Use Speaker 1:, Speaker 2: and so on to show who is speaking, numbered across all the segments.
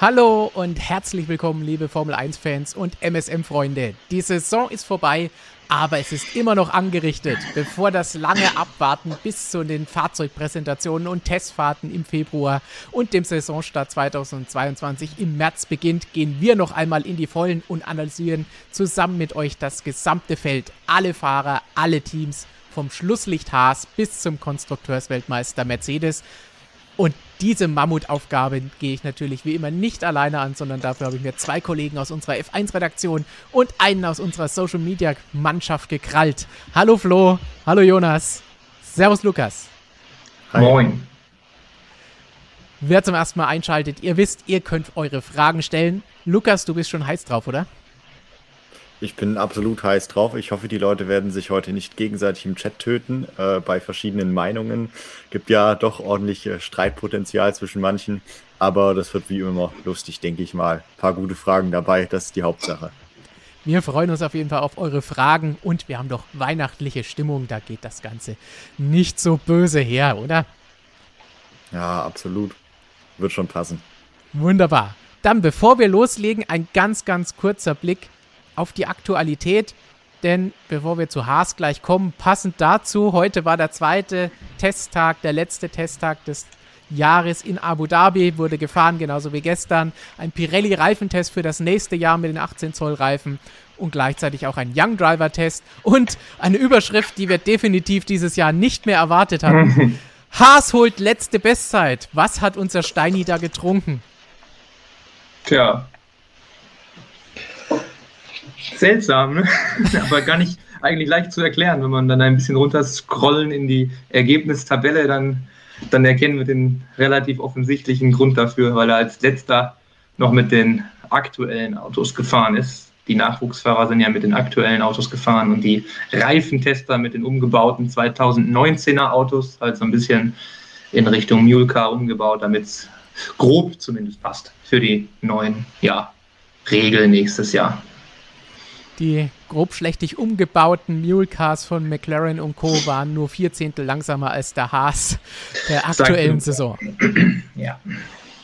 Speaker 1: Hallo und herzlich willkommen, liebe Formel 1-Fans und MSM-Freunde. Die Saison ist vorbei, aber es ist immer noch angerichtet. Bevor das lange Abwarten bis zu den Fahrzeugpräsentationen und Testfahrten im Februar und dem Saisonstart 2022 im März beginnt, gehen wir noch einmal in die Vollen und analysieren zusammen mit euch das gesamte Feld. Alle Fahrer, alle Teams, vom Schlusslicht Haas bis zum Konstrukteursweltmeister Mercedes. Und diese Mammutaufgabe gehe ich natürlich wie immer nicht alleine an, sondern dafür habe ich mir zwei Kollegen aus unserer F1-Redaktion und einen aus unserer Social-Media-Mannschaft gekrallt. Hallo Flo, hallo Jonas, Servus Lukas.
Speaker 2: Hi. Moin.
Speaker 1: Wer zum ersten Mal einschaltet, ihr wisst, ihr könnt eure Fragen stellen. Lukas, du bist schon heiß drauf, oder?
Speaker 2: Ich bin absolut heiß drauf. Ich hoffe, die Leute werden sich heute nicht gegenseitig im Chat töten äh, bei verschiedenen Meinungen. Gibt ja doch ordentlich äh, Streitpotenzial zwischen manchen, aber das wird wie immer lustig, denke ich mal. Ein paar gute Fragen dabei, das ist die Hauptsache.
Speaker 1: Wir freuen uns auf jeden Fall auf eure Fragen und wir haben doch weihnachtliche Stimmung, da geht das Ganze nicht so böse her, oder?
Speaker 2: Ja, absolut. Wird schon passen.
Speaker 1: Wunderbar. Dann, bevor wir loslegen, ein ganz, ganz kurzer Blick auf die Aktualität. Denn bevor wir zu Haas gleich kommen, passend dazu, heute war der zweite Testtag, der letzte Testtag des Jahres in Abu Dhabi, wurde gefahren, genauso wie gestern. Ein Pirelli-Reifentest für das nächste Jahr mit den 18 Zoll Reifen und gleichzeitig auch ein Young Driver Test und eine Überschrift, die wir definitiv dieses Jahr nicht mehr erwartet hatten. Haas holt letzte Bestzeit. Was hat unser Steini da getrunken?
Speaker 3: Tja, seltsam, ne? aber gar nicht eigentlich leicht zu erklären, wenn man dann ein bisschen runter scrollen in die Ergebnistabelle, dann, dann erkennen wir den relativ offensichtlichen Grund dafür, weil er als letzter noch mit den aktuellen Autos gefahren ist. Die Nachwuchsfahrer sind ja mit den aktuellen Autos gefahren und die Reifentester mit den umgebauten 2019er Autos, halt so ein bisschen in Richtung Mulcar umgebaut, damit es grob zumindest passt für die neuen ja, Regeln nächstes Jahr.
Speaker 1: Die grobschlächtig umgebauten Mulecars von McLaren und Co. waren nur vier Zehntel langsamer als der Haas der aktuellen Saison. Ja.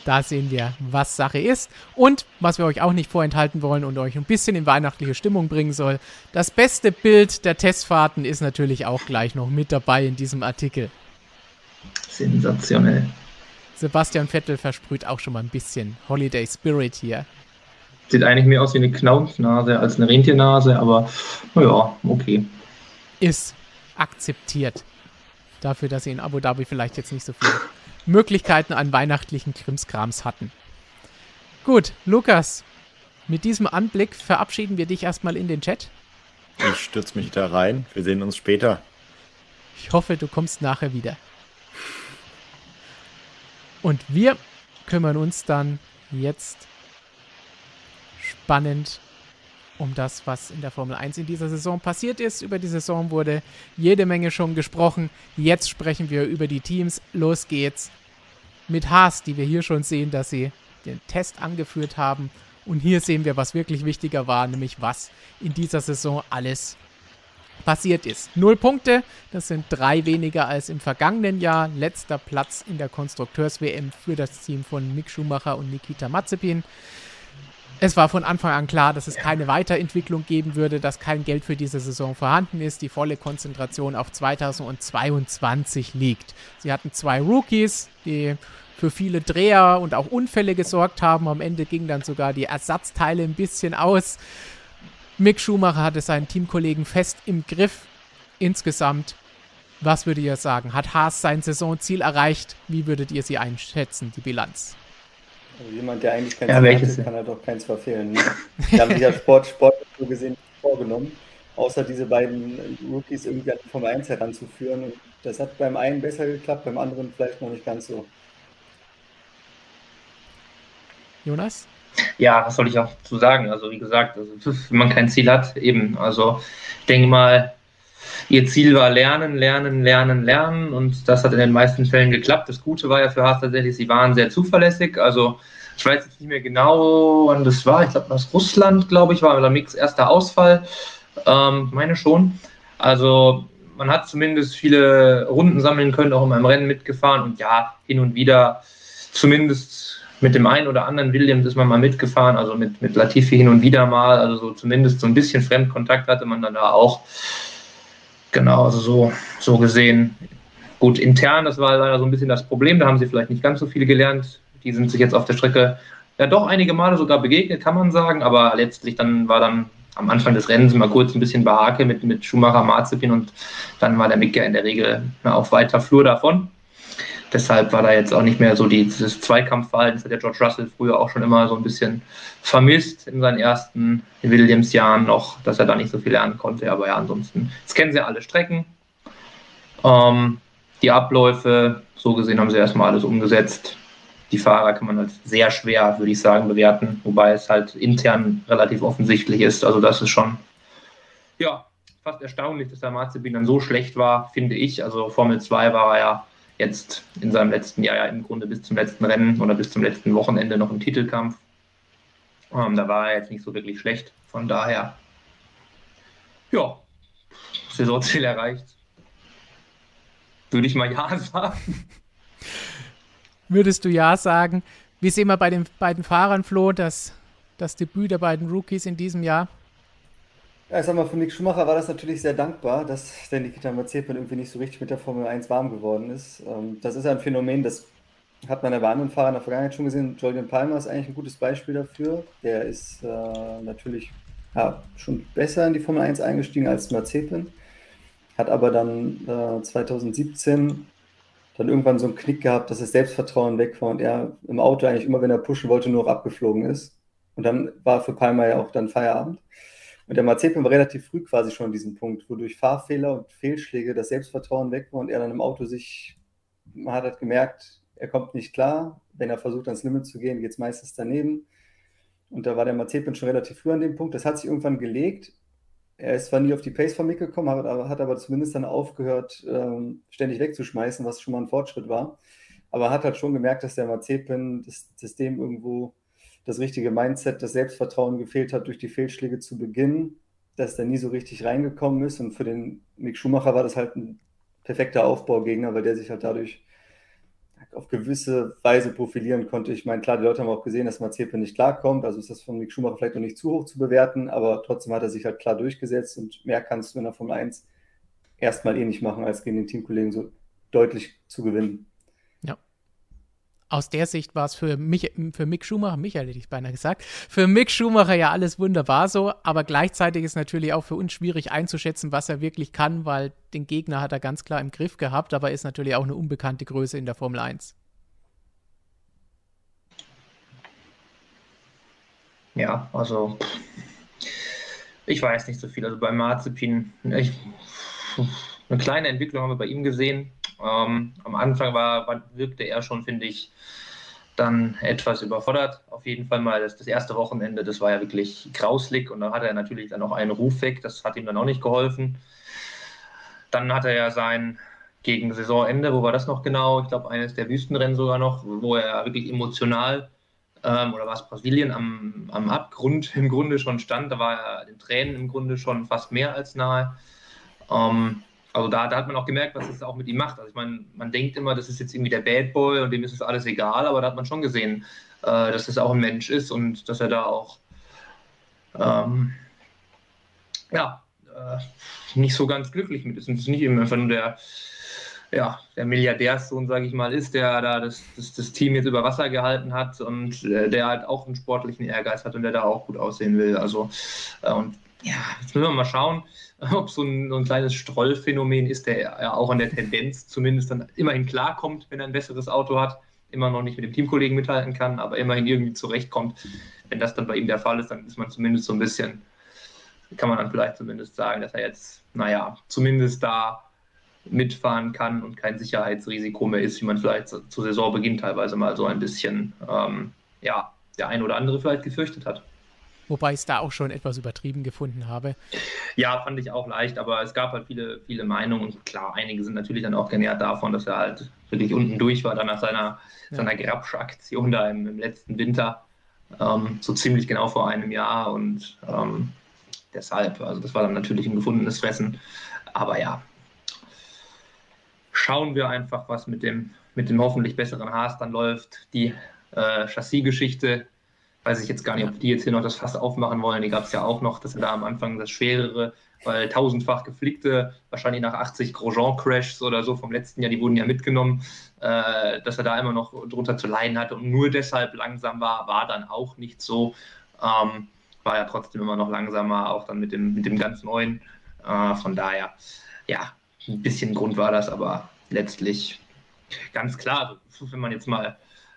Speaker 1: Da sehen wir, was Sache ist. Und was wir euch auch nicht vorenthalten wollen und euch ein bisschen in weihnachtliche Stimmung bringen soll, das beste Bild der Testfahrten ist natürlich auch gleich noch mit dabei in diesem Artikel.
Speaker 3: Sensationell.
Speaker 1: Sebastian Vettel versprüht auch schon mal ein bisschen Holiday Spirit hier.
Speaker 3: Sieht eigentlich mehr aus wie eine Knaufnase als eine Rentiernase, aber naja, okay.
Speaker 1: Ist akzeptiert. Dafür, dass sie in Abu Dhabi vielleicht jetzt nicht so viele Möglichkeiten an weihnachtlichen Krimskrams hatten. Gut, Lukas, mit diesem Anblick verabschieden wir dich erstmal in den Chat.
Speaker 2: Ich stürze mich da rein. Wir sehen uns später.
Speaker 1: Ich hoffe, du kommst nachher wieder. Und wir kümmern uns dann jetzt spannend um das, was in der Formel 1 in dieser Saison passiert ist. Über die Saison wurde jede Menge schon gesprochen. Jetzt sprechen wir über die Teams. Los geht's mit Haas, die wir hier schon sehen, dass sie den Test angeführt haben. Und hier sehen wir, was wirklich wichtiger war, nämlich was in dieser Saison alles passiert ist. Null Punkte, das sind drei weniger als im vergangenen Jahr. Letzter Platz in der Konstrukteurs-WM für das Team von Mick Schumacher und Nikita Mazepin. Es war von Anfang an klar, dass es keine Weiterentwicklung geben würde, dass kein Geld für diese Saison vorhanden ist, die volle Konzentration auf 2022 liegt. Sie hatten zwei Rookies, die für viele Dreher und auch Unfälle gesorgt haben. Am Ende gingen dann sogar die Ersatzteile ein bisschen aus. Mick Schumacher hatte seinen Teamkollegen fest im Griff. Insgesamt, was würdet ihr sagen? Hat Haas sein Saisonziel erreicht? Wie würdet ihr sie einschätzen, die Bilanz?
Speaker 4: Also jemand, der eigentlich kein ja, hat, kann halt auch keins verfehlen. Ne? Die haben sich ja Sport, Sport so gesehen vorgenommen, außer diese beiden Rookies irgendwie an Formel 1 heranzuführen. Und das hat beim einen besser geklappt, beim anderen vielleicht noch nicht ganz so.
Speaker 1: Jonas?
Speaker 3: Ja, was soll ich auch zu sagen? Also wie gesagt, also, wenn man kein Ziel hat, eben. Also ich denke mal, ihr Ziel war lernen, lernen, lernen, lernen und das hat in den meisten Fällen geklappt. Das Gute war ja für Haas tatsächlich, sie waren sehr zuverlässig. Also ich weiß jetzt nicht mehr genau, wann das war. Ich glaube, aus Russland, glaube ich, war Mix erster Ausfall. Ähm, meine schon. Also man hat zumindest viele Runden sammeln können, auch in meinem Rennen mitgefahren und ja, hin und wieder zumindest mit dem einen oder anderen Williams ist man mal mitgefahren, also mit, mit Latifi hin und wieder mal, also so zumindest so ein bisschen Fremdkontakt hatte man dann da auch. Genau, also so, so gesehen. Gut, intern, das war leider so ein bisschen das Problem, da haben sie vielleicht nicht ganz so viel gelernt. Die sind sich jetzt auf der Strecke ja doch einige Male sogar begegnet, kann man sagen, aber letztlich dann war dann am Anfang des Rennens mal kurz ein bisschen Behake mit, mit Schumacher, Marzipin und dann war der Mick ja in der Regel auf weiter Flur davon. Deshalb war da jetzt auch nicht mehr so dieses Zweikampfverhalten, das hat der George Russell früher auch schon immer so ein bisschen vermisst in seinen ersten Williams-Jahren noch, dass er da nicht so viel lernen konnte. Aber ja, ansonsten, jetzt kennen sie alle Strecken. Ähm, die Abläufe, so gesehen haben sie erstmal alles umgesetzt. Die Fahrer kann man halt sehr schwer, würde ich sagen, bewerten, wobei es halt intern relativ offensichtlich ist. Also das ist schon, ja, fast erstaunlich, dass der Marzipin dann so schlecht war, finde ich. Also Formel 2 war er ja jetzt in seinem letzten Jahr ja im Grunde bis zum letzten Rennen oder bis zum letzten Wochenende noch im Titelkampf. Ähm, da war er jetzt nicht so wirklich schlecht. Von daher, ja, Saisonziel erreicht. Würde ich mal Ja sagen.
Speaker 1: Würdest du Ja sagen? Wie sehen wir bei den beiden Fahrern, Flo, das, das Debüt der beiden Rookies in diesem Jahr?
Speaker 4: Ja, ich sag mal, für Mick Schumacher war das natürlich sehr dankbar, dass der Nikita Mazepin irgendwie nicht so richtig mit der Formel 1 warm geworden ist. Ähm, das ist ein Phänomen, das hat man bei anderen Fahrern in der Vergangenheit schon gesehen. Julian Palmer ist eigentlich ein gutes Beispiel dafür. Der ist äh, natürlich ja, schon besser in die Formel 1 eingestiegen als Mazepin, hat aber dann äh, 2017 dann irgendwann so einen Knick gehabt, dass das Selbstvertrauen weg war und er im Auto eigentlich immer, wenn er pushen wollte, nur noch abgeflogen ist. Und dann war für Palmer ja auch dann Feierabend. Und der Mazepin war relativ früh quasi schon an diesem Punkt, wo durch Fahrfehler und Fehlschläge das Selbstvertrauen weg war und er dann im Auto sich, man hat halt gemerkt, er kommt nicht klar. Wenn er versucht, ans Limit zu gehen, geht es meistens daneben. Und da war der Mazepin schon relativ früh an dem Punkt. Das hat sich irgendwann gelegt. Er ist zwar nie auf die Pace von Mick gekommen, hat, hat aber zumindest dann aufgehört, ähm, ständig wegzuschmeißen, was schon mal ein Fortschritt war. Aber hat halt schon gemerkt, dass der Mazepin das System irgendwo das richtige Mindset, das Selbstvertrauen gefehlt hat durch die Fehlschläge zu Beginn, dass der nie so richtig reingekommen ist. Und für den Mick Schumacher war das halt ein perfekter Aufbaugegner, weil der sich halt dadurch auf gewisse Weise profilieren konnte. Ich meine, klar, die Leute haben auch gesehen, dass Mazepin nicht klarkommt. Also ist das von Mick Schumacher vielleicht noch nicht zu hoch zu bewerten, aber trotzdem hat er sich halt klar durchgesetzt und mehr kannst du in der Formel 1 erstmal eh nicht machen, als gegen den Teamkollegen so deutlich zu gewinnen
Speaker 1: aus der Sicht war es für, für Mick Schumacher, Michael hätte ich beinahe gesagt, für Mick Schumacher ja alles wunderbar so, aber gleichzeitig ist natürlich auch für uns schwierig einzuschätzen, was er wirklich kann, weil den Gegner hat er ganz klar im Griff gehabt, aber ist natürlich auch eine unbekannte Größe in der Formel 1.
Speaker 3: Ja, also ich weiß nicht so viel. Also bei Marzipin, ich, eine kleine Entwicklung haben wir bei ihm gesehen. Ähm, am Anfang war, wirkte er schon, finde ich, dann etwas überfordert. Auf jeden Fall mal das, das, erste Wochenende, das war ja wirklich grauslig und da hatte er natürlich dann auch einen Ruf weg, das hat ihm dann auch nicht geholfen. Dann hatte er ja sein gegen Saisonende, wo war das noch genau? Ich glaube, eines der Wüstenrennen sogar noch, wo er wirklich emotional ähm, oder war es Brasilien am, am Abgrund im Grunde schon stand. Da war er den Tränen im Grunde schon fast mehr als nahe. Ähm, also da, da, hat man auch gemerkt, was es auch mit ihm macht. Also ich meine, man denkt immer, das ist jetzt irgendwie der Bad Boy und dem ist es alles egal, aber da hat man schon gesehen, äh, dass das auch ein Mensch ist und dass er da auch ähm, ja, äh, nicht so ganz glücklich mit ist. Und es ist nicht immer einfach nur der, ja, der Milliardärssohn, sage ich mal, ist, der da das, das, das, Team jetzt über Wasser gehalten hat und äh, der halt auch einen sportlichen Ehrgeiz hat und der da auch gut aussehen will. Also, äh, und ja, jetzt müssen wir mal schauen ob so ein, so ein kleines Strollphänomen ist, der ja auch an der Tendenz zumindest dann immerhin klarkommt, wenn er ein besseres Auto hat, immer noch nicht mit dem Teamkollegen mithalten kann, aber immerhin irgendwie zurechtkommt. Wenn das dann bei ihm der Fall ist, dann ist man zumindest so ein bisschen, kann man dann vielleicht zumindest sagen, dass er jetzt, naja, zumindest da mitfahren kann und kein Sicherheitsrisiko mehr ist, wie man vielleicht zu Saisonbeginn teilweise mal so ein bisschen, ähm, ja, der ein oder andere vielleicht gefürchtet hat.
Speaker 1: Wobei ich es da auch schon etwas übertrieben gefunden habe.
Speaker 3: Ja, fand ich auch leicht, aber es gab halt viele, viele Meinungen. Und klar, einige sind natürlich dann auch genährt davon, dass er halt wirklich unten durch war, dann nach seiner, ja. seiner Grabsch-Aktion da im, im, letzten Winter. Ähm, so ziemlich genau vor einem Jahr. Und ähm, deshalb, also das war dann natürlich ein gefundenes Fressen. Aber ja, schauen wir einfach, was mit dem, mit dem hoffentlich besseren Haas dann läuft. Die äh, Chassis-Geschichte. Weiß ich jetzt gar nicht, ob die jetzt hier noch das Fass aufmachen wollen. Die gab es ja auch noch, dass er da am Anfang das schwerere, weil tausendfach geflickte, wahrscheinlich nach 80 Grosjean-Crashs oder so vom letzten Jahr, die wurden ja mitgenommen, äh, dass er da immer noch drunter zu leiden hatte und nur deshalb langsam war, war dann auch nicht so. Ähm, war ja trotzdem immer noch langsamer, auch dann mit dem, mit dem ganz neuen. Äh, von daher, ja, ein bisschen Grund war das, aber letztlich ganz klar, wenn man jetzt mal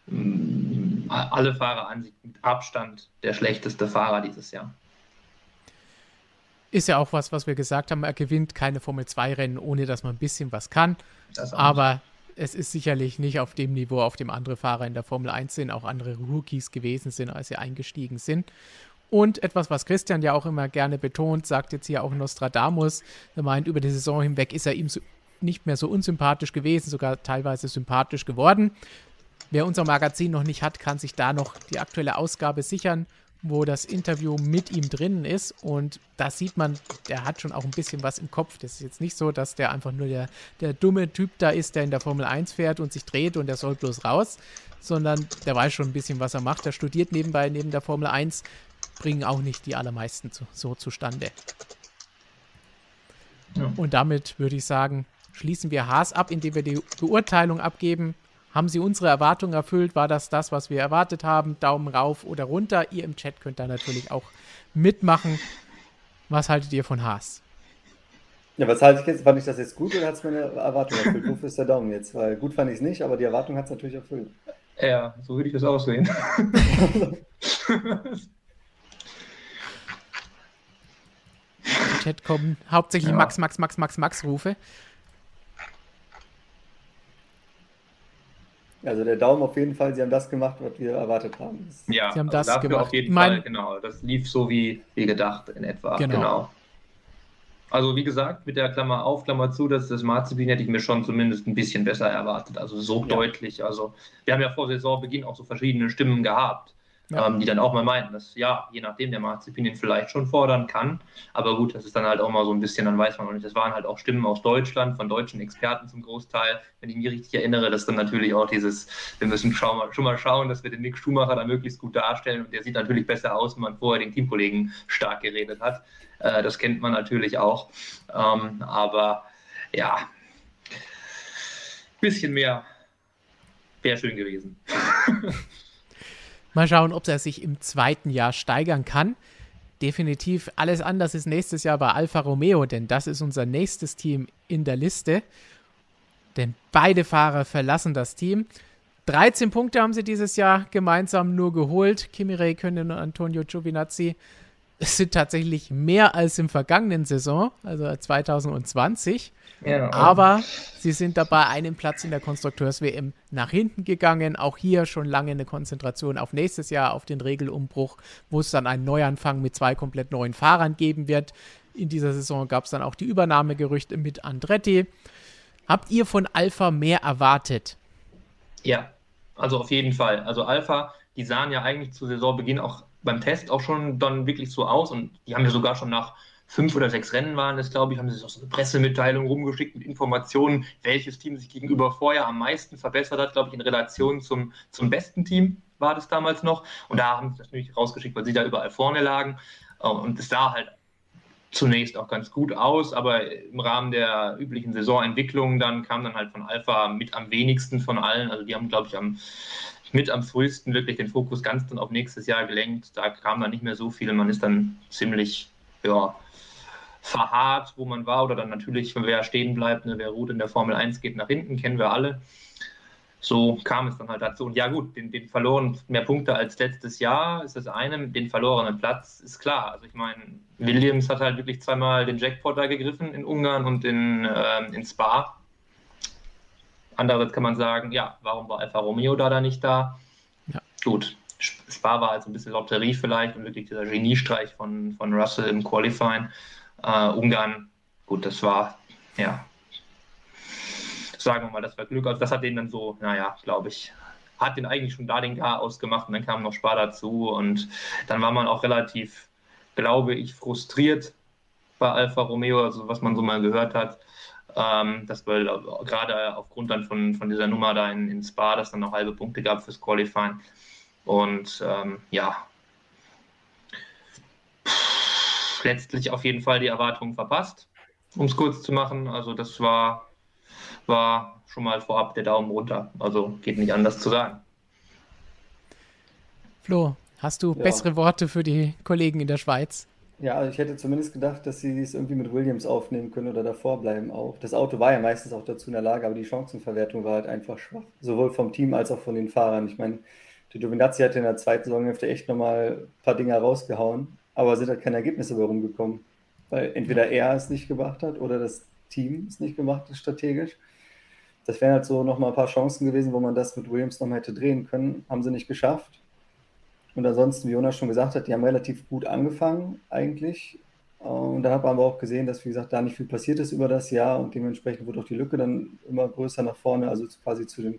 Speaker 3: ähm, alle Fahrer ansieht, mit Abstand der schlechteste Fahrer dieses Jahr.
Speaker 1: Ist ja auch was, was wir gesagt haben, er gewinnt keine Formel-2-Rennen, ohne dass man ein bisschen was kann. Aber es ist sicherlich nicht auf dem Niveau, auf dem andere Fahrer in der Formel 1 sind, auch andere Rookies gewesen sind, als sie eingestiegen sind. Und etwas, was Christian ja auch immer gerne betont, sagt jetzt hier auch Nostradamus, er meint, über die Saison hinweg ist er ihm so nicht mehr so unsympathisch gewesen, sogar teilweise sympathisch geworden. Wer unser Magazin noch nicht hat, kann sich da noch die aktuelle Ausgabe sichern, wo das Interview mit ihm drin ist. Und da sieht man, der hat schon auch ein bisschen was im Kopf. Das ist jetzt nicht so, dass der einfach nur der, der dumme Typ da ist, der in der Formel 1 fährt und sich dreht und der soll bloß raus, sondern der weiß schon ein bisschen, was er macht. Er studiert nebenbei neben der Formel 1, bringen auch nicht die allermeisten zu, so zustande. Ja. Und damit würde ich sagen, schließen wir Haas ab, indem wir die Beurteilung abgeben. Haben Sie unsere Erwartungen erfüllt? War das das, was wir erwartet haben? Daumen rauf oder runter. Ihr im Chat könnt da natürlich auch mitmachen. Was haltet ihr von Haas?
Speaker 4: Ja, was halte ich jetzt? Fand ich das jetzt gut oder hat es meine Erwartung erfüllt? Wofür ist der Daumen jetzt? Weil gut fand ich es nicht, aber die Erwartung hat es natürlich erfüllt.
Speaker 3: Ja, so würde ich das auch sehen.
Speaker 1: Im Chat kommen hauptsächlich ja. Max, Max, Max, Max, Max Rufe.
Speaker 4: Also der Daumen auf jeden Fall, sie haben das gemacht, was wir erwartet haben.
Speaker 3: Ja,
Speaker 1: sie haben also das gemacht.
Speaker 3: auf jeden mein... Fall, genau. Das lief so wie, wie gedacht in etwa. Genau. genau. Also wie gesagt, mit der Klammer auf, Klammer zu, dass das Marzipin hätte ich mir schon zumindest ein bisschen besser erwartet. Also so ja. deutlich. Also wir haben ja vor Saisonbeginn auch so verschiedene Stimmen gehabt ja. ähm, die dann auch mal meinten, dass ja, je nachdem der Marzipin ihn vielleicht schon fordern kann. Aber gut, das ist dann halt auch mal so ein bisschen, dann weiß man noch nicht. Das waren halt auch Stimmen aus Deutschland, von deutschen Experten zum Großteil. Wenn ich mich richtig erinnere, dass dann natürlich auch dieses, wir müssen schon mal schauen, dass wir den Nick Schumacher da möglichst gut darstellen. Und der sieht natürlich besser aus, wenn man vorher den Teamkollegen stark geredet hat. Äh, das kennt man natürlich auch. Ähm, aber ja, bisschen mehr wäre schön gewesen.
Speaker 1: Mal schauen, ob er sich im zweiten Jahr steigern kann. Definitiv alles anders ist nächstes Jahr bei Alfa Romeo, denn das ist unser nächstes Team in der Liste. Denn beide Fahrer verlassen das Team. 13 Punkte haben sie dieses Jahr gemeinsam nur geholt. Kimi Räikkönen und Antonio Giovinazzi. Es sind tatsächlich mehr als im vergangenen Saison, also 2020. Ja. Aber sie sind dabei einen Platz in der Konstrukteurs-WM nach hinten gegangen. Auch hier schon lange eine Konzentration auf nächstes Jahr, auf den Regelumbruch, wo es dann einen Neuanfang mit zwei komplett neuen Fahrern geben wird. In dieser Saison gab es dann auch die Übernahmegerüchte mit Andretti. Habt ihr von Alpha mehr erwartet?
Speaker 3: Ja, also auf jeden Fall. Also Alpha, die sahen ja eigentlich zu Saisonbeginn auch beim Test auch schon dann wirklich so aus und die haben ja sogar schon nach fünf oder sechs Rennen waren es, glaube ich, haben sie so eine Pressemitteilung rumgeschickt mit Informationen, welches Team sich gegenüber vorher am meisten verbessert hat, glaube ich, in Relation zum, zum besten Team war das damals noch. Und da haben sie das natürlich rausgeschickt, weil sie da überall vorne lagen. Äh, und es sah halt zunächst auch ganz gut aus, aber im Rahmen der üblichen Saisonentwicklung dann kam dann halt von Alpha mit am wenigsten von allen. Also die haben, glaube ich, am mit am frühesten wirklich den Fokus ganz dann auf nächstes Jahr gelenkt. Da kam dann nicht mehr so viel. Man ist dann ziemlich, ja, verharrt, wo man war, oder dann natürlich, wer stehen bleibt, ne, wer ruht in der Formel 1 geht nach hinten, kennen wir alle. So kam es dann halt dazu. Und ja, gut, den, den verloren mehr Punkte als letztes Jahr ist das eine. Den verlorenen Platz ist klar. Also, ich meine, Williams hat halt wirklich zweimal den Jackpot da gegriffen in Ungarn und in, ähm, in Spa. Andererseits kann man sagen, ja, warum war Alfa Romeo da, da nicht da? Ja. Gut, Spa war also ein bisschen Lotterie vielleicht und wirklich dieser Geniestreich von, von Russell im Qualifying. Äh, Ungarn, gut, das war, ja, sagen wir mal, das war Glück. Also das hat den dann so, naja, glaube ich, hat den eigentlich schon da den Gar ausgemacht und dann kam noch Spar dazu und dann war man auch relativ, glaube ich, frustriert bei Alfa Romeo, also was man so mal gehört hat. Ähm, das war gerade aufgrund dann von, von dieser Nummer da in, in Spa, dass dann noch halbe Punkte gab fürs Qualifying. Und ähm, ja, letztlich auf jeden Fall die Erwartungen verpasst, um es kurz zu machen. Also das war, war schon mal vorab der Daumen runter. Also geht nicht anders zu sagen.
Speaker 1: Flo, hast du ja. bessere Worte für die Kollegen in der Schweiz?
Speaker 4: Ja, also ich hätte zumindest gedacht, dass sie es irgendwie mit Williams aufnehmen können oder davor bleiben auch. Das Auto war ja meistens auch dazu in der Lage, aber die Chancenverwertung war halt einfach schwach. Sowohl vom Team als auch von den Fahrern. Ich meine, der Giovinazzi hat in der zweiten Saisonhälfte echt nochmal ein paar Dinge rausgehauen, aber sind halt keine Ergebnisse bei rumgekommen. Weil entweder er es nicht gemacht hat oder das Team es nicht gemacht hat strategisch. Das wären halt so nochmal ein paar Chancen gewesen, wo man das mit Williams nochmal hätte drehen können. Haben sie nicht geschafft. Und ansonsten, wie Jonas schon gesagt hat, die haben relativ gut angefangen eigentlich. Und da hat man aber auch gesehen, dass, wie gesagt, da nicht viel passiert ist über das Jahr und dementsprechend wurde auch die Lücke dann immer größer nach vorne, also quasi zu dem,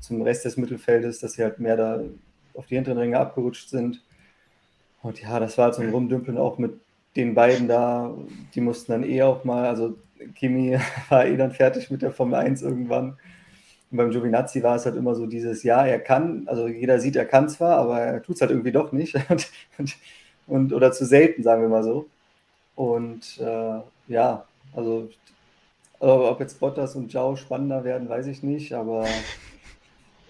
Speaker 4: zum Rest des Mittelfeldes, dass sie halt mehr da auf die hinteren Ränge abgerutscht sind. Und ja, das war halt so ein Rumdümpeln auch mit den beiden da. Die mussten dann eh auch mal, also Kimi war eh dann fertig mit der Formel 1 irgendwann. Und beim Giovinazzi war es halt immer so dieses, ja, er kann, also jeder sieht, er kann zwar, aber er tut es halt irgendwie doch nicht. und, und, oder zu selten, sagen wir mal so. Und äh, ja, also ob jetzt Bottas und Zhao spannender werden, weiß ich nicht, aber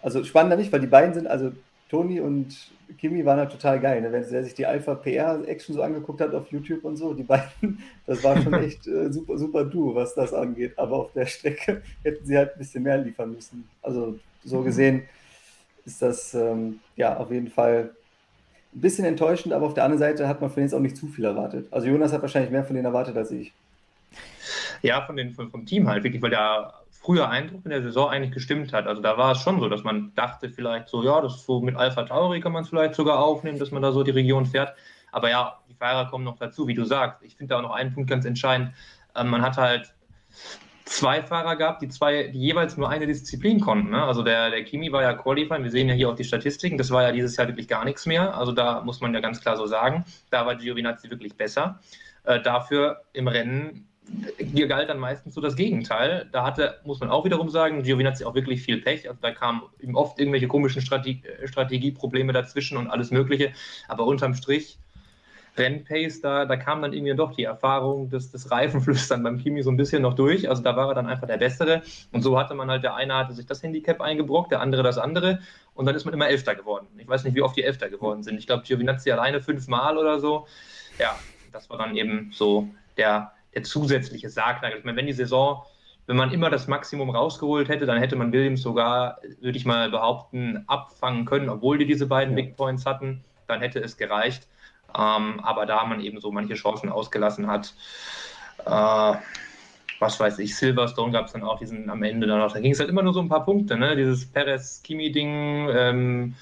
Speaker 4: also spannender nicht, weil die beiden sind, also Toni und Kimi waren halt total geil. Ne? Wenn er sich die Alpha PR Action so angeguckt hat auf YouTube und so, die beiden, das war schon echt äh, super, super Duo, was das angeht. Aber auf der Strecke hätten sie halt ein bisschen mehr liefern müssen. Also so gesehen ist das ähm, ja auf jeden Fall ein bisschen enttäuschend, aber auf der anderen Seite hat man von denen jetzt auch nicht zu viel erwartet. Also Jonas hat wahrscheinlich mehr von denen erwartet als ich.
Speaker 3: Ja, von den, vom Team halt, wirklich, weil der früher Eindruck in der Saison eigentlich gestimmt hat. Also da war es schon so, dass man dachte vielleicht so, ja, das ist so mit Alpha Tauri kann man es vielleicht sogar aufnehmen, dass man da so die Region fährt. Aber ja, die Fahrer kommen noch dazu, wie du sagst. Ich finde da auch noch einen Punkt ganz entscheidend. Ähm, man hat halt zwei Fahrer gehabt, die zwei, die jeweils nur eine Disziplin konnten. Ne? Also der, der Kimi war ja Qualifying, wir sehen ja hier auch die Statistiken, das war ja dieses Jahr wirklich gar nichts mehr. Also da muss man ja ganz klar so sagen, da war Giovinazzi wirklich besser. Äh, dafür im Rennen hier galt dann meistens so das Gegenteil. Da hatte, muss man auch wiederum sagen, Giovinazzi auch wirklich viel Pech. Also da kamen ihm oft irgendwelche komischen Strate Strategieprobleme dazwischen und alles Mögliche. Aber unterm Strich, Rennpace, da, da kam dann irgendwie doch die Erfahrung des, des Reifenflüstern beim Kimi so ein bisschen noch durch. Also da war er dann einfach der Bessere. Und so hatte man halt, der eine hatte sich das Handicap eingebrockt, der andere das andere. Und dann ist man immer Elfter geworden. Ich weiß nicht, wie oft die Elfter geworden sind. Ich glaube, Giovinazzi alleine fünfmal oder so. Ja, das war dann eben so der der zusätzliche Sargnagel. Ich meine, wenn die Saison, wenn man immer das Maximum rausgeholt hätte, dann hätte man Williams sogar, würde ich mal behaupten, abfangen können, obwohl die diese beiden ja. Big Points hatten, dann hätte es gereicht. Ähm, aber da man eben so manche Chancen ausgelassen hat, äh, was weiß ich, Silverstone gab es dann auch diesen am Ende dann noch, da ging es halt immer nur so ein paar Punkte, ne? Dieses Perez-Kimi-Ding, ähm,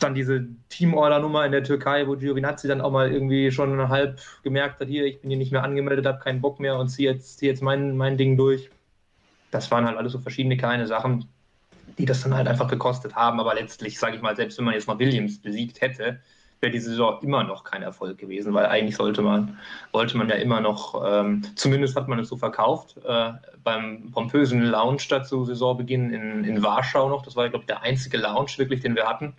Speaker 3: dann diese Teamorder-Nummer in der Türkei, wo Giovinazzi dann auch mal irgendwie schon halb gemerkt hat, hier, ich bin hier nicht mehr angemeldet, habe keinen Bock mehr und ziehe jetzt, zieh jetzt mein, mein Ding durch. Das waren halt alles so verschiedene kleine Sachen, die das dann halt einfach gekostet haben. Aber letztlich, sage ich mal, selbst wenn man jetzt mal Williams besiegt hätte, wäre die Saison immer noch kein Erfolg gewesen, weil eigentlich sollte man, wollte man ja immer noch, ähm, zumindest hat man es so verkauft, äh, beim pompösen Lounge dazu Saisonbeginn in, in Warschau noch. Das war, glaube ich, der einzige Lounge wirklich, den wir hatten,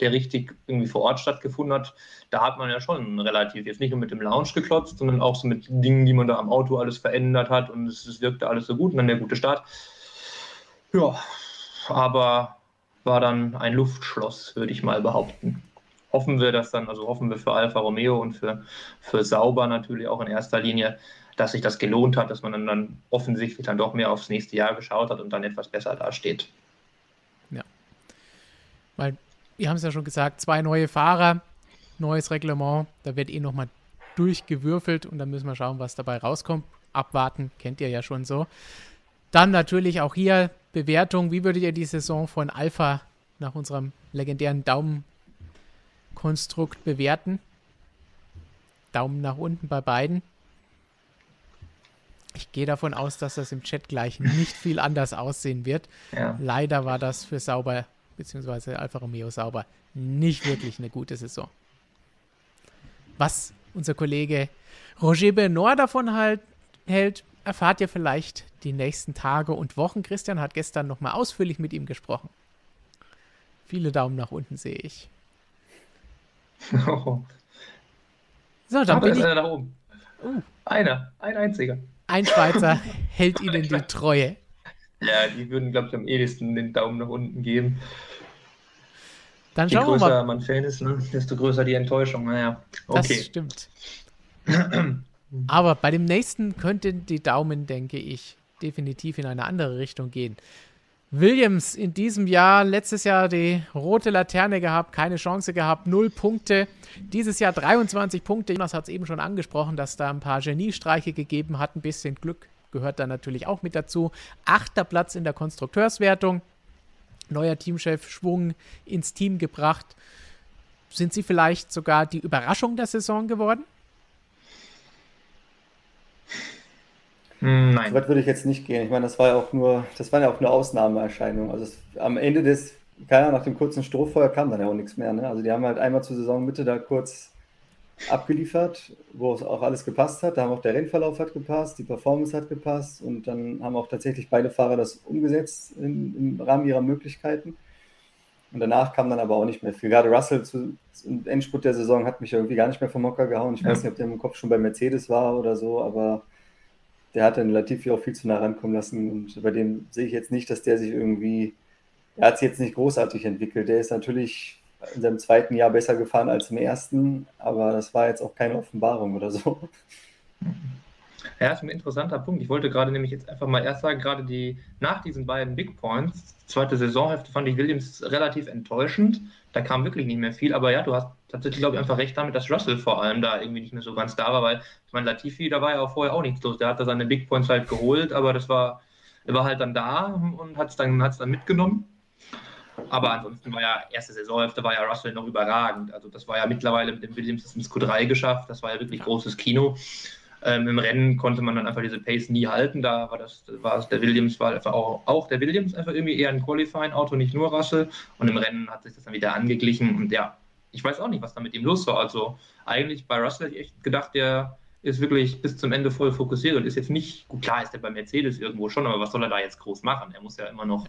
Speaker 3: der richtig irgendwie vor Ort stattgefunden hat. Da hat man ja schon relativ, jetzt nicht nur mit dem Lounge geklotzt, sondern auch so mit Dingen, die man da am Auto alles verändert hat und es, es wirkte alles so gut und dann der gute Start. Ja, aber war dann ein Luftschloss, würde ich mal behaupten hoffen wir dass dann, also hoffen wir für Alfa Romeo und für, für Sauber natürlich auch in erster Linie, dass sich das gelohnt hat, dass man dann, dann offensichtlich dann doch mehr aufs nächste Jahr geschaut hat und dann etwas besser dasteht.
Speaker 1: Ja. Weil, wir haben es ja schon gesagt, zwei neue Fahrer, neues Reglement, da wird eh nochmal durchgewürfelt und dann müssen wir schauen, was dabei rauskommt. Abwarten, kennt ihr ja schon so. Dann natürlich auch hier Bewertung. Wie würdet ihr die Saison von Alpha nach unserem legendären Daumen Konstrukt bewerten. Daumen nach unten bei beiden. Ich gehe davon aus, dass das im Chat gleich nicht viel anders aussehen wird. Ja. Leider war das für Sauber, beziehungsweise Alfa Romeo Sauber, nicht wirklich eine gute Saison. Was unser Kollege Roger Benoit davon halt hält, erfahrt ihr vielleicht die nächsten Tage und Wochen. Christian hat gestern nochmal ausführlich mit ihm gesprochen. Viele Daumen nach unten sehe ich.
Speaker 3: Oh. So, dann bin ich. Einer nach oben. Uh. Einer, ein einziger.
Speaker 1: Ein Schweizer hält ihnen die Treue.
Speaker 3: Ja, die würden, glaube ich, am ehesten den Daumen nach unten geben.
Speaker 1: Dann schauen Je
Speaker 3: größer
Speaker 1: wir
Speaker 3: mal. man Fan ist, ne, desto größer die Enttäuschung. Naja, okay.
Speaker 1: Das stimmt. Aber bei dem nächsten könnten die Daumen, denke ich, definitiv in eine andere Richtung gehen. Williams in diesem Jahr, letztes Jahr die rote Laterne gehabt, keine Chance gehabt, null Punkte. Dieses Jahr 23 Punkte. Jonas hat es eben schon angesprochen, dass da ein paar Geniestreiche gegeben hat. Ein bisschen Glück gehört da natürlich auch mit dazu. Achter Platz in der Konstrukteurswertung. Neuer Teamchef Schwung ins Team gebracht. Sind sie vielleicht sogar die Überraschung der Saison geworden?
Speaker 4: Hm, nein. So weit würde ich jetzt nicht gehen. Ich meine, das war ja auch nur, das waren ja auch nur Ausnahmeerscheinungen. Also es, am Ende des, keiner nach dem kurzen Strohfeuer kam dann ja auch nichts mehr. Ne? Also die haben halt einmal zur Saisonmitte da kurz abgeliefert, wo es auch alles gepasst hat. Da haben auch der Rennverlauf hat gepasst, die Performance hat gepasst und dann haben auch tatsächlich beide Fahrer das umgesetzt in, im Rahmen ihrer Möglichkeiten. Und danach kam dann aber auch nicht mehr viel. Gerade Russell zu, zum Endspurt der Saison hat mich irgendwie gar nicht mehr vom Hocker gehauen. Ich ja. weiß nicht, ob der im Kopf schon bei Mercedes war oder so, aber der hat dann Latifi auch viel zu nah rankommen lassen und bei dem sehe ich jetzt nicht, dass der sich irgendwie, er hat sich jetzt nicht großartig entwickelt. Der ist natürlich in seinem zweiten Jahr besser gefahren als im ersten, aber das war jetzt auch keine Offenbarung oder so.
Speaker 3: Ja, ist ein interessanter Punkt. Ich wollte gerade nämlich jetzt einfach mal erst sagen, gerade die nach diesen beiden Big Points, zweite Saisonhälfte fand ich Williams relativ enttäuschend. Da kam wirklich nicht mehr viel, aber ja, du hast tatsächlich, glaube ich, einfach recht damit, dass Russell vor allem da irgendwie nicht mehr so ganz da war, weil ich meine, Latifi, da war ja auch vorher auch nichts los. Der hat da seine Big Points halt geholt, aber das war, er war halt dann da und hat es dann, hat's dann mitgenommen. Aber ansonsten war ja, erste Saisonhälfte war ja Russell noch überragend. Also das war ja mittlerweile mit dem Williams ins Q3 geschafft. Das war ja wirklich großes Kino. Ähm, Im Rennen konnte man dann einfach diese Pace nie halten. Da war das, war es der Williams, war einfach auch, auch der Williams einfach irgendwie eher ein Qualifying-Auto, nicht nur Russell. Und im Rennen hat sich das dann wieder angeglichen. Und ja, ich weiß auch nicht, was da mit ihm los war. Also eigentlich bei Russell hätte ich echt gedacht, der ist wirklich bis zum Ende voll fokussiert und ist jetzt nicht, gut, klar ist er bei Mercedes irgendwo schon, aber was soll er da jetzt groß machen? Er muss ja immer noch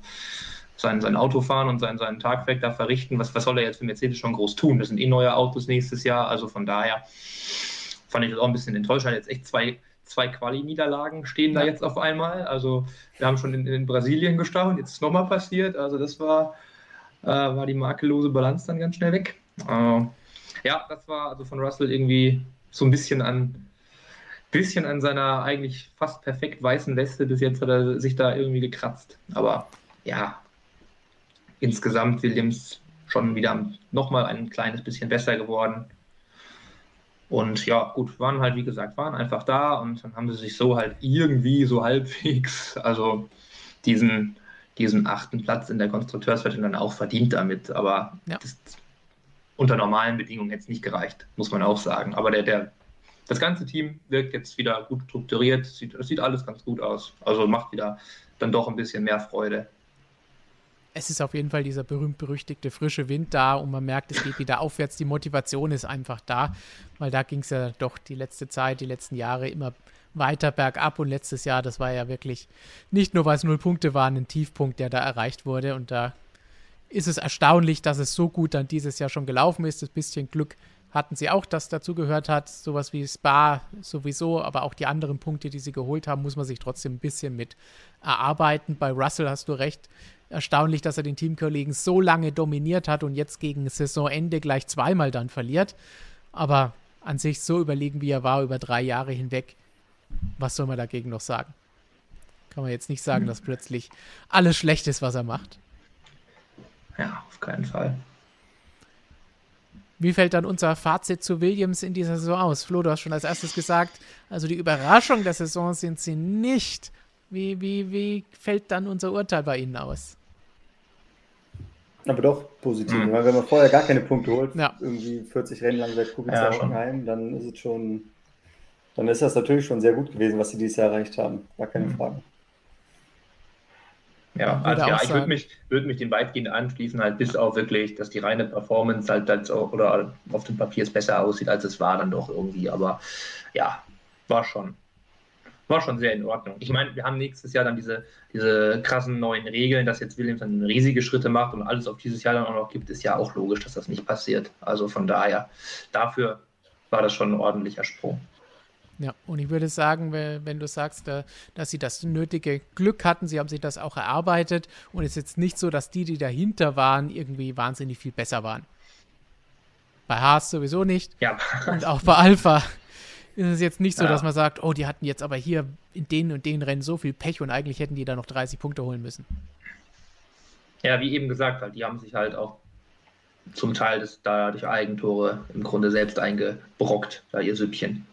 Speaker 3: sein, sein Auto fahren und sein, seinen Tagwerk da verrichten. Was, was soll er jetzt für Mercedes schon groß tun? Das sind eh neue Autos nächstes Jahr, also von daher fand ich das auch ein bisschen enttäuschend. Jetzt echt zwei, zwei Quali-Niederlagen stehen da jetzt auf einmal. Also wir haben schon in, in Brasilien gestaunt, jetzt ist es nochmal passiert. Also das war, äh, war die makellose Balance dann ganz schnell weg. Äh, ja, das war also von Russell irgendwie so ein bisschen an bisschen an seiner eigentlich fast perfekt weißen Weste. Bis jetzt hat er sich da irgendwie gekratzt. Aber ja, insgesamt Williams schon wieder nochmal ein kleines bisschen besser geworden. Und ja, gut, waren halt, wie gesagt, waren einfach da und dann haben sie sich so halt irgendwie so halbwegs, also diesen, diesen achten Platz in der Konstrukteurswertung dann auch verdient damit. Aber ja. das, unter normalen Bedingungen hätte es nicht gereicht, muss man auch sagen. Aber der, der, das ganze Team wirkt jetzt wieder gut strukturiert, sieht, sieht alles ganz gut aus. Also macht wieder dann doch ein bisschen mehr Freude
Speaker 1: es ist auf jeden Fall dieser berühmt-berüchtigte frische Wind da und man merkt, es geht wieder aufwärts. Die Motivation ist einfach da, weil da ging es ja doch die letzte Zeit, die letzten Jahre immer weiter bergab und letztes Jahr, das war ja wirklich nicht nur, weil es null Punkte waren, ein Tiefpunkt, der da erreicht wurde und da ist es erstaunlich, dass es so gut dann dieses Jahr schon gelaufen ist. Das bisschen Glück hatten sie auch, das dazu gehört hat. Sowas wie Spa sowieso, aber auch die anderen Punkte, die sie geholt haben, muss man sich trotzdem ein bisschen mit erarbeiten. Bei Russell hast du recht, erstaunlich, dass er den Teamkollegen so lange dominiert hat und jetzt gegen Saisonende gleich zweimal dann verliert. Aber an sich so überlegen, wie er war über drei Jahre hinweg, was soll man dagegen noch sagen? Kann man jetzt nicht sagen, dass plötzlich alles schlecht ist, was er macht.
Speaker 3: Ja, auf keinen Fall.
Speaker 1: Wie fällt dann unser Fazit zu Williams in dieser Saison aus? Flo, du hast schon als erstes gesagt, also die Überraschung der Saison sind sie nicht. Wie, wie, wie fällt dann unser Urteil bei Ihnen aus?
Speaker 4: Aber doch positiv. Mhm. Weil wenn man vorher gar keine Punkte holt, ja. irgendwie 40 Rennen lang seit Kubica ja, Hockenheim, dann ist es schon, dann ist das natürlich schon sehr gut gewesen, was sie dieses Jahr erreicht haben. Gar keine mhm. Frage.
Speaker 3: Ja, also ja, ich würde mich, würd mich dem weitgehend anschließen, halt bis auf wirklich, dass die reine Performance halt, halt oder auf dem Papier es besser aussieht, als es war dann doch irgendwie. Aber ja, war schon, war schon sehr in Ordnung. Ich meine, wir haben nächstes Jahr dann diese, diese krassen neuen Regeln, dass jetzt Williams dann riesige Schritte macht und alles auf dieses Jahr dann auch noch gibt, ist ja auch logisch, dass das nicht passiert. Also von daher, dafür war das schon ein ordentlicher Sprung.
Speaker 1: Ja, und ich würde sagen, wenn du sagst, dass sie das nötige Glück hatten, sie haben sich das auch erarbeitet und es ist jetzt nicht so, dass die, die dahinter waren, irgendwie wahnsinnig viel besser waren. Bei Haas sowieso nicht.
Speaker 3: Ja.
Speaker 1: Und auch bei Alpha ist es jetzt nicht so, ja. dass man sagt, oh, die hatten jetzt aber hier in den und den Rennen so viel Pech und eigentlich hätten die da noch 30 Punkte holen müssen.
Speaker 3: Ja, wie eben gesagt, halt, die haben sich halt auch zum Teil des, da durch Eigentore im Grunde selbst eingebrockt, da ihr Süppchen.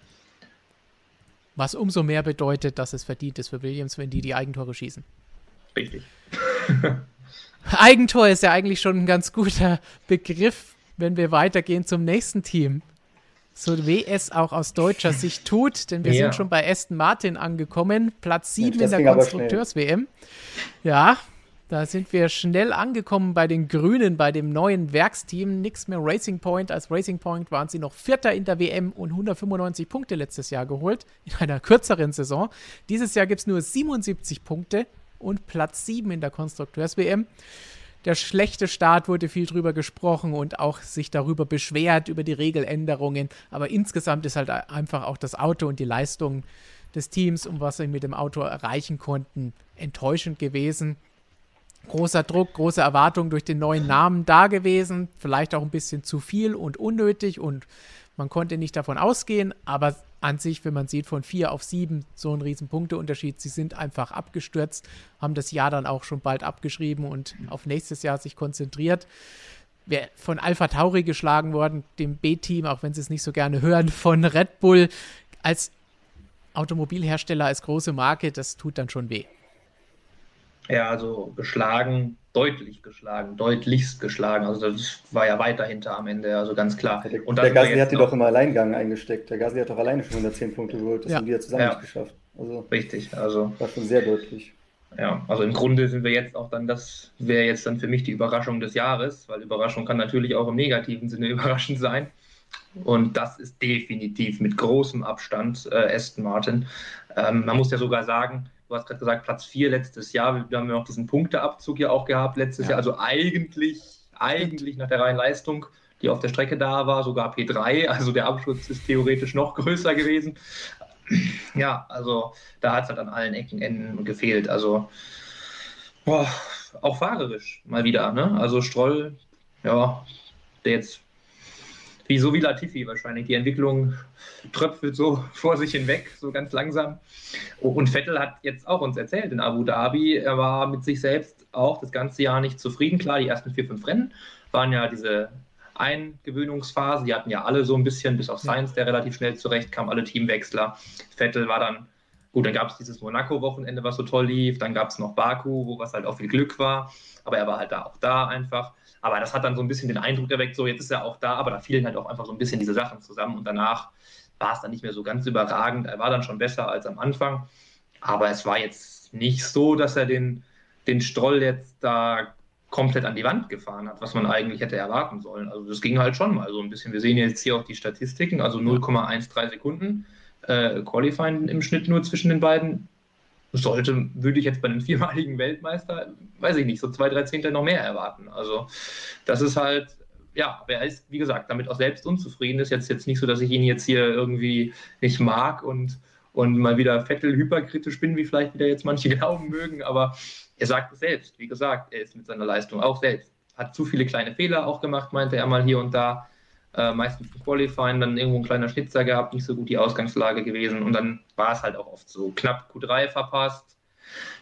Speaker 1: Was umso mehr bedeutet, dass es verdient ist für Williams, wenn die die Eigentore schießen.
Speaker 3: Richtig.
Speaker 1: Eigentor ist ja eigentlich schon ein ganz guter Begriff, wenn wir weitergehen zum nächsten Team so weh es auch aus deutscher Sicht tut, denn wir ja. sind schon bei Aston Martin angekommen, Platz 7 in der Konstrukteurs-WM. Ja, da sind wir schnell angekommen bei den Grünen, bei dem neuen Werksteam. Nix mehr Racing Point. Als Racing Point waren sie noch Vierter in der WM und 195 Punkte letztes Jahr geholt, in einer kürzeren Saison. Dieses Jahr gibt es nur 77 Punkte und Platz 7 in der Konstrukteurs-WM der schlechte Start wurde viel drüber gesprochen und auch sich darüber beschwert, über die Regeländerungen. Aber insgesamt ist halt einfach auch das Auto und die Leistung des Teams und was sie mit dem Auto erreichen konnten, enttäuschend gewesen. Großer Druck, große Erwartung durch den neuen Namen da gewesen. Vielleicht auch ein bisschen zu viel und unnötig und man konnte nicht davon ausgehen, aber an sich, wenn man sieht, von vier auf sieben, so ein riesen Punkteunterschied. Sie sind einfach abgestürzt, haben das Jahr dann auch schon bald abgeschrieben und auf nächstes Jahr sich konzentriert. Wer von Alpha Tauri geschlagen worden, dem B-Team, auch wenn sie es nicht so gerne hören, von Red Bull als Automobilhersteller, als große Marke, das tut dann schon weh.
Speaker 3: Ja, also geschlagen deutlich geschlagen, deutlichst geschlagen. Also das war ja weiter hinter am Ende, also ganz klar.
Speaker 4: Der, und der Gasly hat die doch im Alleingang eingesteckt. Der Gasly hat doch alleine schon 110 Punkte geholt. Das ja. haben die ja zusammen ja. nicht geschafft.
Speaker 3: Also, Richtig, also.
Speaker 4: War schon sehr deutlich.
Speaker 3: Ja, also im Grunde sind wir jetzt auch dann, das wäre jetzt dann für mich die Überraschung des Jahres, weil Überraschung kann natürlich auch im negativen Sinne überraschend sein. Und das ist definitiv mit großem Abstand äh, Aston Martin. Ähm, man muss ja sogar sagen, Du hast gerade gesagt, Platz 4 letztes Jahr. Wir haben ja auch diesen Punkteabzug ja auch gehabt letztes ja. Jahr. Also eigentlich, eigentlich nach der reinen Leistung, die auf der Strecke da war, sogar P3. Also der Abschluss ist theoretisch noch größer gewesen. Ja, also da hat es halt an allen Ecken, Enden gefehlt. Also boah, auch fahrerisch mal wieder. Ne? Also Stroll, ja, der jetzt wie so wie Latifi wahrscheinlich. Die Entwicklung tröpfelt so vor sich hinweg, so ganz langsam. Und Vettel hat jetzt auch uns erzählt in Abu Dhabi, er war mit sich selbst auch das ganze Jahr nicht zufrieden. Klar, die ersten vier, fünf Rennen waren ja diese Eingewöhnungsphase. Die hatten ja alle so ein bisschen, bis auf Sainz, der relativ schnell zurechtkam, alle Teamwechsler. Vettel war dann, gut, dann gab es dieses Monaco-Wochenende, was so toll lief. Dann gab es noch Baku, wo was halt auch viel Glück war. Aber er war halt da auch da einfach. Aber das hat dann so ein bisschen den Eindruck erweckt, so jetzt ist er auch da, aber da fielen halt auch einfach so ein bisschen diese Sachen zusammen und danach war es dann nicht mehr so ganz überragend. Er war dann schon besser als am Anfang, aber es war jetzt nicht so, dass er den, den Stroll jetzt da komplett an die Wand gefahren hat, was man eigentlich hätte erwarten sollen. Also das ging halt schon mal so ein bisschen. Wir sehen jetzt hier auch die Statistiken, also 0,13 Sekunden äh, Qualifying im Schnitt nur zwischen den beiden sollte, würde ich jetzt bei einem viermaligen Weltmeister, weiß ich nicht, so zwei, drei Zehntel noch mehr erwarten. Also das ist halt, ja, aber er ist, wie gesagt, damit auch selbst unzufrieden. Ist jetzt, jetzt nicht so, dass ich ihn jetzt hier irgendwie nicht mag und, und mal wieder Vettel hyperkritisch bin, wie vielleicht wieder jetzt manche glauben mögen, aber er sagt es selbst, wie gesagt, er ist mit seiner Leistung auch selbst. Hat zu viele kleine Fehler auch gemacht, meinte er mal hier und da äh, meistens im Qualifying dann irgendwo ein kleiner Schnitzer gehabt, nicht so gut die Ausgangslage gewesen und dann war es halt auch oft so knapp Q3 verpasst.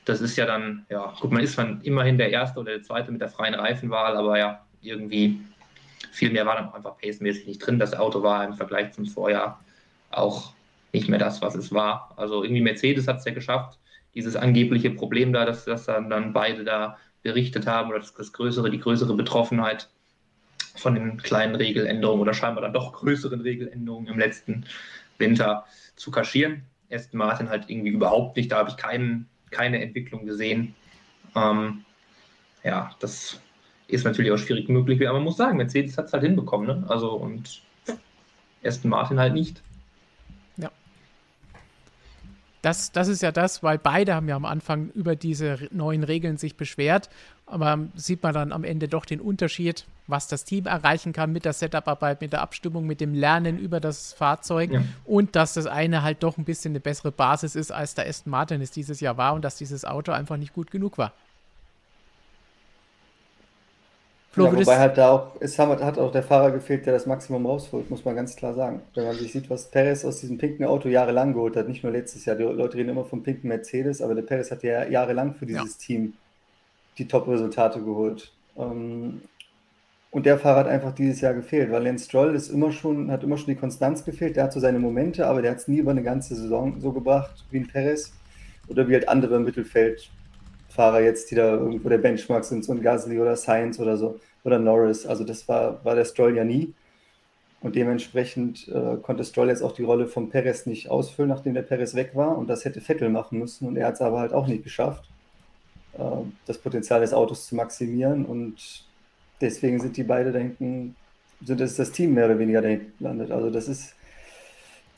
Speaker 3: Das ist ja dann, ja, gut, man ist dann immerhin der Erste oder der Zweite mit der freien Reifenwahl, aber ja, irgendwie viel mehr war dann auch einfach pacemäßig nicht drin. Das Auto war im Vergleich zum Vorjahr auch nicht mehr das, was es war. Also irgendwie Mercedes hat es ja geschafft, dieses angebliche Problem da, dass, dass dann, dann beide da berichtet haben oder das, das größere, die größere Betroffenheit von den kleinen Regeländerungen oder scheinbar dann doch größeren Regeländerungen im letzten Winter zu kaschieren. Aston Martin halt irgendwie überhaupt nicht, da habe ich kein, keine Entwicklung gesehen. Ähm, ja, das ist natürlich auch schwierig möglich, aber man muss sagen, Mercedes hat es halt hinbekommen, ne? Also und Aston Martin halt nicht.
Speaker 1: Ja. das, das ist ja das, weil beide haben ja am Anfang über diese neuen Regeln sich beschwert. Aber sieht man dann am Ende doch den Unterschied, was das Team erreichen kann mit der Setup-Arbeit, mit der Abstimmung, mit dem Lernen über das Fahrzeug ja. und dass das eine halt doch ein bisschen eine bessere Basis ist, als der Aston Martin es dieses Jahr war und dass dieses Auto einfach nicht gut genug war.
Speaker 4: Flo, ja, wobei halt da auch, es hat auch der Fahrer gefehlt, der das Maximum rausholt, muss man ganz klar sagen. Wenn man sich sieht, was Perez aus diesem pinken Auto jahrelang geholt hat, nicht nur letztes Jahr, die Leute reden immer vom pinken Mercedes, aber der Perez hat ja jahrelang für dieses ja. Team die Top-Resultate geholt. Ähm, und der Fahrer hat einfach dieses Jahr gefehlt, weil Lance Stroll ist immer schon, hat immer schon die Konstanz gefehlt, der hat so seine Momente, aber der hat es nie über eine ganze Saison so gebracht wie ein Perez oder wie halt andere Mittelfeld Fahrer jetzt, die da irgendwo der Benchmark sind, so ein Gasly oder Sainz oder so, oder Norris. Also das war, war der Stroll ja nie. Und dementsprechend äh, konnte Stroll jetzt auch die Rolle von Perez nicht ausfüllen, nachdem der Perez weg war. Und das hätte Vettel machen müssen. Und er hat es aber halt auch nicht geschafft, äh, das Potenzial des Autos zu maximieren. Und deswegen sind die beide da hinten, sind es das Team mehr oder weniger da hinten landet. Also das ist,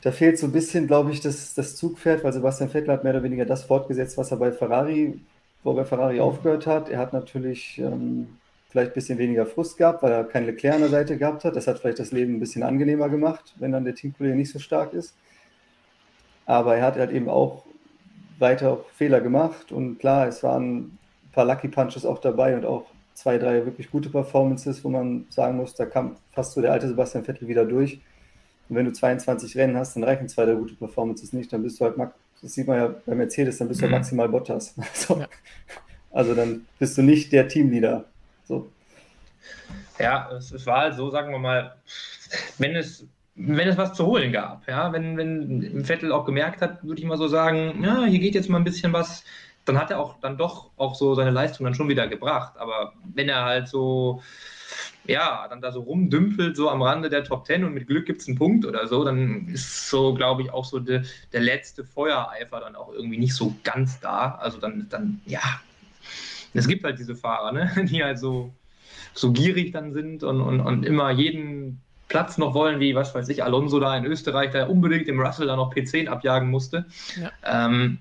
Speaker 4: da fehlt so ein bisschen, glaube ich, das, das Zugpferd, weil Sebastian Vettel hat mehr oder weniger das fortgesetzt, was er bei Ferrari wo bei Ferrari aufgehört hat. Er hat natürlich ähm, vielleicht ein bisschen weniger Frust gehabt, weil er kein Leclerc an der Seite gehabt hat. Das hat vielleicht das Leben ein bisschen angenehmer gemacht, wenn dann der Teamkollege nicht so stark ist. Aber er hat halt eben auch weiter auch Fehler gemacht und klar, es waren ein paar Lucky Punches auch dabei und auch zwei, drei wirklich gute Performances, wo man sagen muss, da kam fast so der alte Sebastian Vettel wieder durch. Und wenn du 22 Rennen hast, dann reichen zwei, drei gute Performances nicht, dann bist du halt das sieht man ja bei Mercedes, dann bist du mhm. maximal Bottas. Also, ja. also, dann bist du nicht der Teamleader. So.
Speaker 3: Ja, es, es, war halt so, sagen wir mal, wenn es, wenn es was zu holen gab, ja, wenn, wenn Vettel auch gemerkt hat, würde ich mal so sagen, ja, hier geht jetzt mal ein bisschen was, dann hat er auch dann doch auch so seine Leistung dann schon wieder gebracht. Aber wenn er halt so ja, dann da so rumdümpelt, so am Rande der Top Ten und mit Glück gibt es einen Punkt oder so, dann ist so, glaube ich, auch so de, der letzte Feuereifer dann auch irgendwie nicht so ganz da. Also dann, dann ja, es gibt halt diese Fahrer, ne? die halt so, so gierig dann sind und, und, und immer jeden Platz noch wollen, wie, was weiß ich, Alonso da in Österreich, der unbedingt dem Russell da noch P10 abjagen musste. Ja, ähm,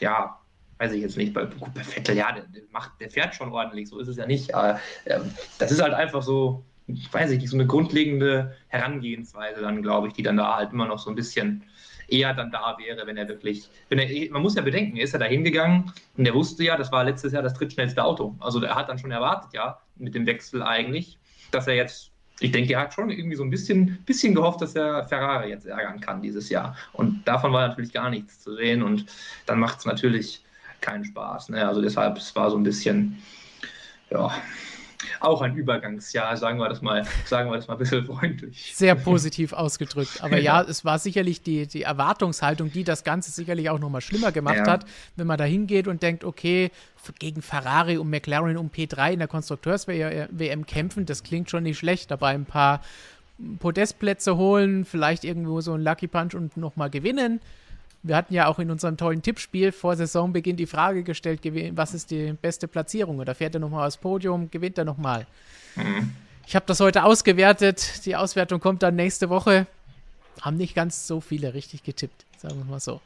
Speaker 3: ja weiß ich jetzt nicht, bei, bei Vettel, ja, der, der, macht, der fährt schon ordentlich, so ist es ja nicht. Aber äh, das ist halt einfach so, weiß ich nicht, so eine grundlegende Herangehensweise dann, glaube ich, die dann da halt immer noch so ein bisschen eher dann da wäre, wenn er wirklich, wenn er, man muss ja bedenken, er ist ja da hingegangen und er wusste ja, das war letztes Jahr das drittschnellste Auto. Also er hat dann schon erwartet, ja, mit dem Wechsel eigentlich, dass er jetzt, ich denke, er hat schon irgendwie so ein bisschen, bisschen gehofft, dass er Ferrari jetzt ärgern kann dieses Jahr. Und davon war natürlich gar nichts zu sehen und dann macht es natürlich keinen Spaß. Ne? Also deshalb, es war so ein bisschen, ja, auch ein Übergangsjahr, sagen wir das mal, sagen wir das mal ein bisschen freundlich.
Speaker 1: Sehr positiv ausgedrückt. Aber ja, es war sicherlich die, die Erwartungshaltung, die das Ganze sicherlich auch nochmal schlimmer gemacht ja. hat, wenn man da hingeht und denkt, okay, gegen Ferrari und McLaren um P3 in der Konstrukteurs-WM kämpfen, das klingt schon nicht schlecht. Dabei ein paar Podestplätze holen, vielleicht irgendwo so ein Lucky Punch und nochmal gewinnen wir hatten ja auch in unserem tollen Tippspiel vor Saisonbeginn die Frage gestellt, was ist die beste Platzierung? Oder fährt er nochmal aufs Podium, gewinnt er nochmal? Mhm. Ich habe das heute ausgewertet. Die Auswertung kommt dann nächste Woche. Haben nicht ganz so viele richtig getippt, sagen wir mal so.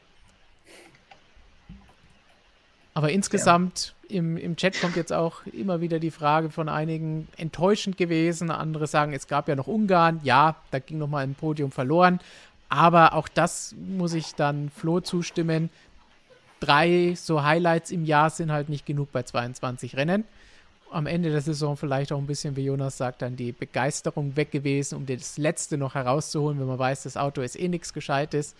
Speaker 1: Aber insgesamt ja. im, im Chat kommt jetzt auch immer wieder die Frage von einigen, enttäuschend gewesen. Andere sagen, es gab ja noch Ungarn. Ja, da ging nochmal ein Podium verloren. Aber auch das muss ich dann Flo zustimmen. Drei so Highlights im Jahr sind halt nicht genug bei 22 Rennen. Am Ende der Saison vielleicht auch ein bisschen, wie Jonas sagt, dann die Begeisterung weg gewesen, um das Letzte noch herauszuholen, wenn man weiß, das Auto ist eh nichts Gescheites.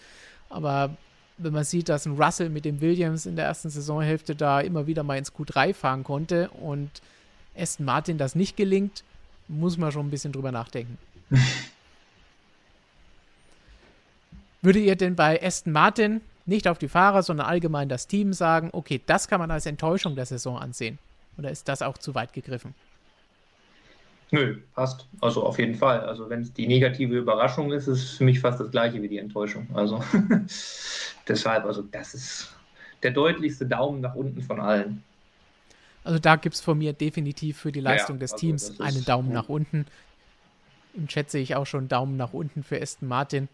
Speaker 1: Aber wenn man sieht, dass ein Russell mit dem Williams in der ersten Saisonhälfte da immer wieder mal ins Q3 fahren konnte und Aston Martin das nicht gelingt, muss man schon ein bisschen drüber nachdenken. Würde ihr denn bei Aston Martin nicht auf die Fahrer, sondern allgemein das Team sagen, okay, das kann man als Enttäuschung der Saison ansehen? Oder ist das auch zu weit gegriffen?
Speaker 3: Nö, passt. Also auf jeden Fall. Also wenn es die negative Überraschung ist, ist es für mich fast das gleiche wie die Enttäuschung. Also deshalb, also das ist der deutlichste Daumen nach unten von allen.
Speaker 1: Also da gibt es von mir definitiv für die Leistung ja, des also Teams einen Daumen nach unten. Im Chat sehe ich auch schon Daumen nach unten für Aston Martin.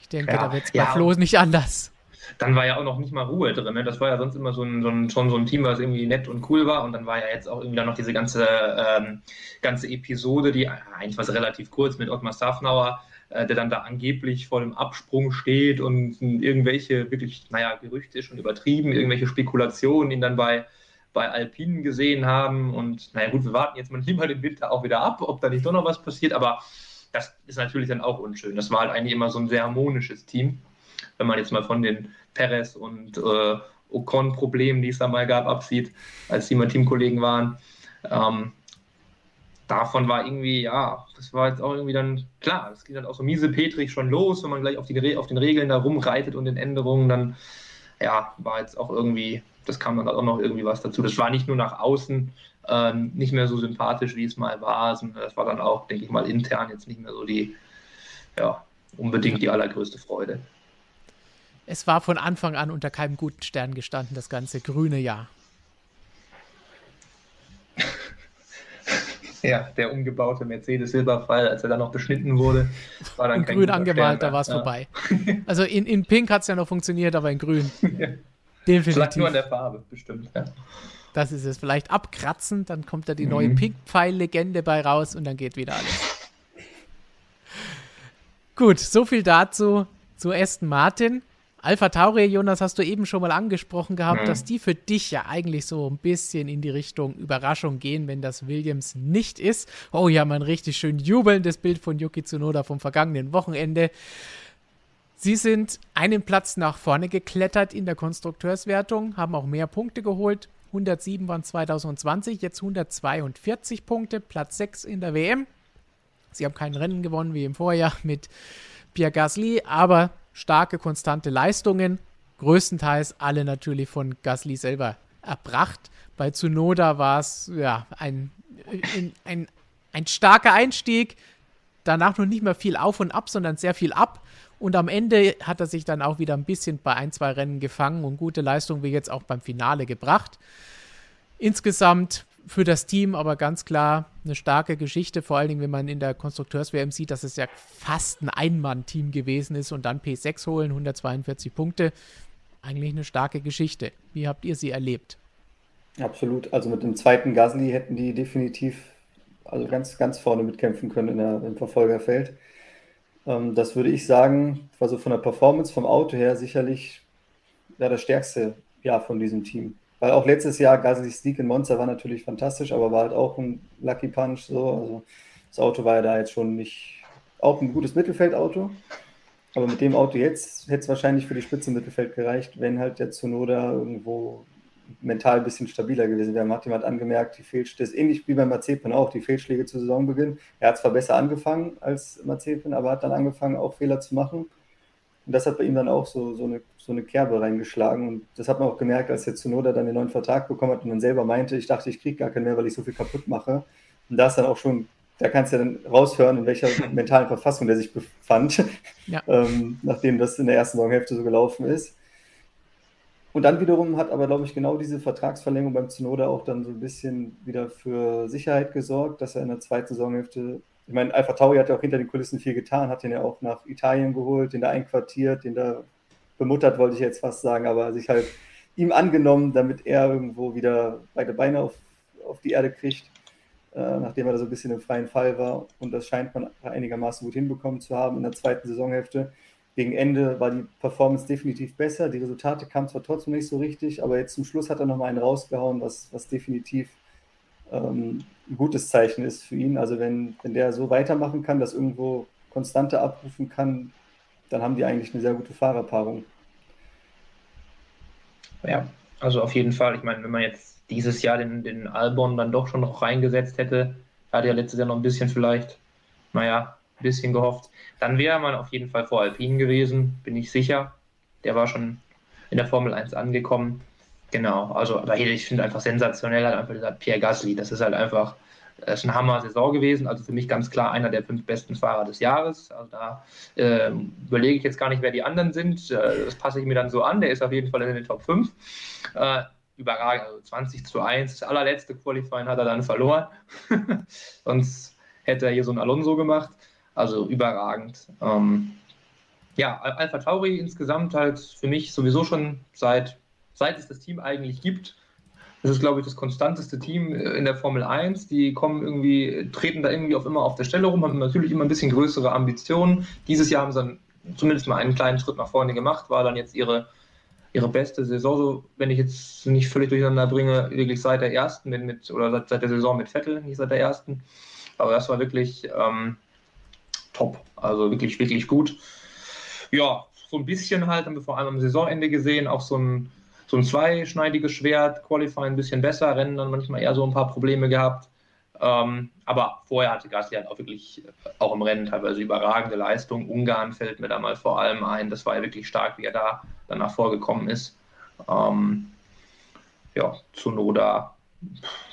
Speaker 1: Ich denke, ja, da wird es bei ja. Flo nicht anders.
Speaker 3: dann war ja auch noch nicht mal Ruhe drin. Ne? Das war ja sonst immer so ein, so ein, schon so ein Team, was irgendwie nett und cool war. Und dann war ja jetzt auch irgendwie dann noch diese ganze, ähm, ganze Episode, die eigentlich war relativ kurz mit Ottmar Safnauer, äh, der dann da angeblich vor dem Absprung steht und irgendwelche wirklich, naja, Gerüchte schon übertrieben, irgendwelche Spekulationen ihn dann bei bei Alpinen gesehen haben. Und naja gut, wir warten jetzt mal lieber den Winter auch wieder ab, ob da nicht doch noch was passiert. Aber das ist natürlich dann auch unschön. Das war halt eigentlich immer so ein sehr harmonisches Team wenn man jetzt mal von den Perez und äh, Ocon-Problemen, die es da mal gab, absieht, als die mal Teamkollegen waren. Ähm, davon war irgendwie, ja, das war jetzt auch irgendwie dann, klar, es ging dann auch so miese Petrich schon los, wenn man gleich auf, die, auf den Regeln da rumreitet und den Änderungen, dann, ja, war jetzt auch irgendwie, das kam dann auch noch irgendwie was dazu. Das war nicht nur nach außen ähm, nicht mehr so sympathisch, wie es mal war, sondern das war dann auch, denke ich mal, intern jetzt nicht mehr so die, ja, unbedingt die allergrößte Freude.
Speaker 1: Es war von Anfang an unter keinem guten Stern gestanden, das ganze grüne Jahr.
Speaker 3: Ja, der umgebaute Mercedes Silberfall, als er dann noch beschnitten wurde,
Speaker 1: war dann in kein grün angemalt, Stern da war es ja. vorbei. Also in, in Pink hat es ja noch funktioniert, aber in grün. ja.
Speaker 3: Definitiv. Vielleicht nur an der Farbe, bestimmt. Ja.
Speaker 1: Das ist es. Vielleicht abkratzen, dann kommt da die mhm. neue Pink-Pfeil-Legende bei raus und dann geht wieder alles. Gut, so viel dazu zu Aston Martin. Alpha Tauri, Jonas, hast du eben schon mal angesprochen gehabt, mhm. dass die für dich ja eigentlich so ein bisschen in die Richtung Überraschung gehen, wenn das Williams nicht ist. Oh, hier haben wir ein richtig schön jubelndes Bild von Yuki Tsunoda vom vergangenen Wochenende. Sie sind einen Platz nach vorne geklettert in der Konstrukteurswertung, haben auch mehr Punkte geholt. 107 waren 2020, jetzt 142 Punkte, Platz 6 in der WM. Sie haben kein Rennen gewonnen wie im Vorjahr mit Pierre Gasly, aber starke, konstante Leistungen, größtenteils alle natürlich von Gasly selber erbracht. Bei Tsunoda war es ja ein, ein, ein, ein starker Einstieg, danach noch nicht mehr viel auf und ab, sondern sehr viel ab. Und am Ende hat er sich dann auch wieder ein bisschen bei ein, zwei Rennen gefangen und gute Leistung wie jetzt auch beim Finale gebracht. Insgesamt für das Team aber ganz klar eine starke Geschichte, vor allen Dingen, wenn man in der Konstrukteurs-WM sieht, dass es ja fast ein Einmann-Team gewesen ist und dann P6 holen, 142 Punkte. Eigentlich eine starke Geschichte. Wie habt ihr sie erlebt?
Speaker 4: Absolut. Also mit dem zweiten Gasly hätten die definitiv also ganz, ganz vorne mitkämpfen können in der, im Verfolgerfeld. Ähm, das würde ich sagen, war so von der Performance vom Auto her sicherlich ja, das stärkste Jahr von diesem Team. Weil auch letztes Jahr Gasly's Sieg in Monza war natürlich fantastisch, aber war halt auch ein Lucky Punch. So. Also das Auto war ja da jetzt schon nicht, auch ein gutes Mittelfeldauto. Aber mit dem Auto jetzt hätte es wahrscheinlich für die Spitze Mittelfeld gereicht, wenn halt der Zunoda irgendwo mental ein bisschen stabiler gewesen wäre. Hat jemand angemerkt, die Fehlschläge, ist ähnlich wie bei Mazepin auch, die Fehlschläge zu Saisonbeginn. Er hat zwar besser angefangen als Mazepin, aber hat dann angefangen, auch Fehler zu machen. Und das hat bei ihm dann auch so, so, eine, so eine Kerbe reingeschlagen. Und das hat man auch gemerkt, als jetzt Zunoda dann den neuen Vertrag bekommen hat und dann selber meinte, ich dachte, ich kriege gar keinen mehr, weil ich so viel kaputt mache. Und da ist dann auch schon, da kannst du ja dann raushören, in welcher mentalen Verfassung der sich befand, ja. ähm, nachdem das in der ersten Saisonhälfte so gelaufen ist. Und dann wiederum hat aber, glaube ich, genau diese Vertragsverlängerung beim Zunoda auch dann so ein bisschen wieder für Sicherheit gesorgt, dass er in der zweiten Saisonhälfte ich meine, Alpha Tauri hat ja auch hinter den Kulissen viel getan, hat den ja auch nach Italien geholt, den da einquartiert, den da bemuttert, wollte ich jetzt fast sagen, aber sich halt ihm angenommen, damit er irgendwo wieder beide Beine auf, auf die Erde kriegt, äh, nachdem er da so ein bisschen im freien Fall war. Und das scheint man einigermaßen gut hinbekommen zu haben in der zweiten Saisonhälfte. Gegen Ende war die Performance definitiv besser. Die Resultate kamen zwar trotzdem nicht so richtig, aber jetzt zum Schluss hat er nochmal einen rausgehauen, was, was definitiv ähm, ein gutes Zeichen ist für ihn. Also wenn, wenn der so weitermachen kann, das irgendwo Konstante abrufen kann, dann haben die eigentlich eine sehr gute Fahrerpaarung.
Speaker 3: Ja, also auf jeden Fall. Ich meine, wenn man jetzt dieses Jahr den, den Albon dann doch schon noch reingesetzt hätte, hat ja letztes Jahr noch ein bisschen vielleicht, naja, ein bisschen gehofft, dann wäre man auf jeden Fall vor Alpine gewesen, bin ich sicher. Der war schon in der Formel 1 angekommen. Genau, also, aber ich finde einfach sensationell halt einfach dieser Pierre Gasly. Das ist halt einfach, das ist eine Hammer-Saison gewesen. Also für mich ganz klar einer der fünf besten Fahrer des Jahres. Also da äh, überlege ich jetzt gar nicht, wer die anderen sind. Äh, das passe ich mir dann so an. Der ist auf jeden Fall in den Top 5. Äh, überragend, also 20 zu 1. Das allerletzte Qualifying hat er dann verloren. Sonst hätte er hier so ein Alonso gemacht. Also überragend. Ähm, ja, Alpha Tauri insgesamt halt für mich sowieso schon seit, seit es das Team eigentlich gibt. Das ist, glaube ich, das konstanteste Team in der Formel 1. Die kommen irgendwie, treten da irgendwie auf immer auf der Stelle rum, haben natürlich immer ein bisschen größere Ambitionen. Dieses Jahr haben sie dann zumindest mal einen kleinen Schritt nach vorne gemacht, war dann jetzt ihre, ihre beste Saison, so, wenn ich jetzt nicht völlig durcheinander bringe, wirklich seit der ersten mit, mit oder seit, seit der Saison mit Vettel, nicht seit der ersten. Aber das war wirklich ähm, top, also wirklich, wirklich gut ja, so ein bisschen halt, haben wir vor allem am Saisonende gesehen, auch so ein, so ein zweischneidiges Schwert, Qualifying ein bisschen besser, Rennen dann manchmal eher so ein paar Probleme gehabt. Ähm, aber vorher hatte Gasly halt auch wirklich auch im Rennen teilweise überragende Leistung. Ungarn fällt mir da mal vor allem ein. Das war ja wirklich stark, wie er da danach vorgekommen ist. Ähm, ja, Zunoda.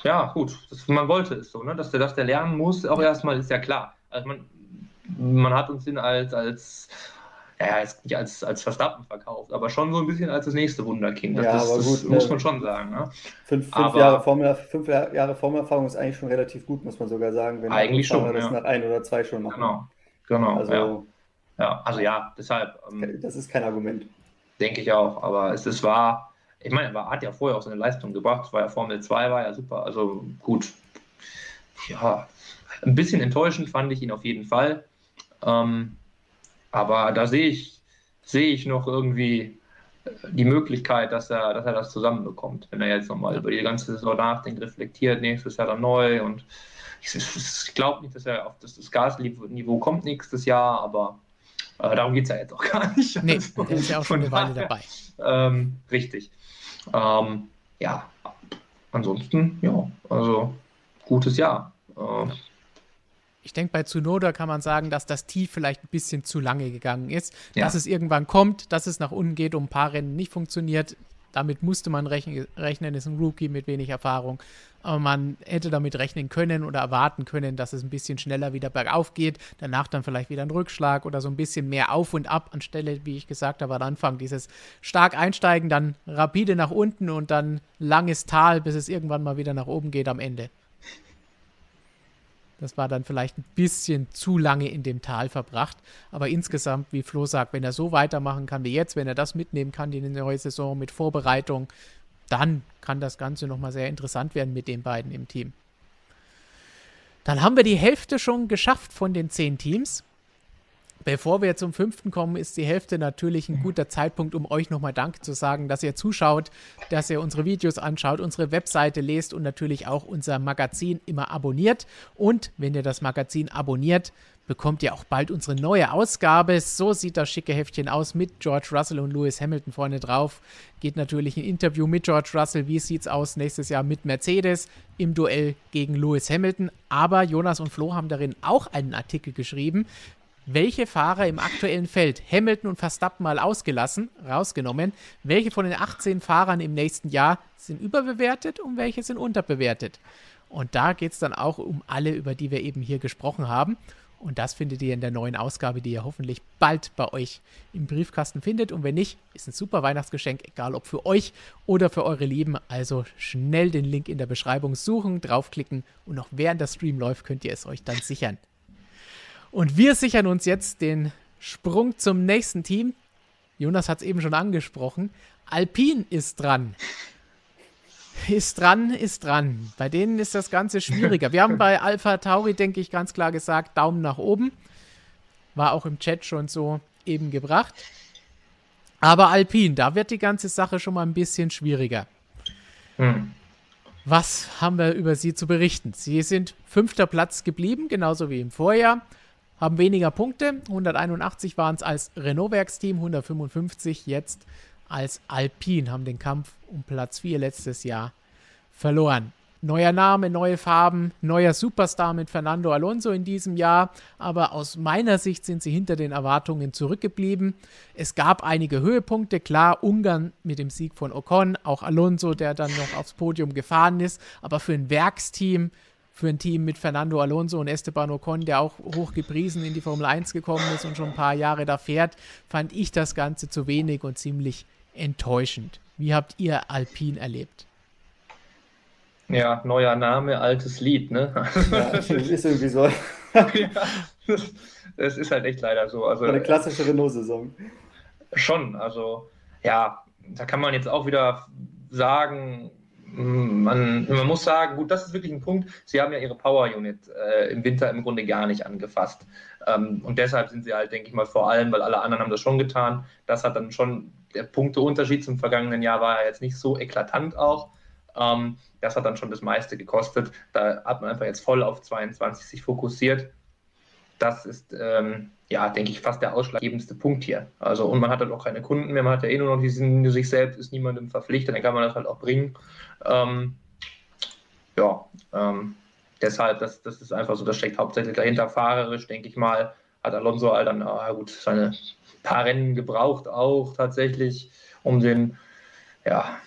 Speaker 3: Ja, gut, das, man wollte es so, ne? dass, der, dass der lernen muss, auch erstmal ist ja klar. Also man, man hat uns ihn als, als ja, jetzt nicht als, als Verstappen verkauft, aber schon so ein bisschen als das nächste Wunderkind. Das,
Speaker 4: ja,
Speaker 3: das,
Speaker 4: das gut,
Speaker 3: muss man schon sagen. Ne?
Speaker 4: Fünf, fünf aber, Jahre Formel, fünf Jahre Formelerfahrung ist eigentlich schon relativ gut, muss man sogar sagen,
Speaker 3: wenn eigentlich schon,
Speaker 4: das ja. nach ein oder zwei schon machen.
Speaker 3: Genau, genau.
Speaker 4: Also,
Speaker 3: ja. ja. also ja, deshalb.
Speaker 4: Ähm, das ist kein Argument.
Speaker 3: Denke ich auch, aber es, es war, ich meine, er hat ja vorher auch seine Leistung gebracht, war ja Formel 2, war ja super, also gut. Ja, ein bisschen enttäuschend fand ich ihn auf jeden Fall. Ähm, aber da sehe ich, sehe ich noch irgendwie äh, die Möglichkeit, dass er, dass er das zusammenbekommt, wenn er jetzt nochmal über die ganze Saison nachdenkt, reflektiert, nächstes Jahr dann neu und ich, ich glaube nicht, dass er auf das, das Gasniveau kommt nächstes Jahr, aber äh, darum geht es ja jetzt auch gar nicht.
Speaker 1: Nee, also, der ist ja auch schon eine Weile dabei.
Speaker 3: Ähm, richtig. Ähm, ja, ansonsten, ja, also gutes Jahr. Äh,
Speaker 1: ich denke, bei Tsunoda kann man sagen, dass das Tief vielleicht ein bisschen zu lange gegangen ist. Ja. Dass es irgendwann kommt, dass es nach unten geht, um ein paar Rennen nicht funktioniert. Damit musste man rechnen, rechnen, ist ein Rookie mit wenig Erfahrung. Aber man hätte damit rechnen können oder erwarten können, dass es ein bisschen schneller wieder bergauf geht. Danach dann vielleicht wieder ein Rückschlag oder so ein bisschen mehr auf und ab, anstelle, wie ich gesagt habe, am Anfang dieses stark einsteigen, dann rapide nach unten und dann langes Tal, bis es irgendwann mal wieder nach oben geht am Ende. Das war dann vielleicht ein bisschen zu lange in dem Tal verbracht. Aber insgesamt, wie Flo sagt, wenn er so weitermachen kann wie jetzt, wenn er das mitnehmen kann in die neue Saison mit Vorbereitung, dann kann das Ganze nochmal sehr interessant werden mit den beiden im Team. Dann haben wir die Hälfte schon geschafft von den zehn Teams. Bevor wir zum fünften kommen, ist die Hälfte natürlich ein guter Zeitpunkt, um euch nochmal Danke zu sagen, dass ihr zuschaut, dass ihr unsere Videos anschaut, unsere Webseite lest und natürlich auch unser Magazin immer abonniert. Und wenn ihr das Magazin abonniert, bekommt ihr auch bald unsere neue Ausgabe. So sieht das schicke Heftchen aus mit George Russell und Lewis Hamilton vorne drauf. Geht natürlich ein Interview mit George Russell. Wie sieht's aus nächstes Jahr mit Mercedes im Duell gegen Lewis Hamilton? Aber Jonas und Flo haben darin auch einen Artikel geschrieben, welche Fahrer im aktuellen Feld, Hamilton und Verstappen mal ausgelassen, rausgenommen, welche von den 18 Fahrern im nächsten Jahr sind überbewertet und welche sind unterbewertet. Und da geht es dann auch um alle, über die wir eben hier gesprochen haben. Und das findet ihr in der neuen Ausgabe, die ihr hoffentlich bald bei euch im Briefkasten findet. Und wenn nicht, ist ein super Weihnachtsgeschenk, egal ob für euch oder für eure Lieben. Also schnell den Link in der Beschreibung suchen, draufklicken und noch während der Stream läuft, könnt ihr es euch dann sichern. Und wir sichern uns jetzt den Sprung zum nächsten Team. Jonas hat es eben schon angesprochen. Alpine ist dran. Ist dran, ist dran. Bei denen ist das Ganze schwieriger. Wir haben bei Alpha Tauri, denke ich, ganz klar gesagt, Daumen nach oben. War auch im Chat schon so eben gebracht. Aber Alpine, da wird die ganze Sache schon mal ein bisschen schwieriger. Hm. Was haben wir über sie zu berichten? Sie sind fünfter Platz geblieben, genauso wie im Vorjahr haben weniger Punkte. 181 waren es als Renault-Werksteam, 155 jetzt als Alpine, haben den Kampf um Platz 4 letztes Jahr verloren. Neuer Name, neue Farben, neuer Superstar mit Fernando Alonso in diesem Jahr, aber aus meiner Sicht sind sie hinter den Erwartungen zurückgeblieben. Es gab einige Höhepunkte, klar, Ungarn mit dem Sieg von Ocon, auch Alonso, der dann noch aufs Podium gefahren ist, aber für ein Werksteam für ein Team mit Fernando Alonso und Esteban Ocon, der auch hoch gepriesen in die Formel 1 gekommen ist und schon ein paar Jahre da fährt, fand ich das Ganze zu wenig und ziemlich enttäuschend. Wie habt ihr Alpine erlebt?
Speaker 3: Ja, neuer Name, altes Lied, ne?
Speaker 4: Ja, ist irgendwie so.
Speaker 3: ja, das, ist halt echt leider so. Also,
Speaker 4: Eine klassische Renault-Saison.
Speaker 3: Schon, also ja, da kann man jetzt auch wieder sagen, man, man, muss sagen, gut, das ist wirklich ein Punkt. Sie haben ja ihre Power Unit äh, im Winter im Grunde gar nicht angefasst. Ähm, und deshalb sind sie halt, denke ich mal, vor allem, weil alle anderen haben das schon getan. Das hat dann schon, der Punkteunterschied zum vergangenen Jahr war ja jetzt nicht so eklatant auch. Ähm, das hat dann schon das meiste gekostet. Da hat man einfach jetzt voll auf 22 sich fokussiert. Das ist, ähm, ja, denke ich, fast der ausschlaggebendste Punkt hier. Also, und man hat halt auch keine Kunden mehr, man hat ja eh nur noch diesen, sich selbst, ist niemandem verpflichtet, dann kann man das halt auch bringen. Ähm, ja, ähm, deshalb, das, das ist einfach so, das steckt hauptsächlich dahinter. Fahrerisch, denke ich mal, hat Alonso halt dann, ah, gut, seine paar Rennen gebraucht auch tatsächlich, um den, ja,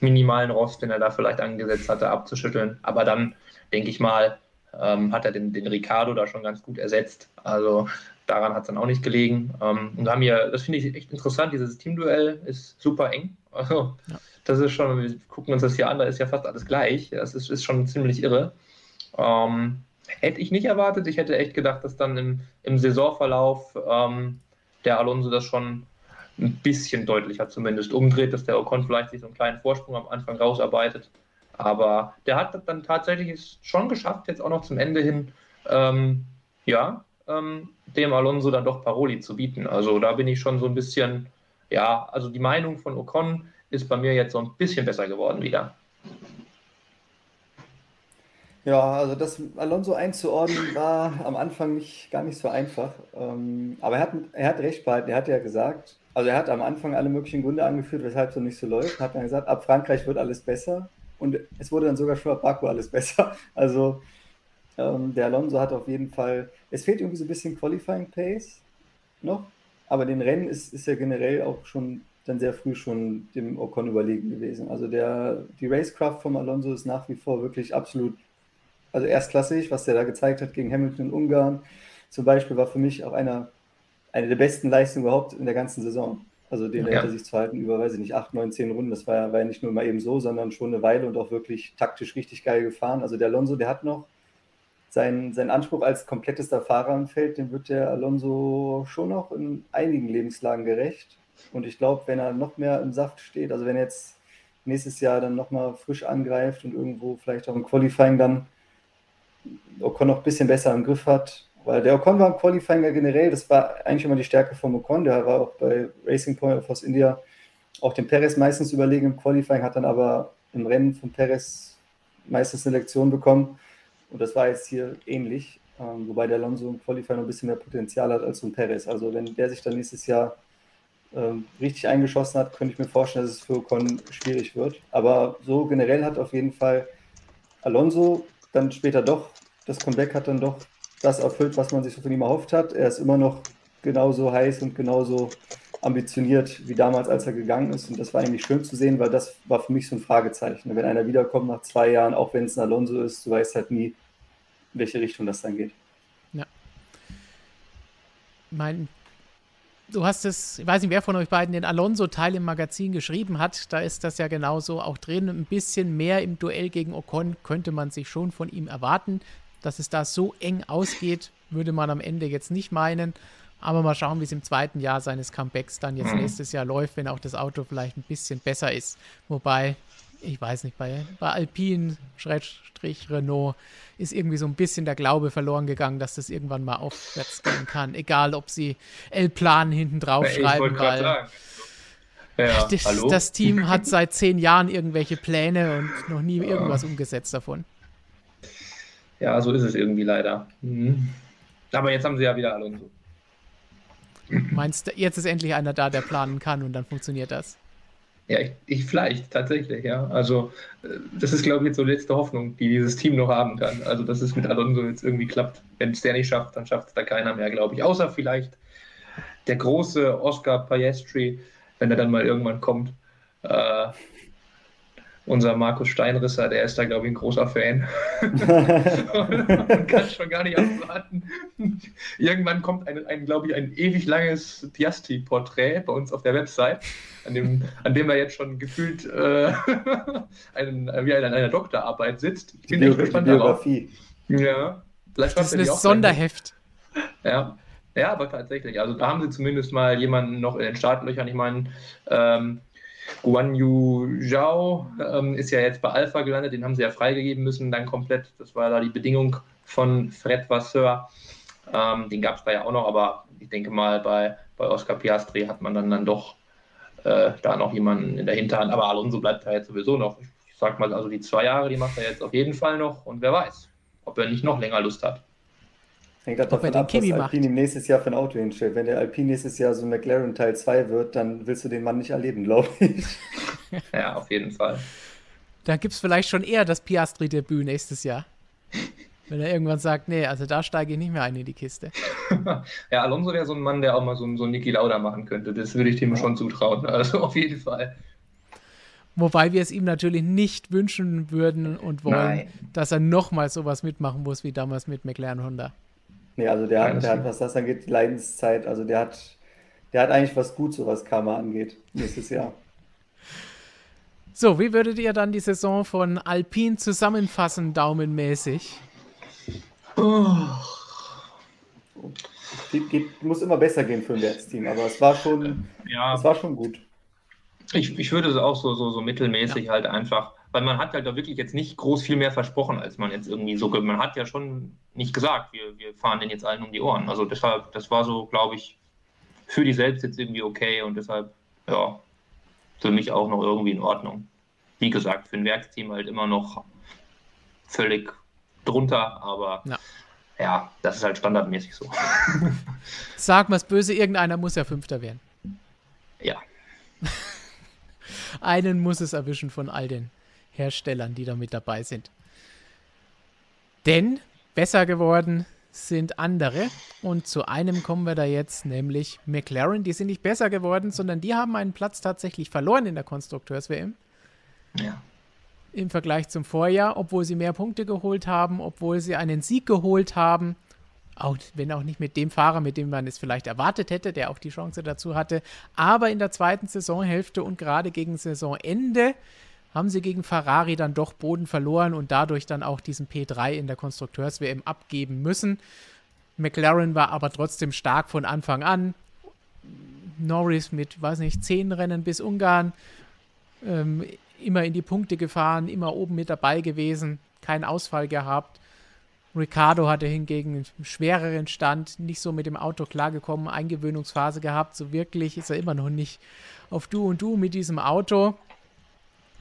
Speaker 3: minimalen Rost, den er da vielleicht angesetzt hatte, abzuschütteln. Aber dann, denke ich mal, ähm, hat er den, den Ricardo da schon ganz gut ersetzt. Also daran hat es dann auch nicht gelegen. Ähm, und haben hier, das finde ich echt interessant, dieses Teamduell ist super eng. Also ja. das ist schon, wir gucken uns das hier an, da ist ja fast alles gleich. Das ist, ist schon ziemlich irre. Ähm, hätte ich nicht erwartet. Ich hätte echt gedacht, dass dann im, im Saisonverlauf ähm, der Alonso das schon ein bisschen deutlicher zumindest umdreht, dass der Ocon vielleicht sich so einen kleinen Vorsprung am Anfang rausarbeitet. Aber der hat dann tatsächlich es schon geschafft, jetzt auch noch zum Ende hin, ähm, ja, ähm, dem Alonso dann doch Paroli zu bieten. Also da bin ich schon so ein bisschen, ja, also die Meinung von Ocon ist bei mir jetzt so ein bisschen besser geworden wieder.
Speaker 4: Ja, also das Alonso einzuordnen war am Anfang nicht, gar nicht so einfach. Ähm, aber er hat, er hat recht behalten. Er hat ja gesagt, also er hat am Anfang alle möglichen Gründe angeführt, weshalb es so nicht so läuft. Hat dann gesagt, ab Frankreich wird alles besser. Und es wurde dann sogar schon ab Baku alles besser. Also ähm, der Alonso hat auf jeden Fall, es fehlt irgendwie so ein bisschen Qualifying Pace noch. Aber den Rennen ist, ist ja generell auch schon dann sehr früh schon dem Ocon überlegen gewesen. Also der, die Racecraft vom Alonso ist nach wie vor wirklich absolut, also erstklassig, was der da gezeigt hat gegen Hamilton in Ungarn. Zum Beispiel war für mich auch einer eine der besten Leistungen überhaupt in der ganzen Saison. Also den ja. hinter sich zu halten über, weiß ich nicht, acht, neun, zehn Runden. Das war ja, war ja nicht nur mal eben so, sondern schon eine Weile und auch wirklich taktisch richtig geil gefahren. Also der Alonso, der hat noch seinen, seinen Anspruch als komplettester Fahrer im Feld, dem wird der Alonso schon noch in einigen Lebenslagen gerecht. Und ich glaube, wenn er noch mehr im Saft steht, also wenn er jetzt nächstes Jahr dann nochmal frisch angreift und irgendwo vielleicht auch im Qualifying dann Ocon noch ein bisschen besser im Griff hat, weil der Ocon war im Qualifying generell, das war eigentlich immer die Stärke von Ocon, der war auch bei Racing Point of Force India auch dem Perez meistens überlegen im Qualifying, hat dann aber im Rennen von Perez meistens eine Lektion bekommen und das war jetzt hier ähnlich, ähm, wobei der Alonso im Qualifying noch ein bisschen mehr Potenzial hat als ein Perez. Also wenn der sich dann nächstes Jahr ähm, richtig eingeschossen hat, könnte ich mir vorstellen, dass es für Ocon schwierig wird. Aber so generell hat auf jeden Fall Alonso dann später doch, das Comeback hat dann doch das erfüllt, was man sich von ihm erhofft hat. Er ist immer noch genauso heiß und genauso ambitioniert wie damals, als er gegangen ist. Und das war eigentlich schön zu sehen, weil das war für mich so ein Fragezeichen. Wenn einer wiederkommt nach zwei Jahren, auch wenn es ein Alonso ist, du weißt halt nie, in welche Richtung das dann geht. Ja.
Speaker 1: Mein, du hast es, ich weiß nicht, wer von euch beiden den Alonso-Teil im Magazin geschrieben hat. Da ist das ja genauso auch drin. Ein bisschen mehr im Duell gegen Ocon könnte man sich schon von ihm erwarten. Dass es da so eng ausgeht, würde man am Ende jetzt nicht meinen. Aber mal schauen, wie es im zweiten Jahr seines Comebacks dann jetzt mhm. nächstes Jahr läuft, wenn auch das Auto vielleicht ein bisschen besser ist. Wobei, ich weiß nicht, bei, bei Alpine, Schrägstrich Renault, ist irgendwie so ein bisschen der Glaube verloren gegangen, dass das irgendwann mal aufwärts gehen kann. Egal, ob sie L-Plan hinten drauf ja, schreiben, weil ja, das, das, Team hat seit zehn Jahren irgendwelche Pläne und noch nie irgendwas umgesetzt davon.
Speaker 3: Ja, so ist es irgendwie leider. Mhm. Aber jetzt haben sie ja wieder Alonso.
Speaker 1: Meinst du, jetzt ist endlich einer da, der planen kann und dann funktioniert das?
Speaker 3: Ja, ich, ich vielleicht, tatsächlich, ja. Also, äh, das ist, glaube ich, jetzt so letzte Hoffnung, die dieses Team noch haben kann. Also, dass es mit Alonso jetzt irgendwie klappt. Wenn es der nicht schafft, dann schafft es da keiner mehr, glaube ich. Außer vielleicht der große Oscar Piastri, wenn er dann mal irgendwann kommt. Äh, unser Markus Steinrisser, der ist da, glaube ich, ein großer Fan. und kann schon gar nicht abwarten. Irgendwann kommt ein, ein glaube ich, ein ewig langes Piasti-Porträt bei uns auf der Website, an dem, an dem er jetzt schon gefühlt äh, einen, wie an einer Doktorarbeit sitzt.
Speaker 4: Ich bin echt gespannt
Speaker 3: darauf. Ja,
Speaker 1: Vielleicht das ist ein Sonderheft.
Speaker 3: Ja. ja, aber tatsächlich. Also da haben sie zumindest mal jemanden noch in den Startlöchern. Ich meine, ähm, Guan Yu Zhao ähm, ist ja jetzt bei Alpha gelandet, den haben sie ja freigegeben müssen, dann komplett. Das war da die Bedingung von Fred Vasseur. Ähm, den gab es da ja auch noch, aber ich denke mal, bei, bei Oscar Piastri hat man dann, dann doch äh, da noch jemanden in der Hinterhand. Aber Alonso bleibt da jetzt sowieso noch. Ich, sag mal, also die zwei Jahre, die macht er jetzt auf jeden Fall noch und wer weiß, ob er nicht noch länger Lust hat.
Speaker 4: Hängt halt davon ab, was Alpine ihm nächstes Jahr für ein Auto hinstellt. Wenn der Alpine nächstes Jahr so ein McLaren Teil 2 wird, dann willst du den Mann nicht erleben, glaube ich.
Speaker 3: ja, auf jeden Fall.
Speaker 1: Da gibt es vielleicht schon eher das Piastri-Debüt nächstes Jahr. Wenn er irgendwann sagt, nee, also da steige ich nicht mehr ein in die Kiste.
Speaker 3: ja, Alonso wäre so ein Mann, der auch mal so, so einen Niki Lauda machen könnte. Das würde ich dem schon zutrauen. Also auf jeden Fall.
Speaker 1: Wobei wir es ihm natürlich nicht wünschen würden und wollen, Nein. dass er nochmal sowas mitmachen muss wie damals mit McLaren Honda.
Speaker 4: Nee, also der, hat, der hat, was das angeht, Leidenszeit. Also der hat, der hat eigentlich was gut, so was Karma angeht, nächstes Jahr.
Speaker 1: So, wie würdet ihr dann die Saison von Alpine zusammenfassen, daumenmäßig?
Speaker 4: Oh. Geht, geht, muss immer besser gehen für ein Werksteam, aber es war schon, ja. es war schon gut.
Speaker 3: Ich, ich würde es auch so, so, so mittelmäßig ja. halt einfach, weil man hat halt da wirklich jetzt nicht groß viel mehr versprochen, als man jetzt irgendwie so, man hat ja schon nicht gesagt, wir, wir fahren den jetzt allen um die Ohren. Also deshalb, das war so, glaube ich, für die selbst jetzt irgendwie okay und deshalb, ja, für mich auch noch irgendwie in Ordnung. Wie gesagt, für ein Werksteam halt immer noch völlig drunter, aber ja, ja das ist halt standardmäßig so.
Speaker 1: Sag mal es böse, irgendeiner muss ja Fünfter werden.
Speaker 3: Ja.
Speaker 1: Einen muss es erwischen von all den Herstellern, die da mit dabei sind. Denn besser geworden sind andere. Und zu einem kommen wir da jetzt, nämlich McLaren. Die sind nicht besser geworden, sondern die haben einen Platz tatsächlich verloren in der Konstrukteurs-WM.
Speaker 3: Ja
Speaker 1: im Vergleich zum Vorjahr, obwohl sie mehr Punkte geholt haben, obwohl sie einen Sieg geholt haben. Auch wenn auch nicht mit dem Fahrer, mit dem man es vielleicht erwartet hätte, der auch die Chance dazu hatte. Aber in der zweiten Saisonhälfte und gerade gegen Saisonende haben sie gegen Ferrari dann doch Boden verloren und dadurch dann auch diesen P3 in der Konstrukteurs-WM abgeben müssen. McLaren war aber trotzdem stark von Anfang an. Norris mit, weiß nicht, zehn Rennen bis Ungarn. Ähm, immer in die Punkte gefahren, immer oben mit dabei gewesen, keinen Ausfall gehabt. Ricardo hatte hingegen einen schwereren Stand, nicht so mit dem Auto klargekommen, Eingewöhnungsphase gehabt. So wirklich ist er immer noch nicht auf Du und Du mit diesem Auto.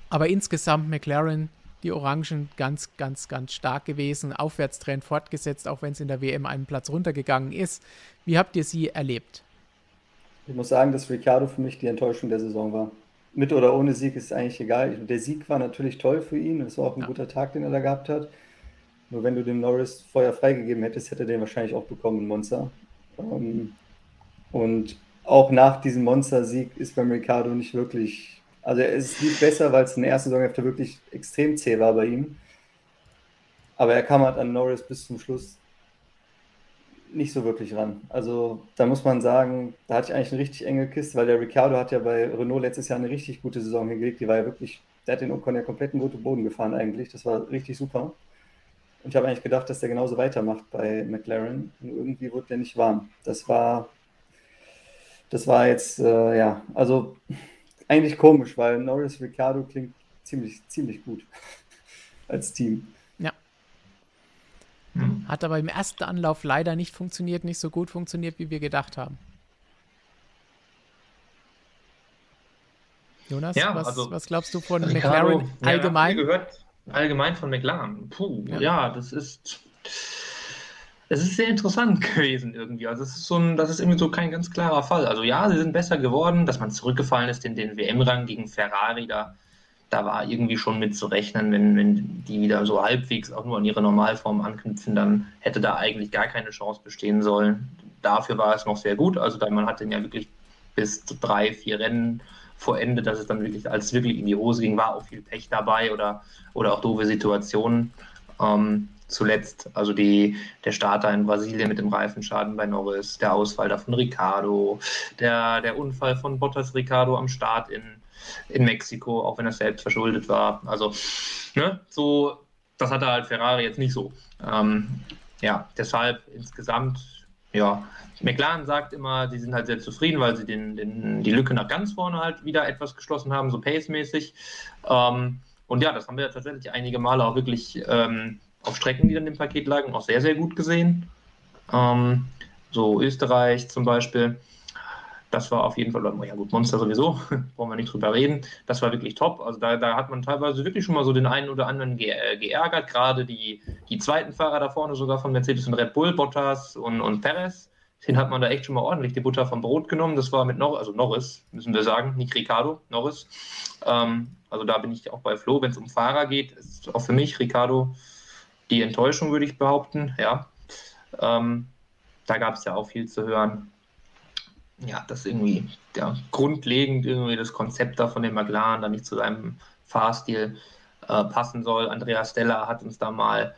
Speaker 1: Aber insgesamt McLaren, die Orangen, ganz, ganz, ganz stark gewesen. Aufwärtstrend fortgesetzt, auch wenn es in der WM einen Platz runtergegangen ist. Wie habt ihr sie erlebt?
Speaker 4: Ich muss sagen, dass Ricardo für mich die Enttäuschung der Saison war mit oder ohne Sieg ist eigentlich egal. Der Sieg war natürlich toll für ihn. Es war auch ein ja. guter Tag, den er da gehabt hat. Nur wenn du dem Norris vorher freigegeben hättest, hätte er den wahrscheinlich auch bekommen, Monster. Ähm, und auch nach diesem Monster-Sieg ist beim Ricardo nicht wirklich. Also es lief besser, weil es in der ersten Saisonhälfte wirklich extrem zäh war bei ihm. Aber er kam halt an Norris bis zum Schluss nicht so wirklich ran. Also da muss man sagen, da hatte ich eigentlich eine richtig enge Kiste, weil der Ricciardo hat ja bei Renault letztes Jahr eine richtig gute Saison hingelegt. Die war ja wirklich, der hat den Ocon ja komplett in guten Boden gefahren eigentlich. Das war richtig super. Und ich habe eigentlich gedacht, dass der genauso weitermacht bei McLaren. Und irgendwie wurde der nicht warm. Das war, das war jetzt, äh, ja, also eigentlich komisch, weil Norris Ricciardo klingt ziemlich, ziemlich gut als Team.
Speaker 1: Mhm. Hat aber im ersten Anlauf leider nicht funktioniert, nicht so gut funktioniert, wie wir gedacht haben. Jonas, ja, was, also, was, glaubst du von McLaren allgemein?
Speaker 3: Ja, gehört allgemein von McLaren. Puh, ja. ja, das ist. Es ist sehr interessant gewesen irgendwie. Also es ist so ein, das ist irgendwie so kein ganz klarer Fall. Also ja, sie sind besser geworden, dass man zurückgefallen ist in den WM-Rang gegen Ferrari. Da da war irgendwie schon mit zu rechnen, wenn, wenn die wieder so halbwegs auch nur an ihre Normalform anknüpfen, dann hätte da eigentlich gar keine Chance bestehen sollen. Dafür war es noch sehr gut. Also man hatte ja wirklich bis drei, vier Rennen vor Ende, dass es dann wirklich, als es wirklich in die Hose ging, war auch viel Pech dabei oder, oder auch doofe Situationen. Ähm, zuletzt, also die, der Starter in Brasilien mit dem Reifenschaden bei Norris, der Ausfall da von Ricardo, der, der Unfall von Bottas Ricardo am Start in, in Mexiko, auch wenn er selbst verschuldet war. Also, ne, so, das hatte halt Ferrari jetzt nicht so. Ähm, ja, deshalb insgesamt, ja, McLaren sagt immer, sie sind halt sehr zufrieden, weil sie den, den, die Lücke nach ganz vorne halt wieder etwas geschlossen haben, so pace-mäßig. Ähm, und ja, das haben wir tatsächlich einige Male auch wirklich ähm, auf Strecken, die dann im Paket lagen, auch sehr, sehr gut gesehen. Ähm, so Österreich zum Beispiel. Das war auf jeden Fall, ja gut, Monster sowieso, brauchen wir nicht drüber reden. Das war wirklich top. Also da, da hat man teilweise wirklich schon mal so den einen oder anderen ge äh, geärgert. Gerade die, die zweiten Fahrer da vorne sogar von Mercedes und Red Bull, Bottas und, und Perez. Den hat man da echt schon mal ordentlich die Butter vom Brot genommen. Das war mit Norris, also Norris, müssen wir sagen, nicht Ricardo, Norris. Ähm, also da bin ich auch bei Flo, wenn es um Fahrer geht, ist auch für mich Ricardo die Enttäuschung, würde ich behaupten. Ja, ähm, da gab es ja auch viel zu hören. Ja, dass irgendwie ja, grundlegend irgendwie das Konzept da von dem McLaren da nicht zu seinem Fahrstil äh, passen soll. Andreas Stella hat uns da mal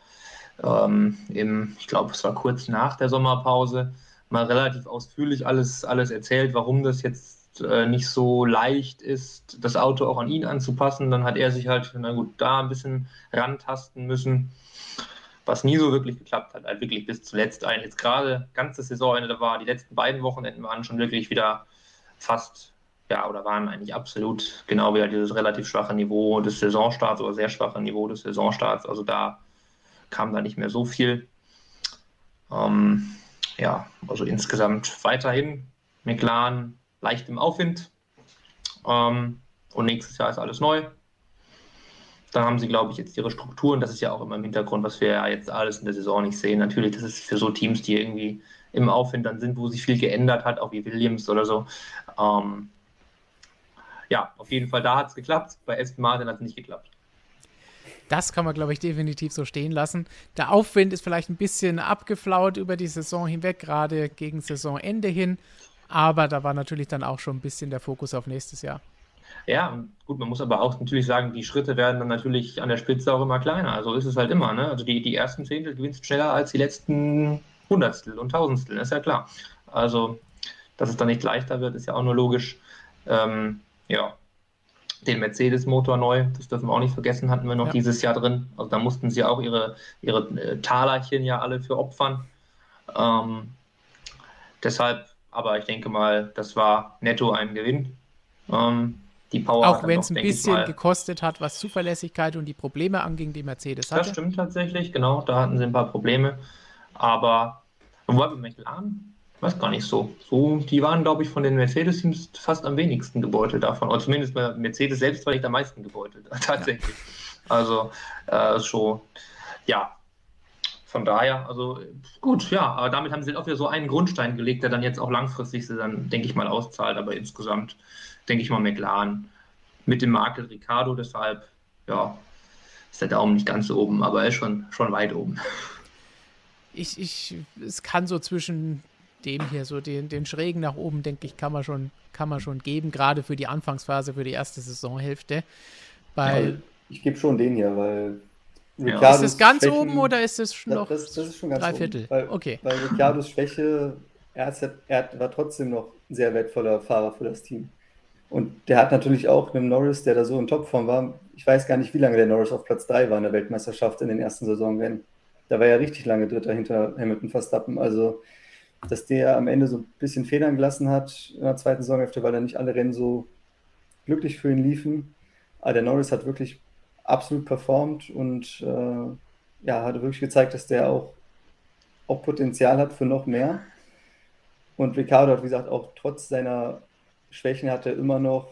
Speaker 3: ähm, im, ich glaube, es war kurz nach der Sommerpause, mal relativ ausführlich alles, alles erzählt, warum das jetzt äh, nicht so leicht ist, das Auto auch an ihn anzupassen. Dann hat er sich halt, na gut, da ein bisschen rantasten müssen was nie so wirklich geklappt hat, halt wirklich bis zuletzt ein. Jetzt gerade ganze Saisonende, war die letzten beiden Wochenenden waren schon wirklich wieder fast, ja, oder waren eigentlich absolut genau wieder dieses relativ schwache Niveau des Saisonstarts oder sehr schwache Niveau des Saisonstarts. Also da kam da nicht mehr so viel. Ähm, ja, also insgesamt weiterhin McLaren leicht im Aufwind. Ähm, und nächstes Jahr ist alles neu. Dann haben sie, glaube ich, jetzt ihre Strukturen. Das ist ja auch immer im Hintergrund, was wir ja jetzt alles in der Saison nicht sehen. Natürlich, das ist für so Teams, die irgendwie im Aufwind dann sind, wo sich viel geändert hat, auch wie Williams oder so. Ähm, ja, auf jeden Fall, da hat es geklappt. Bei Aston Martin hat es nicht geklappt.
Speaker 1: Das kann man, glaube ich, definitiv so stehen lassen. Der Aufwind ist vielleicht ein bisschen abgeflaut über die Saison hinweg, gerade gegen Saisonende hin. Aber da war natürlich dann auch schon ein bisschen der Fokus auf nächstes Jahr.
Speaker 3: Ja, gut, man muss aber auch natürlich sagen, die Schritte werden dann natürlich an der Spitze auch immer kleiner. Also ist es halt immer. Ne? Also die, die ersten Zehntel gewinnst schneller als die letzten Hundertstel und Tausendstel, ist ja klar. Also, dass es dann nicht leichter wird, ist ja auch nur logisch. Ähm, ja, den Mercedes-Motor neu, das dürfen wir auch nicht vergessen, hatten wir noch ja. dieses Jahr drin. Also da mussten sie auch ihre, ihre äh, Talerchen ja alle für opfern. Ähm, deshalb, aber ich denke mal, das war netto ein Gewinn. Ähm,
Speaker 1: die Power Auch wenn es ein bisschen gekostet hat, was Zuverlässigkeit und die Probleme anging, die Mercedes hatte.
Speaker 3: Das stimmt tatsächlich, genau. Da hatten sie ein paar Probleme. Aber wobei bei McLaren, weiß gar nicht so. so die waren, glaube ich, von den Mercedes-Teams fast am wenigsten gebeutelt davon. Oder zumindest bei Mercedes selbst war ich am meisten gebeutelt, tatsächlich. Ja. Also äh, schon, ja. Von daher, also gut, ja, aber damit haben sie auch wieder so einen Grundstein gelegt, der dann jetzt auch langfristig sie dann, denke ich mal, auszahlt. Aber insgesamt denke ich mal, McLaren mit dem Makel Ricardo. Deshalb, ja, ist der Daumen nicht ganz so oben, aber er ist schon, schon weit oben.
Speaker 1: Ich, ich, es kann so zwischen dem hier, so den, den Schrägen nach oben, denke ich, kann man schon, kann man schon geben, gerade für die Anfangsphase, für die erste Saisonhälfte. Weil, ja,
Speaker 4: ich gebe schon den hier, weil
Speaker 1: ja. Ist es ganz Schwächen, oben oder ist es noch
Speaker 4: das, das ist schon ganz
Speaker 1: drei Viertel?
Speaker 4: Weil,
Speaker 1: okay.
Speaker 4: Weil Ricciardos Schwäche, er, hat, er war trotzdem noch ein sehr wertvoller Fahrer für das Team. Und der hat natürlich auch einen Norris, der da so in Topform war. Ich weiß gar nicht, wie lange der Norris auf Platz 3 war in der Weltmeisterschaft in den ersten Saisonrennen. Da war ja richtig lange Dritter hinter Hamilton Verstappen. Also, dass der am Ende so ein bisschen Federn gelassen hat in der zweiten Saisonhälfte, weil da nicht alle Rennen so glücklich für ihn liefen. Aber der Norris hat wirklich absolut performt und äh, ja, hat wirklich gezeigt, dass der auch, auch Potenzial hat für noch mehr. Und Ricardo hat, wie gesagt, auch trotz seiner Schwächen hat er immer noch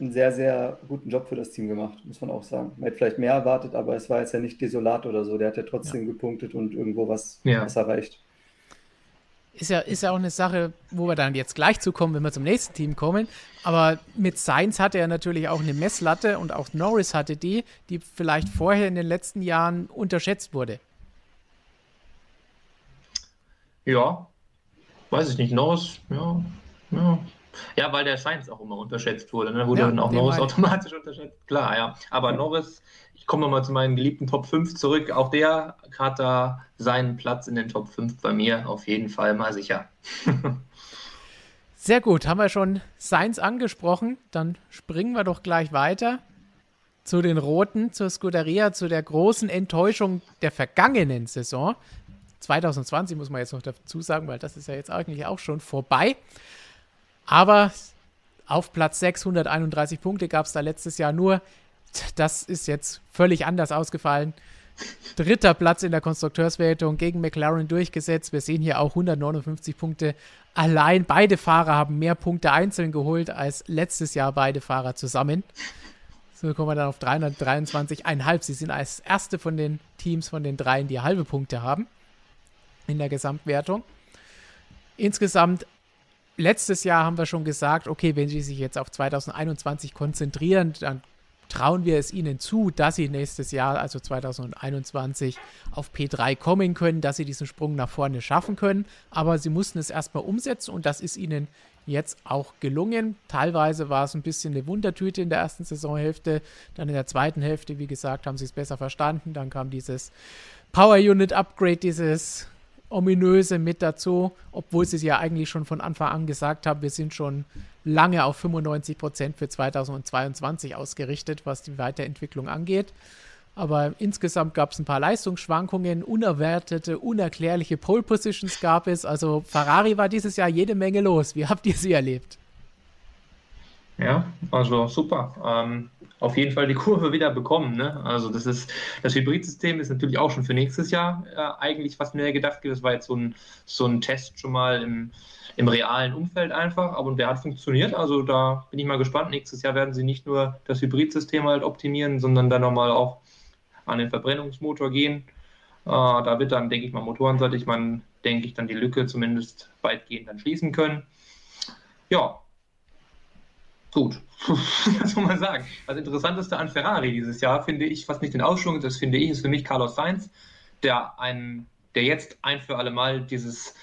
Speaker 4: einen sehr, sehr guten Job für das Team gemacht, muss man auch sagen. Man hätte vielleicht mehr erwartet, aber es war jetzt ja nicht desolat oder so. Der hat ja trotzdem ja. gepunktet und irgendwo was, ja. was erreicht.
Speaker 1: Ist ja, ist ja auch eine Sache, wo wir dann jetzt gleich zu kommen, wenn wir zum nächsten Team kommen. Aber mit Sainz hatte er natürlich auch eine Messlatte und auch Norris hatte die, die vielleicht vorher in den letzten Jahren unterschätzt wurde.
Speaker 3: Ja, weiß ich nicht. Norris, ja, ja, ja, weil der Sainz auch immer unterschätzt wurde. Ne? Wurde ja, dann auch Norris automatisch unterschätzt. Klar, ja. Aber Norris, ich komme nochmal zu meinen geliebten Top 5 zurück. Auch der hat da seinen Platz in den Top 5 bei mir auf jeden Fall mal sicher.
Speaker 1: Sehr gut, haben wir schon Sainz angesprochen. Dann springen wir doch gleich weiter zu den Roten, zur Scuderia, zu der großen Enttäuschung der vergangenen Saison. 2020 muss man jetzt noch dazu sagen, weil das ist ja jetzt eigentlich auch schon vorbei. Aber auf Platz 631 Punkte gab es da letztes Jahr nur. Das ist jetzt völlig anders ausgefallen. Dritter Platz in der Konstrukteurswertung gegen McLaren durchgesetzt. Wir sehen hier auch 159 Punkte allein. Beide Fahrer haben mehr Punkte einzeln geholt als letztes Jahr beide Fahrer zusammen. So kommen wir dann auf 323,5. Sie sind als erste von den Teams von den dreien, die halbe Punkte haben in der Gesamtwertung. Insgesamt, letztes Jahr haben wir schon gesagt, okay, wenn sie sich jetzt auf 2021 konzentrieren, dann trauen wir es ihnen zu, dass sie nächstes Jahr, also 2021, auf P3 kommen können, dass sie diesen Sprung nach vorne schaffen können. Aber sie mussten es erstmal umsetzen und das ist ihnen jetzt auch gelungen. Teilweise war es ein bisschen eine Wundertüte in der ersten Saisonhälfte. Dann in der zweiten Hälfte, wie gesagt, haben sie es besser verstanden. Dann kam dieses Power Unit Upgrade, dieses ominöse mit dazu, obwohl sie es ja eigentlich schon von Anfang an gesagt haben, wir sind schon lange auf 95 Prozent für 2022 ausgerichtet, was die Weiterentwicklung angeht. Aber insgesamt gab es ein paar Leistungsschwankungen, unerwartete, unerklärliche Pole Positions gab es. Also Ferrari war dieses Jahr jede Menge los. Wie habt ihr sie erlebt?
Speaker 3: Ja, also super. Ähm, auf jeden Fall die Kurve wieder bekommen. Ne? Also das ist das Hybridsystem ist natürlich auch schon für nächstes Jahr äh, eigentlich was mehr gedacht. Das war jetzt so ein, so ein Test schon mal im, im realen Umfeld einfach, aber der hat funktioniert. Also da bin ich mal gespannt. Nächstes Jahr werden sie nicht nur das Hybridsystem halt optimieren, sondern dann nochmal auch an den Verbrennungsmotor gehen. Äh, da wird dann, denke ich mal, motorenseitig man, denke ich, dann die Lücke zumindest weitgehend dann schließen können. Ja, gut. Was soll man sagen? Das Interessanteste an Ferrari dieses Jahr finde ich, was nicht den Ausschwung das finde ich, ist für mich Carlos Sainz, der, ein, der jetzt ein für alle Mal dieses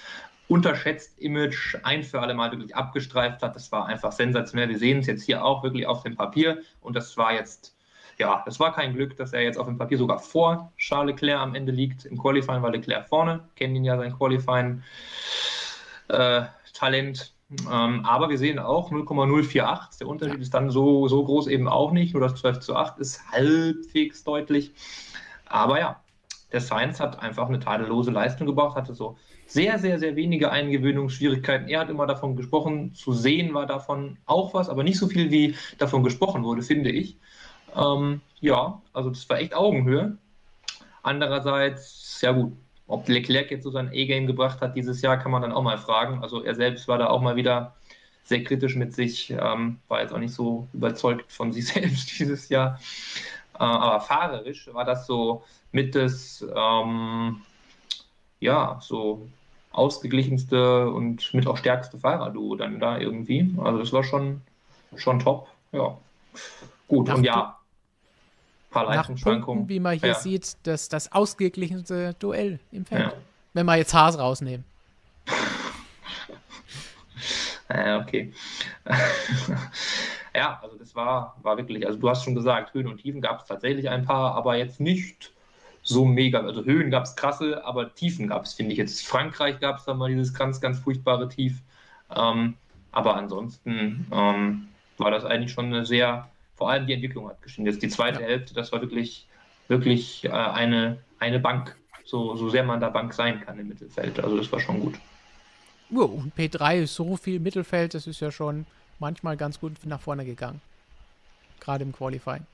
Speaker 3: unterschätzt Image ein für alle Mal wirklich abgestreift hat. Das war einfach sensationell. Wir sehen es jetzt hier auch wirklich auf dem Papier und das war jetzt, ja, das war kein Glück, dass er jetzt auf dem Papier sogar vor Charles Leclerc am Ende liegt. Im Qualifying war Leclerc vorne, kennen ihn ja sein Qualifying äh, ähm, aber wir sehen auch 0,048. Der Unterschied ist dann so, so groß eben auch nicht. Nur das 12 zu 8 ist halbwegs deutlich. Aber ja, der Science hat einfach eine tadellose Leistung gebracht, hatte so sehr, sehr, sehr wenige Eingewöhnungsschwierigkeiten. Er hat immer davon gesprochen, zu sehen war davon auch was, aber nicht so viel, wie davon gesprochen wurde, finde ich. Ähm, ja, also das war echt Augenhöhe. Andererseits, ja gut, ob Leclerc jetzt so sein A-Game gebracht hat dieses Jahr, kann man dann auch mal fragen. Also er selbst war da auch mal wieder sehr kritisch mit sich, ähm, war jetzt auch nicht so überzeugt von sich selbst dieses Jahr. Äh, aber fahrerisch war das so mit das, ähm, ja, so ausgeglichenste und mit auch stärkste Fahrerduo dann da irgendwie. Also das war schon, schon top. Ja. Gut,
Speaker 1: und ja, paar Leistungsschwankungen. wie man hier ja. sieht, das, das ausgeglichenste Duell im Feld. Ja. Wenn wir jetzt Haas rausnehmen.
Speaker 3: ja, okay. ja, also das war, war wirklich, also du hast schon gesagt, Höhen und Tiefen gab es tatsächlich ein paar, aber jetzt nicht so mega. Also Höhen gab es krasse, aber Tiefen gab es, finde ich. Jetzt Frankreich gab es da mal dieses ganz, ganz furchtbare Tief. Ähm, aber ansonsten ähm, war das eigentlich schon eine sehr vor allem die Entwicklung hat gestimmt. Jetzt die zweite ja. Hälfte, das war wirklich, wirklich äh, eine, eine Bank, so, so sehr man da Bank sein kann im Mittelfeld. Also das war schon gut.
Speaker 1: Oh, und P3 ist so viel Mittelfeld, das ist ja schon manchmal ganz gut nach vorne gegangen. Gerade im Qualifying.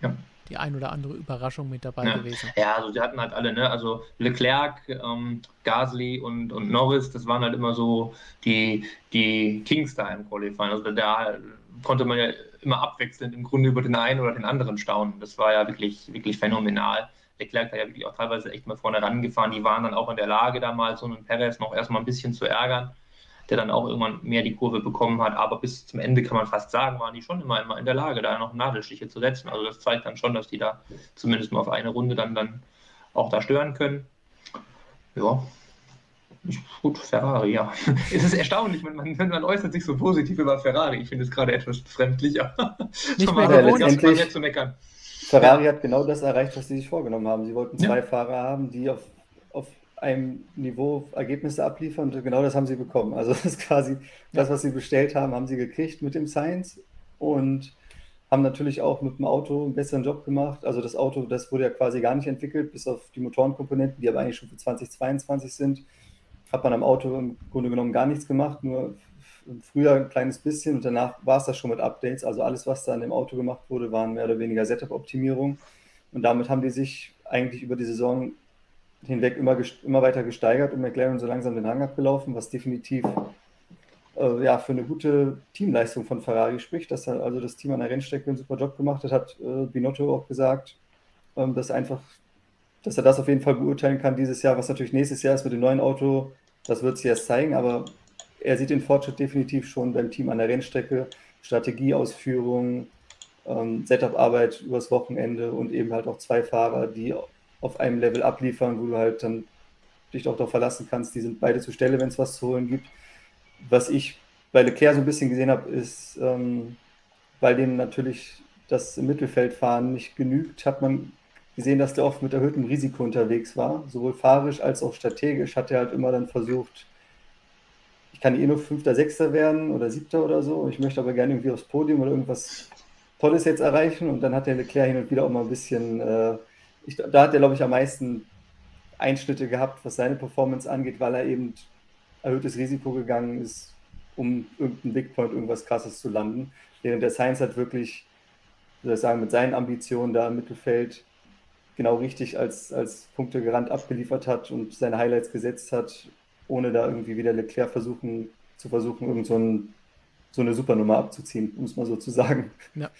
Speaker 1: Ja. Die ein oder andere Überraschung mit dabei
Speaker 3: ja.
Speaker 1: gewesen.
Speaker 3: Ja, also die hatten halt alle, ne? Also Leclerc, ähm, Gasly und, und Norris, das waren halt immer so die, die Kings da im Qualifying. Also da konnte man ja immer abwechselnd im Grunde über den einen oder den anderen staunen. Das war ja wirklich, wirklich phänomenal. Leclerc hat ja wirklich auch teilweise echt mal vorne rangefahren. Die waren dann auch in der Lage, damals so einen Perez noch erstmal ein bisschen zu ärgern, der dann auch irgendwann mehr die Kurve bekommen hat. Aber bis zum Ende kann man fast sagen, waren die schon immer, immer in der Lage, da noch Nadelstiche zu setzen. Also das zeigt dann schon, dass die da zumindest mal auf eine Runde dann, dann auch da stören können. Ja, Gut, Ferrari, ja. es ist erstaunlich, man, man, man, äußert sich so positiv über Ferrari. Ich finde es gerade etwas fremdlicher.
Speaker 1: Nicht mehr gewohnt.
Speaker 4: zu meckern. Ferrari ja. hat genau das erreicht, was sie sich vorgenommen haben. Sie wollten zwei ja. Fahrer haben, die auf, auf einem Niveau Ergebnisse abliefern und genau das haben sie bekommen. Also das ist quasi das, was sie bestellt haben, haben sie gekriegt mit dem Science und haben natürlich auch mit dem Auto einen besseren Job gemacht. Also das Auto, das wurde ja quasi gar nicht entwickelt, bis auf die Motorenkomponenten, die aber eigentlich schon für 2022 sind. Hat man am Auto im Grunde genommen gar nichts gemacht, nur früher ein kleines bisschen und danach war es das schon mit Updates. Also alles, was da an dem Auto gemacht wurde, waren mehr oder weniger Setup-Optimierung. Und damit haben die sich eigentlich über die Saison hinweg immer, immer weiter gesteigert und McLaren so langsam den Hang abgelaufen, was definitiv äh, ja, für eine gute Teamleistung von Ferrari spricht, dass er also das Team an der Rennstrecke einen super Job gemacht hat, hat äh, Binotto auch gesagt, ähm, dass einfach, dass er das auf jeden Fall beurteilen kann dieses Jahr, was natürlich nächstes Jahr ist mit dem neuen Auto, das wird sich erst zeigen, aber er sieht den Fortschritt definitiv schon beim Team an der Rennstrecke, Strategieausführung, ähm, Setup-Arbeit übers Wochenende und eben halt auch zwei Fahrer, die auf einem Level abliefern, wo du halt dann dich auch darauf verlassen kannst, die sind beide zur Stelle, wenn es was zu holen gibt. Was ich bei Leclerc so ein bisschen gesehen habe, ist, ähm, weil dem natürlich das Mittelfeldfahren nicht genügt, hat man gesehen, dass der oft mit erhöhtem Risiko unterwegs war. Sowohl fahrisch als auch strategisch hat er halt immer dann versucht, ich kann eh nur Fünfter, Sechster werden oder Siebter oder so. Ich möchte aber gerne irgendwie aufs Podium oder irgendwas Tolles jetzt erreichen. Und dann hat der Leclerc hin und wieder auch mal ein bisschen, äh, ich, da hat er, glaube ich, am meisten Einschnitte gehabt, was seine Performance angeht, weil er eben erhöhtes Risiko gegangen ist, um irgendeinen Big Point, irgendwas Krasses zu landen. Während der Science hat wirklich, soll ich sagen, mit seinen Ambitionen da im Mittelfeld genau richtig als, als Punktegarant abgeliefert hat und seine Highlights gesetzt hat, ohne da irgendwie wieder Leclerc versuchen, zu versuchen, irgend so, ein, so eine Supernummer abzuziehen, um es mal so zu sagen.
Speaker 1: Ja.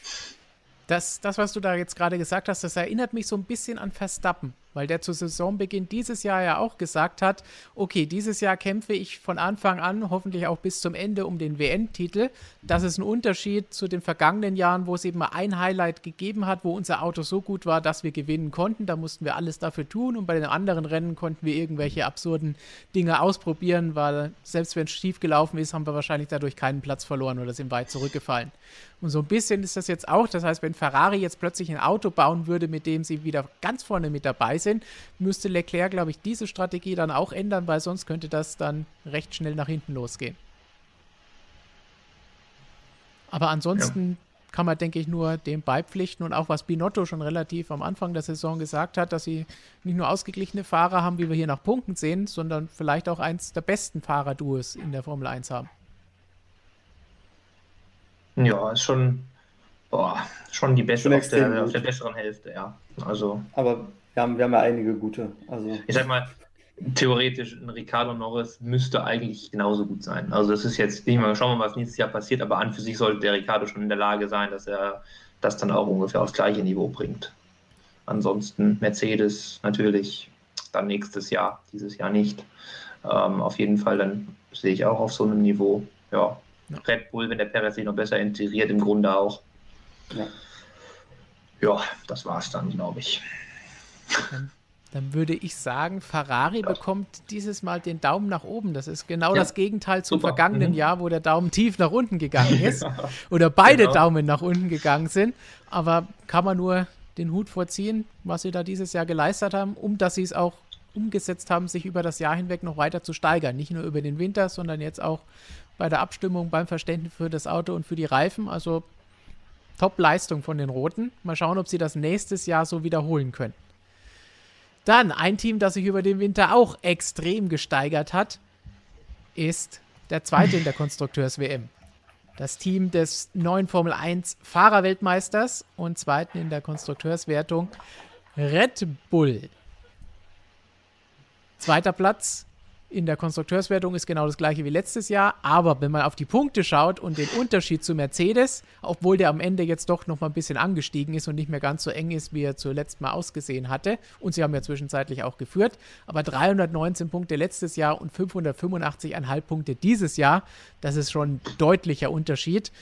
Speaker 1: Das, das, was du da jetzt gerade gesagt hast, das erinnert mich so ein bisschen an Verstappen weil der zu Saisonbeginn dieses Jahr ja auch gesagt hat, okay, dieses Jahr kämpfe ich von Anfang an, hoffentlich auch bis zum Ende um den WN-Titel. Das ist ein Unterschied zu den vergangenen Jahren, wo es eben mal ein Highlight gegeben hat, wo unser Auto so gut war, dass wir gewinnen konnten. Da mussten wir alles dafür tun und bei den anderen Rennen konnten wir irgendwelche absurden Dinge ausprobieren, weil selbst wenn es schief gelaufen ist, haben wir wahrscheinlich dadurch keinen Platz verloren oder sind weit zurückgefallen. Und so ein bisschen ist das jetzt auch. Das heißt, wenn Ferrari jetzt plötzlich ein Auto bauen würde, mit dem sie wieder ganz vorne mit dabei sind, müsste Leclerc, glaube ich, diese Strategie dann auch ändern, weil sonst könnte das dann recht schnell nach hinten losgehen. Aber ansonsten ja. kann man, denke ich, nur dem beipflichten und auch was Binotto schon relativ am Anfang der Saison gesagt hat, dass sie nicht nur ausgeglichene Fahrer haben, wie wir hier nach Punkten sehen, sondern vielleicht auch eins der besten Fahrerduos in der Formel 1 haben.
Speaker 3: Ja, ist schon, boah, schon die beste auf der, auf der, besseren Hälfte, ja. Also.
Speaker 4: Aber wir haben, wir haben ja einige gute. Also.
Speaker 3: Ich sag mal, theoretisch ein Ricardo Norris müsste eigentlich genauso gut sein. Also das ist jetzt, nicht mal, schauen wir mal, was nächstes Jahr passiert, aber an für sich sollte der Ricardo schon in der Lage sein, dass er das dann auch ungefähr aufs gleiche Niveau bringt. Ansonsten Mercedes natürlich dann nächstes Jahr, dieses Jahr nicht. Ähm, auf jeden Fall dann sehe ich auch auf so einem Niveau. Ja, ja. Red Bull, wenn der Perez sich noch besser integriert, im Grunde auch. Ja, ja das war es dann, glaube ich.
Speaker 1: Dann, dann, würde ich sagen, Ferrari ja. bekommt dieses Mal den Daumen nach oben. Das ist genau das Gegenteil zum Super. vergangenen mhm. Jahr, wo der Daumen tief nach unten gegangen ist. Oder beide genau. Daumen nach unten gegangen sind. Aber kann man nur den Hut vorziehen, was sie da dieses Jahr geleistet haben, um dass sie es auch umgesetzt haben, sich über das Jahr hinweg noch weiter zu steigern. Nicht nur über den Winter, sondern jetzt auch bei der Abstimmung, beim Verständnis für das Auto und für die Reifen. Also Top-Leistung von den Roten. Mal schauen, ob sie das nächstes Jahr so wiederholen können. Dann ein Team, das sich über den Winter auch extrem gesteigert hat, ist der zweite in der Konstrukteurs-WM. Das Team des neuen Formel 1 Fahrerweltmeisters und zweiten in der Konstrukteurswertung Red Bull. Zweiter Platz in der Konstrukteurswertung ist genau das gleiche wie letztes Jahr, aber wenn man auf die Punkte schaut und den Unterschied zu Mercedes, obwohl der am Ende jetzt doch noch mal ein bisschen angestiegen ist und nicht mehr ganz so eng ist, wie er zuletzt mal ausgesehen hatte, und sie haben ja zwischenzeitlich auch geführt, aber 319 Punkte letztes Jahr und 585,5 Punkte dieses Jahr, das ist schon ein deutlicher Unterschied.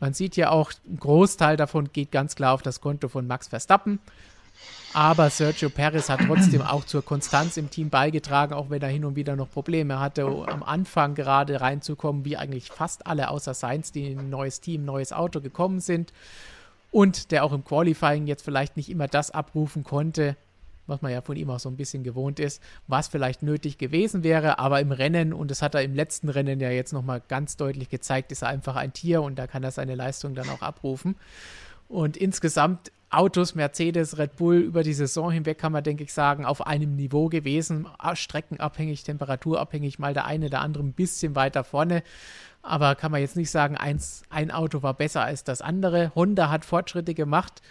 Speaker 1: Man sieht ja auch, ein Großteil davon geht ganz klar auf das Konto von Max Verstappen. Aber Sergio Perez hat trotzdem auch zur Konstanz im Team beigetragen, auch wenn er hin und wieder noch Probleme hatte, am Anfang gerade reinzukommen, wie eigentlich fast alle außer Sainz, die in ein neues Team, neues Auto gekommen sind. Und der auch im Qualifying jetzt vielleicht nicht immer das abrufen konnte, was man ja von ihm auch so ein bisschen gewohnt ist, was vielleicht nötig gewesen wäre. Aber im Rennen, und das hat er im letzten Rennen ja jetzt nochmal ganz deutlich gezeigt, ist er einfach ein Tier und da kann er seine Leistung dann auch abrufen. Und insgesamt Autos, Mercedes, Red Bull über die Saison hinweg kann man, denke ich, sagen, auf einem Niveau gewesen. Streckenabhängig, temperaturabhängig, mal der eine, der andere ein bisschen weiter vorne. Aber kann man jetzt nicht sagen, eins, ein Auto war besser als das andere. Honda hat Fortschritte gemacht.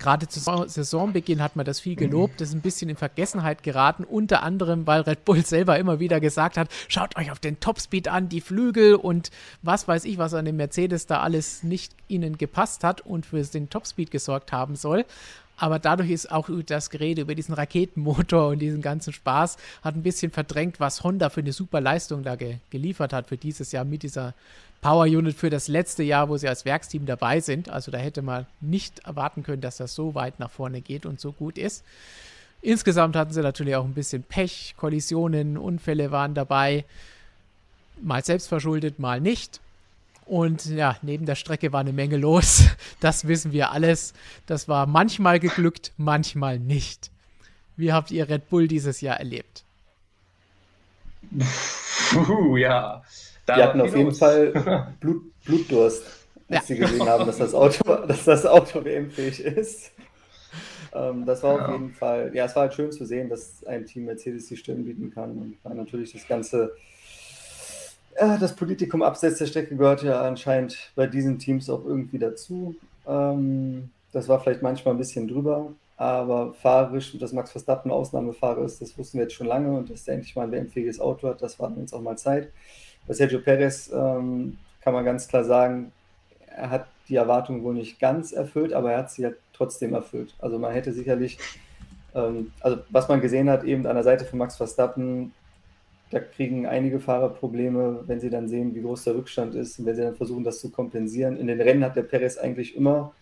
Speaker 1: Gerade zu Saisonbeginn hat man das viel gelobt, das ist ein bisschen in Vergessenheit geraten, unter anderem, weil Red Bull selber immer wieder gesagt hat, schaut euch auf den Topspeed an, die Flügel und was weiß ich, was an dem Mercedes da alles nicht ihnen gepasst hat und für den Topspeed gesorgt haben soll. Aber dadurch ist auch das Gerede über diesen Raketenmotor und diesen ganzen Spaß hat ein bisschen verdrängt, was Honda für eine super Leistung da ge geliefert hat für dieses Jahr mit dieser Power Unit für das letzte Jahr, wo sie als Werksteam dabei sind. Also da hätte man nicht erwarten können, dass das so weit nach vorne geht und so gut ist. Insgesamt hatten sie natürlich auch ein bisschen Pech, Kollisionen, Unfälle waren dabei. Mal selbst verschuldet, mal nicht. Und ja, neben der Strecke war eine Menge los. Das wissen wir alles. Das war manchmal geglückt, manchmal nicht. Wie habt ihr Red Bull dieses Jahr erlebt?
Speaker 4: Puh, ja. Da die hatten auf jeden Fall Blut, Blutdurst, als ja. sie gesehen haben, dass das Auto, dass das Auto WM-fähig ist. Ähm, das war ja. auf jeden Fall, ja, es war halt schön zu sehen, dass ein Team Mercedes die Stimmen bieten kann. Und war natürlich das ganze ja, das Politikum abseits der Strecke gehört ja anscheinend bei diesen Teams auch irgendwie dazu. Ähm, das war vielleicht manchmal ein bisschen drüber, aber fahrerisch, dass Max Verstappen Ausnahmefahrer ist, das wussten wir jetzt schon lange und dass er endlich mal ein WM-fähiges Auto hat, das war uns auch mal Zeit. Bei Sergio Perez ähm, kann man ganz klar sagen, er hat die Erwartungen wohl nicht ganz erfüllt, aber er hat sie ja trotzdem erfüllt. Also man hätte sicherlich, ähm, also was man gesehen hat, eben an der Seite von Max Verstappen, da kriegen einige Fahrer Probleme, wenn sie dann sehen, wie groß der Rückstand ist und wenn sie dann versuchen, das zu kompensieren. In den Rennen hat der Perez eigentlich immer,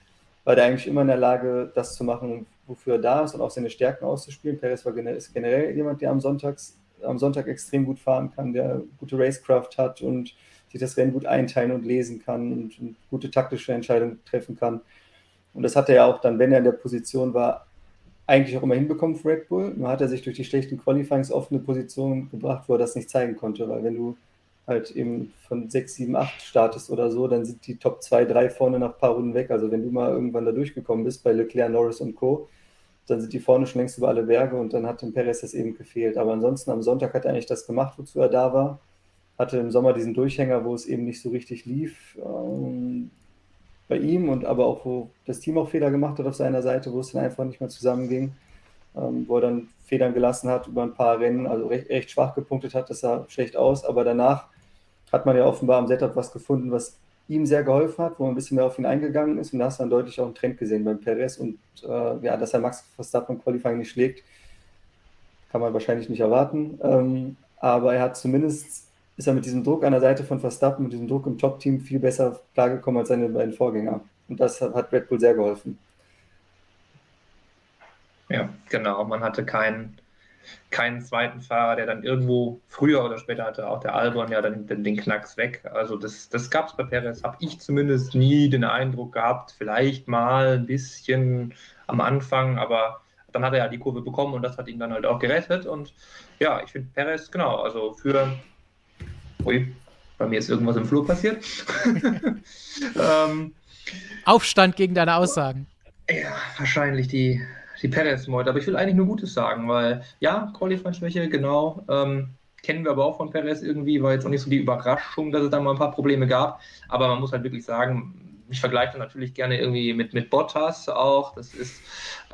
Speaker 4: war der eigentlich immer in der Lage, das zu machen, wofür er da ist und auch seine Stärken auszuspielen. Perez war ist generell jemand, der am, Sonntags, am Sonntag extrem gut fahren kann, der gute Racecraft hat und sich das Rennen gut einteilen und lesen kann und, und gute taktische Entscheidungen treffen kann. Und das hat er ja auch dann, wenn er in der Position war, eigentlich auch immer hinbekommen für Red Bull. Nur hat er sich durch die schlechten Qualifyings oft eine Position gebracht, wo er das nicht zeigen konnte, weil wenn du halt eben von 6, 7, 8 startest oder so, dann sind die Top 2, 3 vorne nach ein paar Runden weg. Also wenn du mal irgendwann da durchgekommen bist bei Leclerc, Norris und Co., dann sind die vorne schon längst über alle Berge und dann hat dem Perez das eben gefehlt. Aber ansonsten am Sonntag hat er eigentlich das gemacht, wozu er da war. Hatte im Sommer diesen Durchhänger, wo es eben nicht so richtig lief. Ähm, bei ihm und aber auch, wo das Team auch Fehler gemacht hat auf seiner Seite, wo es dann einfach nicht mehr zusammenging, ähm, wo er dann Federn gelassen hat über ein paar Rennen, also recht, recht, schwach gepunktet hat, das sah schlecht aus, aber danach hat man ja offenbar am Setup was gefunden, was ihm sehr geholfen hat, wo man ein bisschen mehr auf ihn eingegangen ist und da hast du dann deutlich auch einen Trend gesehen beim Perez und äh, ja, dass er Max Verstappen im Qualifying nicht schlägt, kann man wahrscheinlich nicht erwarten, ähm, aber er hat zumindest ist er mit diesem Druck an der Seite von Verstappen, mit diesem Druck im Top-Team viel besser klargekommen als seine beiden Vorgänger. Und das hat Red Bull sehr geholfen.
Speaker 3: Ja, genau. Man hatte keinen, keinen zweiten Fahrer, der dann irgendwo früher oder später hatte auch der Albon ja dann den, den Knacks weg. Also das, das gab es bei Perez, habe ich zumindest nie den Eindruck gehabt. Vielleicht mal ein bisschen am Anfang, aber dann hat er ja die Kurve bekommen und das hat ihn dann halt auch gerettet. Und ja, ich finde Perez, genau, also für Ui, bei mir ist irgendwas im Flur passiert.
Speaker 1: ähm, Aufstand gegen deine Aussagen.
Speaker 3: Ja, wahrscheinlich die, die Perez-Meute. Aber ich will eigentlich nur Gutes sagen, weil ja, Qualifying-Schwäche, genau. Ähm, kennen wir aber auch von Perez irgendwie, war jetzt auch nicht so die Überraschung, dass es da mal ein paar Probleme gab. Aber man muss halt wirklich sagen, ich vergleiche natürlich gerne irgendwie mit, mit Bottas auch. Das ist,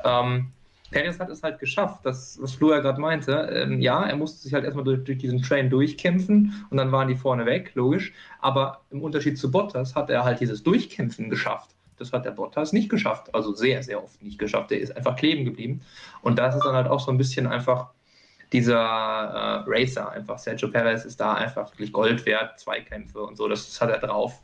Speaker 3: ähm, Perez hat es halt geschafft, das, was Flo ja gerade meinte. Ähm, ja, er musste sich halt erstmal durch, durch, diesen Train durchkämpfen und dann waren die vorne weg, logisch. Aber im Unterschied zu Bottas hat er halt dieses Durchkämpfen geschafft. Das hat der Bottas nicht geschafft, also sehr, sehr oft nicht geschafft. Er ist einfach kleben geblieben. Und das ist dann halt auch so ein bisschen einfach dieser äh, Racer, einfach Sergio Perez ist da einfach wirklich Gold wert, Zweikämpfe und so, das, das hat er drauf.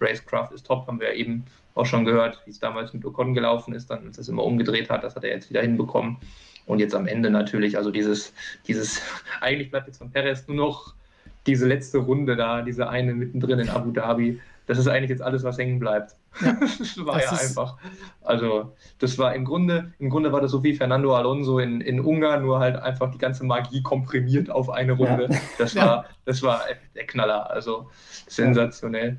Speaker 3: Racecraft ist top, haben wir eben auch schon gehört, wie es damals mit Ocon gelaufen ist, dann das immer umgedreht hat, das hat er jetzt wieder hinbekommen. Und jetzt am Ende natürlich, also dieses, dieses, eigentlich bleibt jetzt von Perez nur noch diese letzte Runde da, diese eine mittendrin in Abu Dhabi. Das ist eigentlich jetzt alles, was hängen bleibt. Ja, das war das ja einfach. Also, das war im Grunde, im Grunde war das so wie Fernando Alonso in, in Ungarn, nur halt einfach die ganze Magie komprimiert auf eine Runde. Ja. Das war, ja. das war der Knaller. Also sensationell.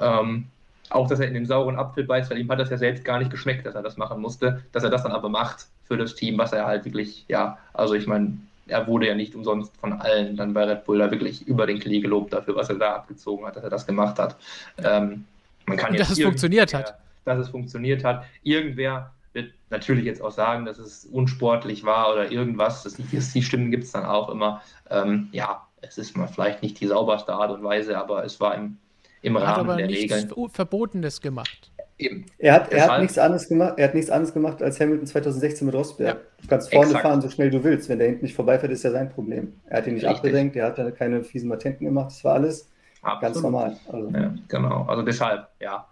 Speaker 3: Ähm, auch, dass er in den sauren Apfel beißt, weil ihm hat das ja selbst gar nicht geschmeckt, dass er das machen musste, dass er das dann aber macht für das Team, was er halt wirklich, ja, also ich meine, er wurde ja nicht umsonst von allen dann bei Red Bull da wirklich über den Klee gelobt dafür, was er da abgezogen hat, dass er das gemacht hat. Ähm, man kann
Speaker 1: dass es funktioniert hat.
Speaker 3: Dass es funktioniert hat. Irgendwer wird natürlich jetzt auch sagen, dass es unsportlich war oder irgendwas. Das, die Stimmen gibt es dann auch immer. Ähm, ja, es ist mal vielleicht nicht die sauberste Art und Weise, aber es war im, im Rahmen hat aber der nichts Regeln.
Speaker 1: Verbotenes gemacht.
Speaker 4: Eben. Er hat, er hat nichts anderes gemacht, er hat nichts anderes gemacht als Hamilton 2016 mit Rosberg. Ja. Du kannst vorne Exakt. fahren, so schnell du willst. Wenn der hinten nicht vorbeifährt, ist ja sein Problem. Er hat ihn nicht Richtig. abgedrängt, er hat keine fiesen Matenten gemacht, das war alles Absolut. ganz normal.
Speaker 3: Also. Ja, genau, also deshalb, ja,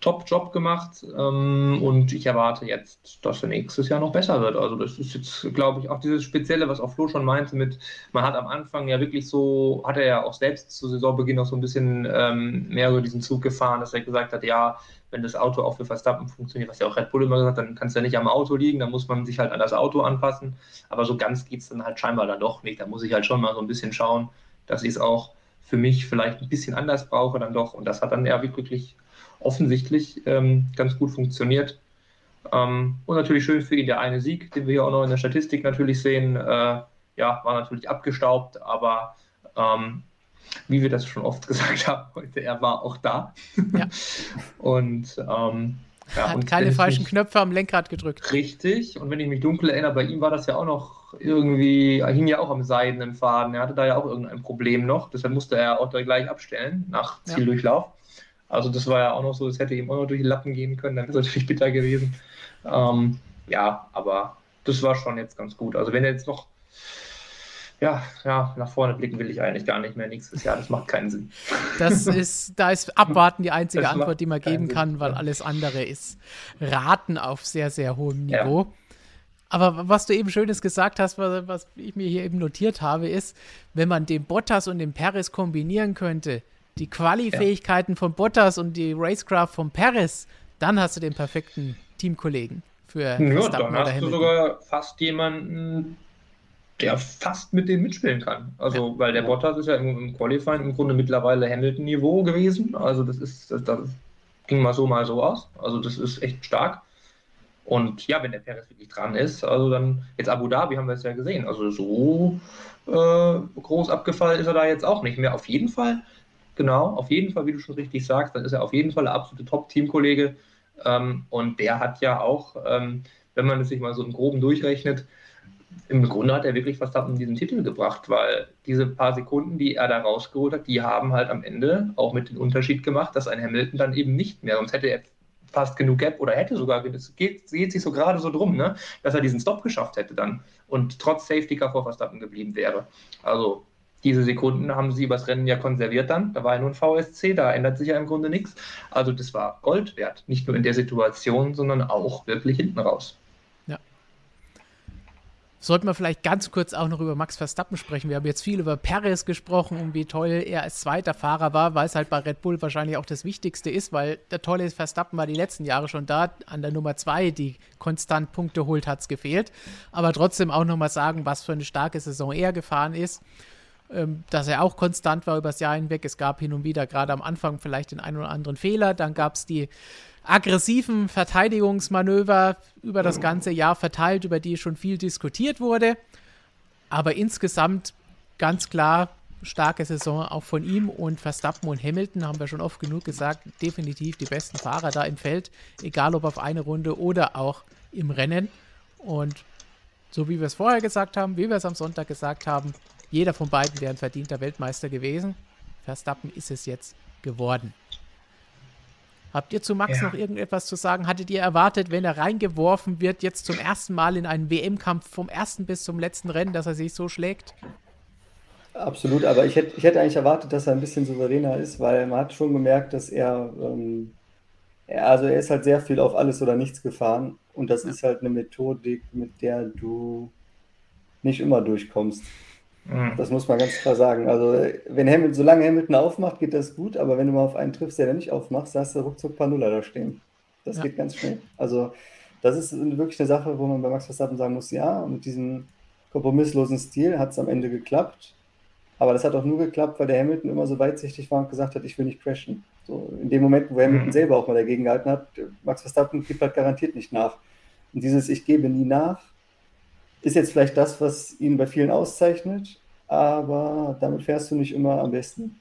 Speaker 3: Top-Job gemacht ähm, und ich erwarte jetzt, dass er nächstes Jahr noch besser wird. Also das ist jetzt, glaube ich, auch dieses Spezielle, was auch Flo schon meinte, mit, man hat am Anfang ja wirklich so, hat er ja auch selbst zu Saisonbeginn noch so ein bisschen ähm, mehr über diesen Zug gefahren, dass er gesagt hat, ja, wenn das Auto auch für Verstappen funktioniert, was ja auch Red Bull immer gesagt hat, dann kann es ja nicht am Auto liegen, dann muss man sich halt an das Auto anpassen. Aber so ganz geht es dann halt scheinbar dann doch nicht. Da muss ich halt schon mal so ein bisschen schauen, dass ich es auch für mich vielleicht ein bisschen anders brauche dann doch. Und das hat dann ja wirklich offensichtlich ähm, ganz gut funktioniert. Ähm, und natürlich schön für ihn der eine Sieg, den wir hier auch noch in der Statistik natürlich sehen. Äh, ja, war natürlich abgestaubt, aber ähm, wie wir das schon oft gesagt haben heute, er war auch da. Ja. und ähm,
Speaker 1: ja, hat keine falschen mich, Knöpfe am Lenkrad gedrückt.
Speaker 3: Richtig. Und wenn ich mich dunkel erinnere, bei ihm war das ja auch noch irgendwie, er hing ja auch am seidenen Faden. Er hatte da ja auch irgendein Problem noch. Deshalb musste er auch da gleich abstellen nach Zieldurchlauf. Ja. Also das war ja auch noch so, es hätte ihm auch noch durch die Lappen gehen können, dann wäre es natürlich bitter gewesen. Ähm, ja, aber das war schon jetzt ganz gut. Also wenn er jetzt noch ja, ja, nach vorne blicken will ich eigentlich gar nicht mehr nächstes Jahr. Das macht keinen Sinn.
Speaker 1: Das ist, da ist Abwarten die einzige das Antwort, die man geben kann, Sinn, weil alles andere ist Raten auf sehr, sehr hohem Niveau. Ja. Aber was du eben Schönes gesagt hast, was, was, ich mir hier eben notiert habe, ist, wenn man den Bottas und den Paris kombinieren könnte, die Quali-Fähigkeiten ja. von Bottas und die Racecraft von Paris, dann hast du den perfekten Teamkollegen für
Speaker 3: ja, Verstappen dann hast du sogar fast jemanden, der fast mit denen mitspielen kann. Also, ja. weil der Bottas ist ja im, im Qualifying im Grunde mittlerweile Hamilton-Niveau gewesen. Also, das ist, das, das, ging mal so, mal so aus. Also, das ist echt stark. Und ja, wenn der Perez wirklich dran ist, also dann, jetzt Abu Dhabi haben wir es ja gesehen. Also, so äh, groß abgefallen ist er da jetzt auch nicht mehr. Auf jeden Fall genau, auf jeden Fall, wie du schon richtig sagst, dann ist er auf jeden Fall der absolute Top-Teamkollege. Ähm, und der hat ja auch, ähm, wenn man es sich mal so im Groben durchrechnet, im Grunde hat er wirklich Verstappen diesen Titel gebracht, weil diese paar Sekunden, die er da rausgeholt hat, die haben halt am Ende auch mit den Unterschied gemacht, dass ein Hamilton dann eben nicht mehr, sonst hätte er fast genug Gap oder hätte sogar, es geht, geht sich so gerade so drum, ne, dass er diesen Stop geschafft hätte dann und trotz Safety Car vor Verstappen geblieben wäre. Also diese Sekunden haben sie übers Rennen ja konserviert dann. Da war ja nur ein VSC, da ändert sich ja im Grunde nichts. Also das war Gold wert. Nicht nur in der Situation, sondern auch wirklich hinten raus.
Speaker 1: Sollten wir vielleicht ganz kurz auch noch über Max Verstappen sprechen. Wir haben jetzt viel über Perez gesprochen und wie toll er als zweiter Fahrer war, weil es halt bei Red Bull wahrscheinlich auch das Wichtigste ist, weil der tolle Verstappen war die letzten Jahre schon da. An der Nummer zwei, die konstant Punkte holt, hat es gefehlt. Aber trotzdem auch nochmal sagen, was für eine starke Saison er gefahren ist ähm, dass er auch konstant war übers Jahr hinweg. Es gab hin und wieder gerade am Anfang vielleicht den einen oder anderen Fehler. Dann gab es die aggressiven Verteidigungsmanöver über das ganze Jahr verteilt, über die schon viel diskutiert wurde. Aber insgesamt ganz klar starke Saison auch von ihm und Verstappen und Hamilton haben wir schon oft genug gesagt, definitiv die besten Fahrer da im Feld, egal ob auf eine Runde oder auch im Rennen. Und so wie wir es vorher gesagt haben, wie wir es am Sonntag gesagt haben, jeder von beiden wäre ein verdienter Weltmeister gewesen. Verstappen ist es jetzt geworden. Habt ihr zu Max ja. noch irgendetwas zu sagen? Hattet ihr erwartet, wenn er reingeworfen wird, jetzt zum ersten Mal in einen WM-Kampf vom ersten bis zum letzten Rennen, dass er sich so schlägt?
Speaker 4: Absolut, aber ich hätte, ich hätte eigentlich erwartet, dass er ein bisschen souveräner ist, weil man hat schon gemerkt, dass er, ähm, er also er ist halt sehr viel auf alles oder nichts gefahren und das ja. ist halt eine Methodik, mit der du nicht immer durchkommst. Mhm. Das muss man ganz klar sagen. Also, wenn Hamilton, solange Hamilton aufmacht, geht das gut, aber wenn du mal auf einen triffst, der nicht aufmacht, hast du ruckzuck ein paar Nuller da stehen. Das ja. geht ganz schnell. Also, das ist wirklich eine Sache, wo man bei Max Verstappen sagen muss: ja, mit diesem kompromisslosen Stil hat es am Ende geklappt. Aber das hat auch nur geklappt, weil der Hamilton immer so weitsichtig war und gesagt hat: ich will nicht crashen. So, in dem Moment, wo Hamilton mhm. selber auch mal dagegen gehalten hat, Max Verstappen gibt halt garantiert nicht nach. Und dieses Ich gebe nie nach ist jetzt vielleicht das, was ihn bei vielen auszeichnet, aber damit fährst du nicht immer am besten.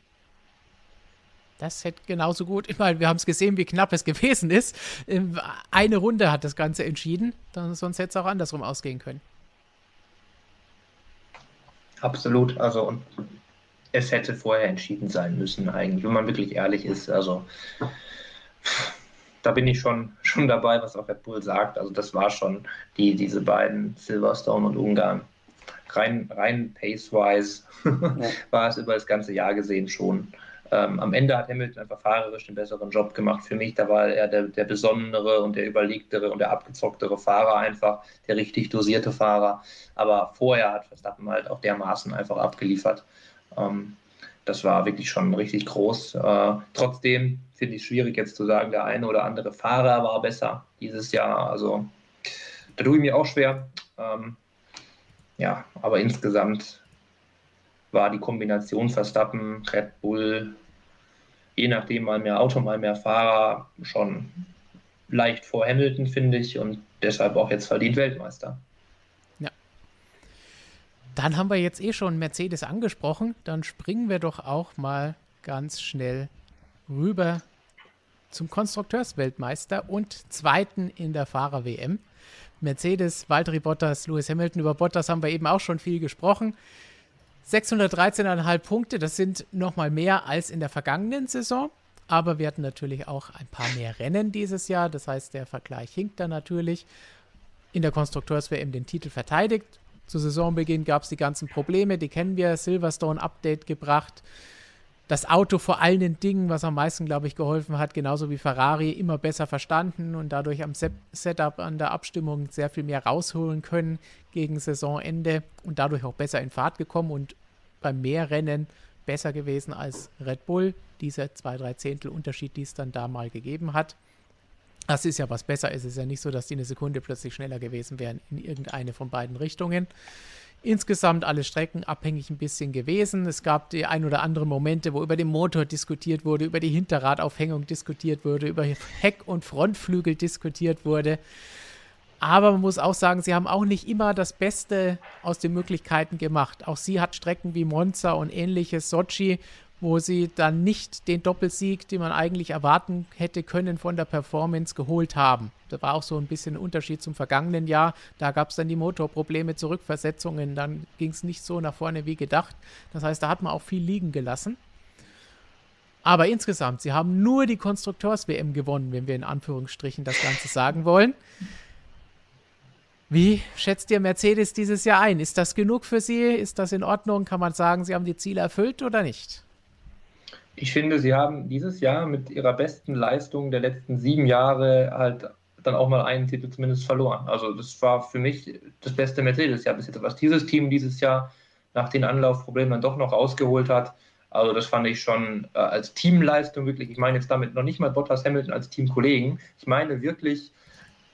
Speaker 1: Das hätte genauso gut. Ich meine, wir haben es gesehen, wie knapp es gewesen ist. Eine Runde hat das Ganze entschieden. Dann, sonst hätte es auch andersrum ausgehen können.
Speaker 3: Absolut. Also es hätte vorher entschieden sein müssen, eigentlich, wenn man wirklich ehrlich ist. Also da bin ich schon, schon dabei, was auch Red Bull sagt. Also das war schon die, diese beiden, Silverstone und Ungarn. Rein, rein pace-wise ja. war es über das ganze Jahr gesehen schon. Ähm, am Ende hat Hamilton einfach fahrerisch den besseren Job gemacht. Für mich, da war er der, der besonnenere und der überlegtere und der abgezocktere Fahrer einfach, der richtig dosierte Fahrer. Aber vorher hat Verstappen halt auch dermaßen einfach abgeliefert. Ähm, das war wirklich schon richtig groß. Äh, trotzdem finde ich es schwierig jetzt zu sagen, der eine oder andere Fahrer war besser dieses Jahr. Also da tue ich mir auch schwer. Ähm, ja, aber insgesamt war die Kombination Verstappen, Red Bull, je nachdem mal mehr Auto, mal mehr Fahrer, schon leicht vor Hamilton, finde ich, und deshalb auch jetzt verdient Weltmeister.
Speaker 1: Dann haben wir jetzt eh schon Mercedes angesprochen. Dann springen wir doch auch mal ganz schnell rüber zum Konstrukteursweltmeister und Zweiten in der Fahrer-WM. Mercedes, Valtteri Bottas, Lewis Hamilton. Über Bottas haben wir eben auch schon viel gesprochen. 613,5 Punkte, das sind nochmal mehr als in der vergangenen Saison. Aber wir hatten natürlich auch ein paar mehr Rennen dieses Jahr. Das heißt, der Vergleich hinkt da natürlich. In der Konstrukteurs-WM den Titel verteidigt. Zu Saisonbeginn gab es die ganzen Probleme, die kennen wir. Silverstone Update gebracht. Das Auto vor allen Dingen, was am meisten, glaube ich, geholfen hat, genauso wie Ferrari, immer besser verstanden und dadurch am Setup, an der Abstimmung sehr viel mehr rausholen können gegen Saisonende und dadurch auch besser in Fahrt gekommen und beim Mehrrennen besser gewesen als Red Bull. Dieser zwei, drei Zehntel Unterschied, die es dann da mal gegeben hat. Das ist ja was besser. Es ist ja nicht so, dass die eine Sekunde plötzlich schneller gewesen wären in irgendeine von beiden Richtungen. Insgesamt alle Strecken abhängig ein bisschen gewesen. Es gab die ein oder anderen Momente, wo über den Motor diskutiert wurde, über die Hinterradaufhängung diskutiert wurde, über Heck- und Frontflügel diskutiert wurde. Aber man muss auch sagen, sie haben auch nicht immer das Beste aus den Möglichkeiten gemacht. Auch sie hat Strecken wie Monza und ähnliches, Sochi, wo sie dann nicht den Doppelsieg, den man eigentlich erwarten hätte können, von der Performance geholt haben. Das war auch so ein bisschen ein Unterschied zum vergangenen Jahr. Da gab es dann die Motorprobleme, Zurückversetzungen, dann ging es nicht so nach vorne wie gedacht. Das heißt, da hat man auch viel liegen gelassen. Aber insgesamt, sie haben nur die Konstrukteurs-WM gewonnen, wenn wir in Anführungsstrichen das Ganze sagen wollen. Wie schätzt ihr Mercedes dieses Jahr ein? Ist das genug für Sie? Ist das in Ordnung? Kann man sagen, Sie haben die Ziele erfüllt oder nicht?
Speaker 3: Ich finde, Sie haben dieses Jahr mit Ihrer besten Leistung der letzten sieben Jahre halt dann auch mal einen Titel zumindest verloren. Also das war für mich das beste Mercedes-Jahr bis jetzt, was dieses Team dieses Jahr nach den Anlaufproblemen dann doch noch rausgeholt hat. Also das fand ich schon äh, als Teamleistung wirklich, ich meine jetzt damit noch nicht mal Bottas Hamilton als Teamkollegen, ich meine wirklich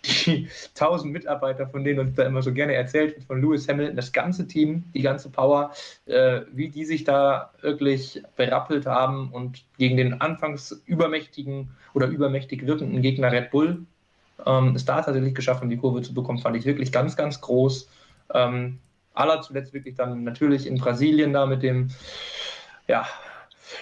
Speaker 3: die tausend Mitarbeiter, von denen uns da immer so gerne erzählt wird, von Lewis Hamilton, das ganze Team, die ganze Power, äh, wie die sich da wirklich berappelt haben und gegen den anfangs übermächtigen oder übermächtig wirkenden Gegner Red Bull ähm, es da tatsächlich geschafft haben, die Kurve zu bekommen, fand ich wirklich ganz, ganz groß. Ähm, aller zuletzt wirklich dann natürlich in Brasilien da mit dem ja,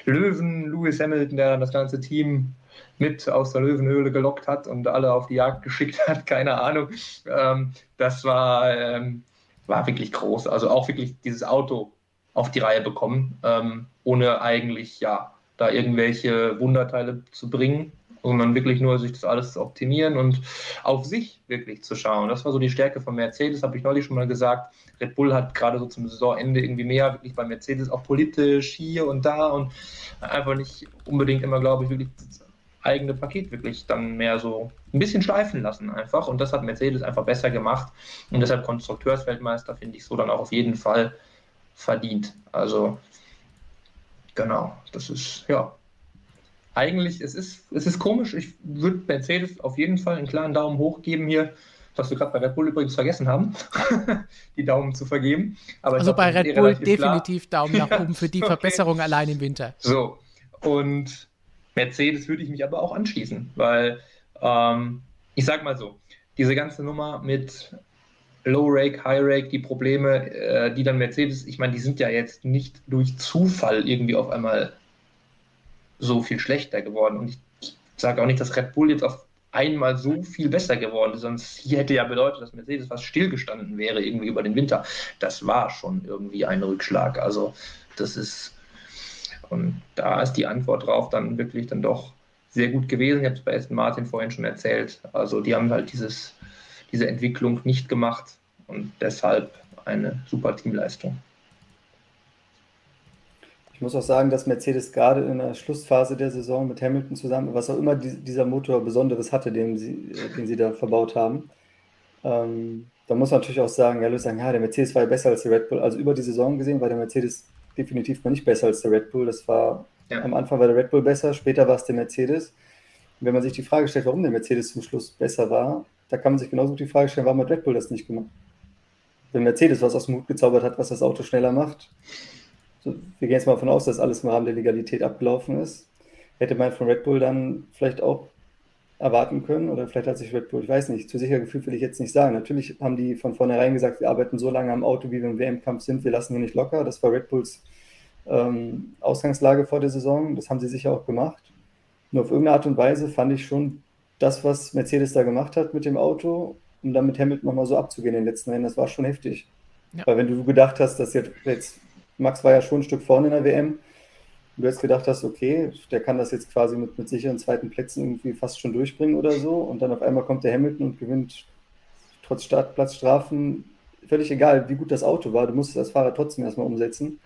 Speaker 3: Löwen Lewis Hamilton, der dann das ganze Team mit aus der Löwenhöhle gelockt hat und alle auf die Jagd geschickt hat, keine Ahnung. Ähm, das war, ähm, war wirklich groß. Also auch wirklich dieses Auto auf die Reihe bekommen, ähm, ohne eigentlich ja da irgendwelche Wunderteile zu bringen, sondern wirklich nur sich das alles zu optimieren und auf sich wirklich zu schauen. Das war so die Stärke von Mercedes, habe ich neulich schon mal gesagt. Red Bull hat gerade so zum Saisonende irgendwie mehr wirklich bei Mercedes auch politisch hier und da und einfach nicht unbedingt immer, glaube ich, wirklich eigene Paket wirklich dann mehr so ein bisschen schleifen lassen einfach. Und das hat Mercedes einfach besser gemacht. Und deshalb Konstrukteursweltmeister finde ich so dann auch auf jeden Fall verdient. Also genau, das ist ja. Eigentlich, es ist, es ist komisch. Ich würde Mercedes auf jeden Fall einen klaren Daumen hoch geben hier, was wir gerade bei Red Bull übrigens vergessen haben, die Daumen zu vergeben.
Speaker 1: Aber also glaub, bei Red Bull definitiv klar. Daumen nach oben für die okay. Verbesserung allein im Winter.
Speaker 3: So, und Mercedes würde ich mich aber auch anschließen, weil ähm, ich sag mal so, diese ganze Nummer mit Low Rake, High Rake, die Probleme, äh, die dann Mercedes, ich meine, die sind ja jetzt nicht durch Zufall irgendwie auf einmal so viel schlechter geworden. Und ich sage auch nicht, dass Red Bull jetzt auf einmal so viel besser geworden ist, sonst hier hätte ja bedeutet, dass Mercedes fast stillgestanden wäre irgendwie über den Winter. Das war schon irgendwie ein Rückschlag. Also das ist, und da ist die Antwort drauf dann wirklich dann doch sehr gut gewesen. Ich habe es bei Aston Martin vorhin schon erzählt. Also die haben halt dieses, diese Entwicklung nicht gemacht und deshalb eine super Teamleistung.
Speaker 4: Ich muss auch sagen, dass Mercedes gerade in der Schlussphase der Saison mit Hamilton zusammen, was auch immer die, dieser Motor Besonderes hatte, den sie, den sie da verbaut haben, ähm, da muss man natürlich auch sagen, ja, sagen, ja, der Mercedes war ja besser als der Red Bull. Also über die Saison gesehen war der Mercedes definitiv noch nicht besser als der Red Bull. Das war ja. am Anfang war der Red Bull besser, später war es der Mercedes. Und wenn man sich die Frage stellt, warum der Mercedes zum Schluss besser war, da kann man sich genauso die Frage stellen, warum hat Red Bull das nicht gemacht? Wenn Mercedes was aus dem Hut gezaubert hat, was das Auto schneller macht, so, wir gehen jetzt mal davon aus, dass alles im Rahmen der Legalität abgelaufen ist, hätte man von Red Bull dann vielleicht auch erwarten können oder vielleicht hat sich Red Bull, ich weiß nicht, zu sicher gefühlt will ich jetzt nicht sagen. Natürlich haben die von vornherein gesagt, wir arbeiten so lange am Auto, wie wir im WM-Kampf sind, wir lassen hier nicht locker. Das war Red Bulls ähm, Ausgangslage vor der Saison. Das haben sie sicher auch gemacht. Nur auf irgendeine Art und Weise fand ich schon das, was Mercedes da gemacht hat mit dem Auto, um dann mit Hamilton nochmal so abzugehen in den letzten Rennen, das war schon heftig. Ja. Weil wenn du gedacht hast, dass jetzt, jetzt Max war ja schon ein Stück vorne in der WM. Du hast gedacht hast, okay, der kann das jetzt quasi mit, mit sicheren zweiten Plätzen irgendwie fast schon durchbringen oder so. Und dann auf einmal kommt der Hamilton und gewinnt trotz Startplatzstrafen, völlig egal, wie gut das Auto war, du musst es als Fahrer trotzdem erstmal umsetzen.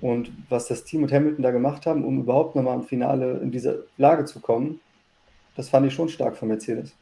Speaker 4: Und was das Team und Hamilton da gemacht haben, um überhaupt nochmal im Finale in diese Lage zu kommen, das fand ich schon stark von Mercedes.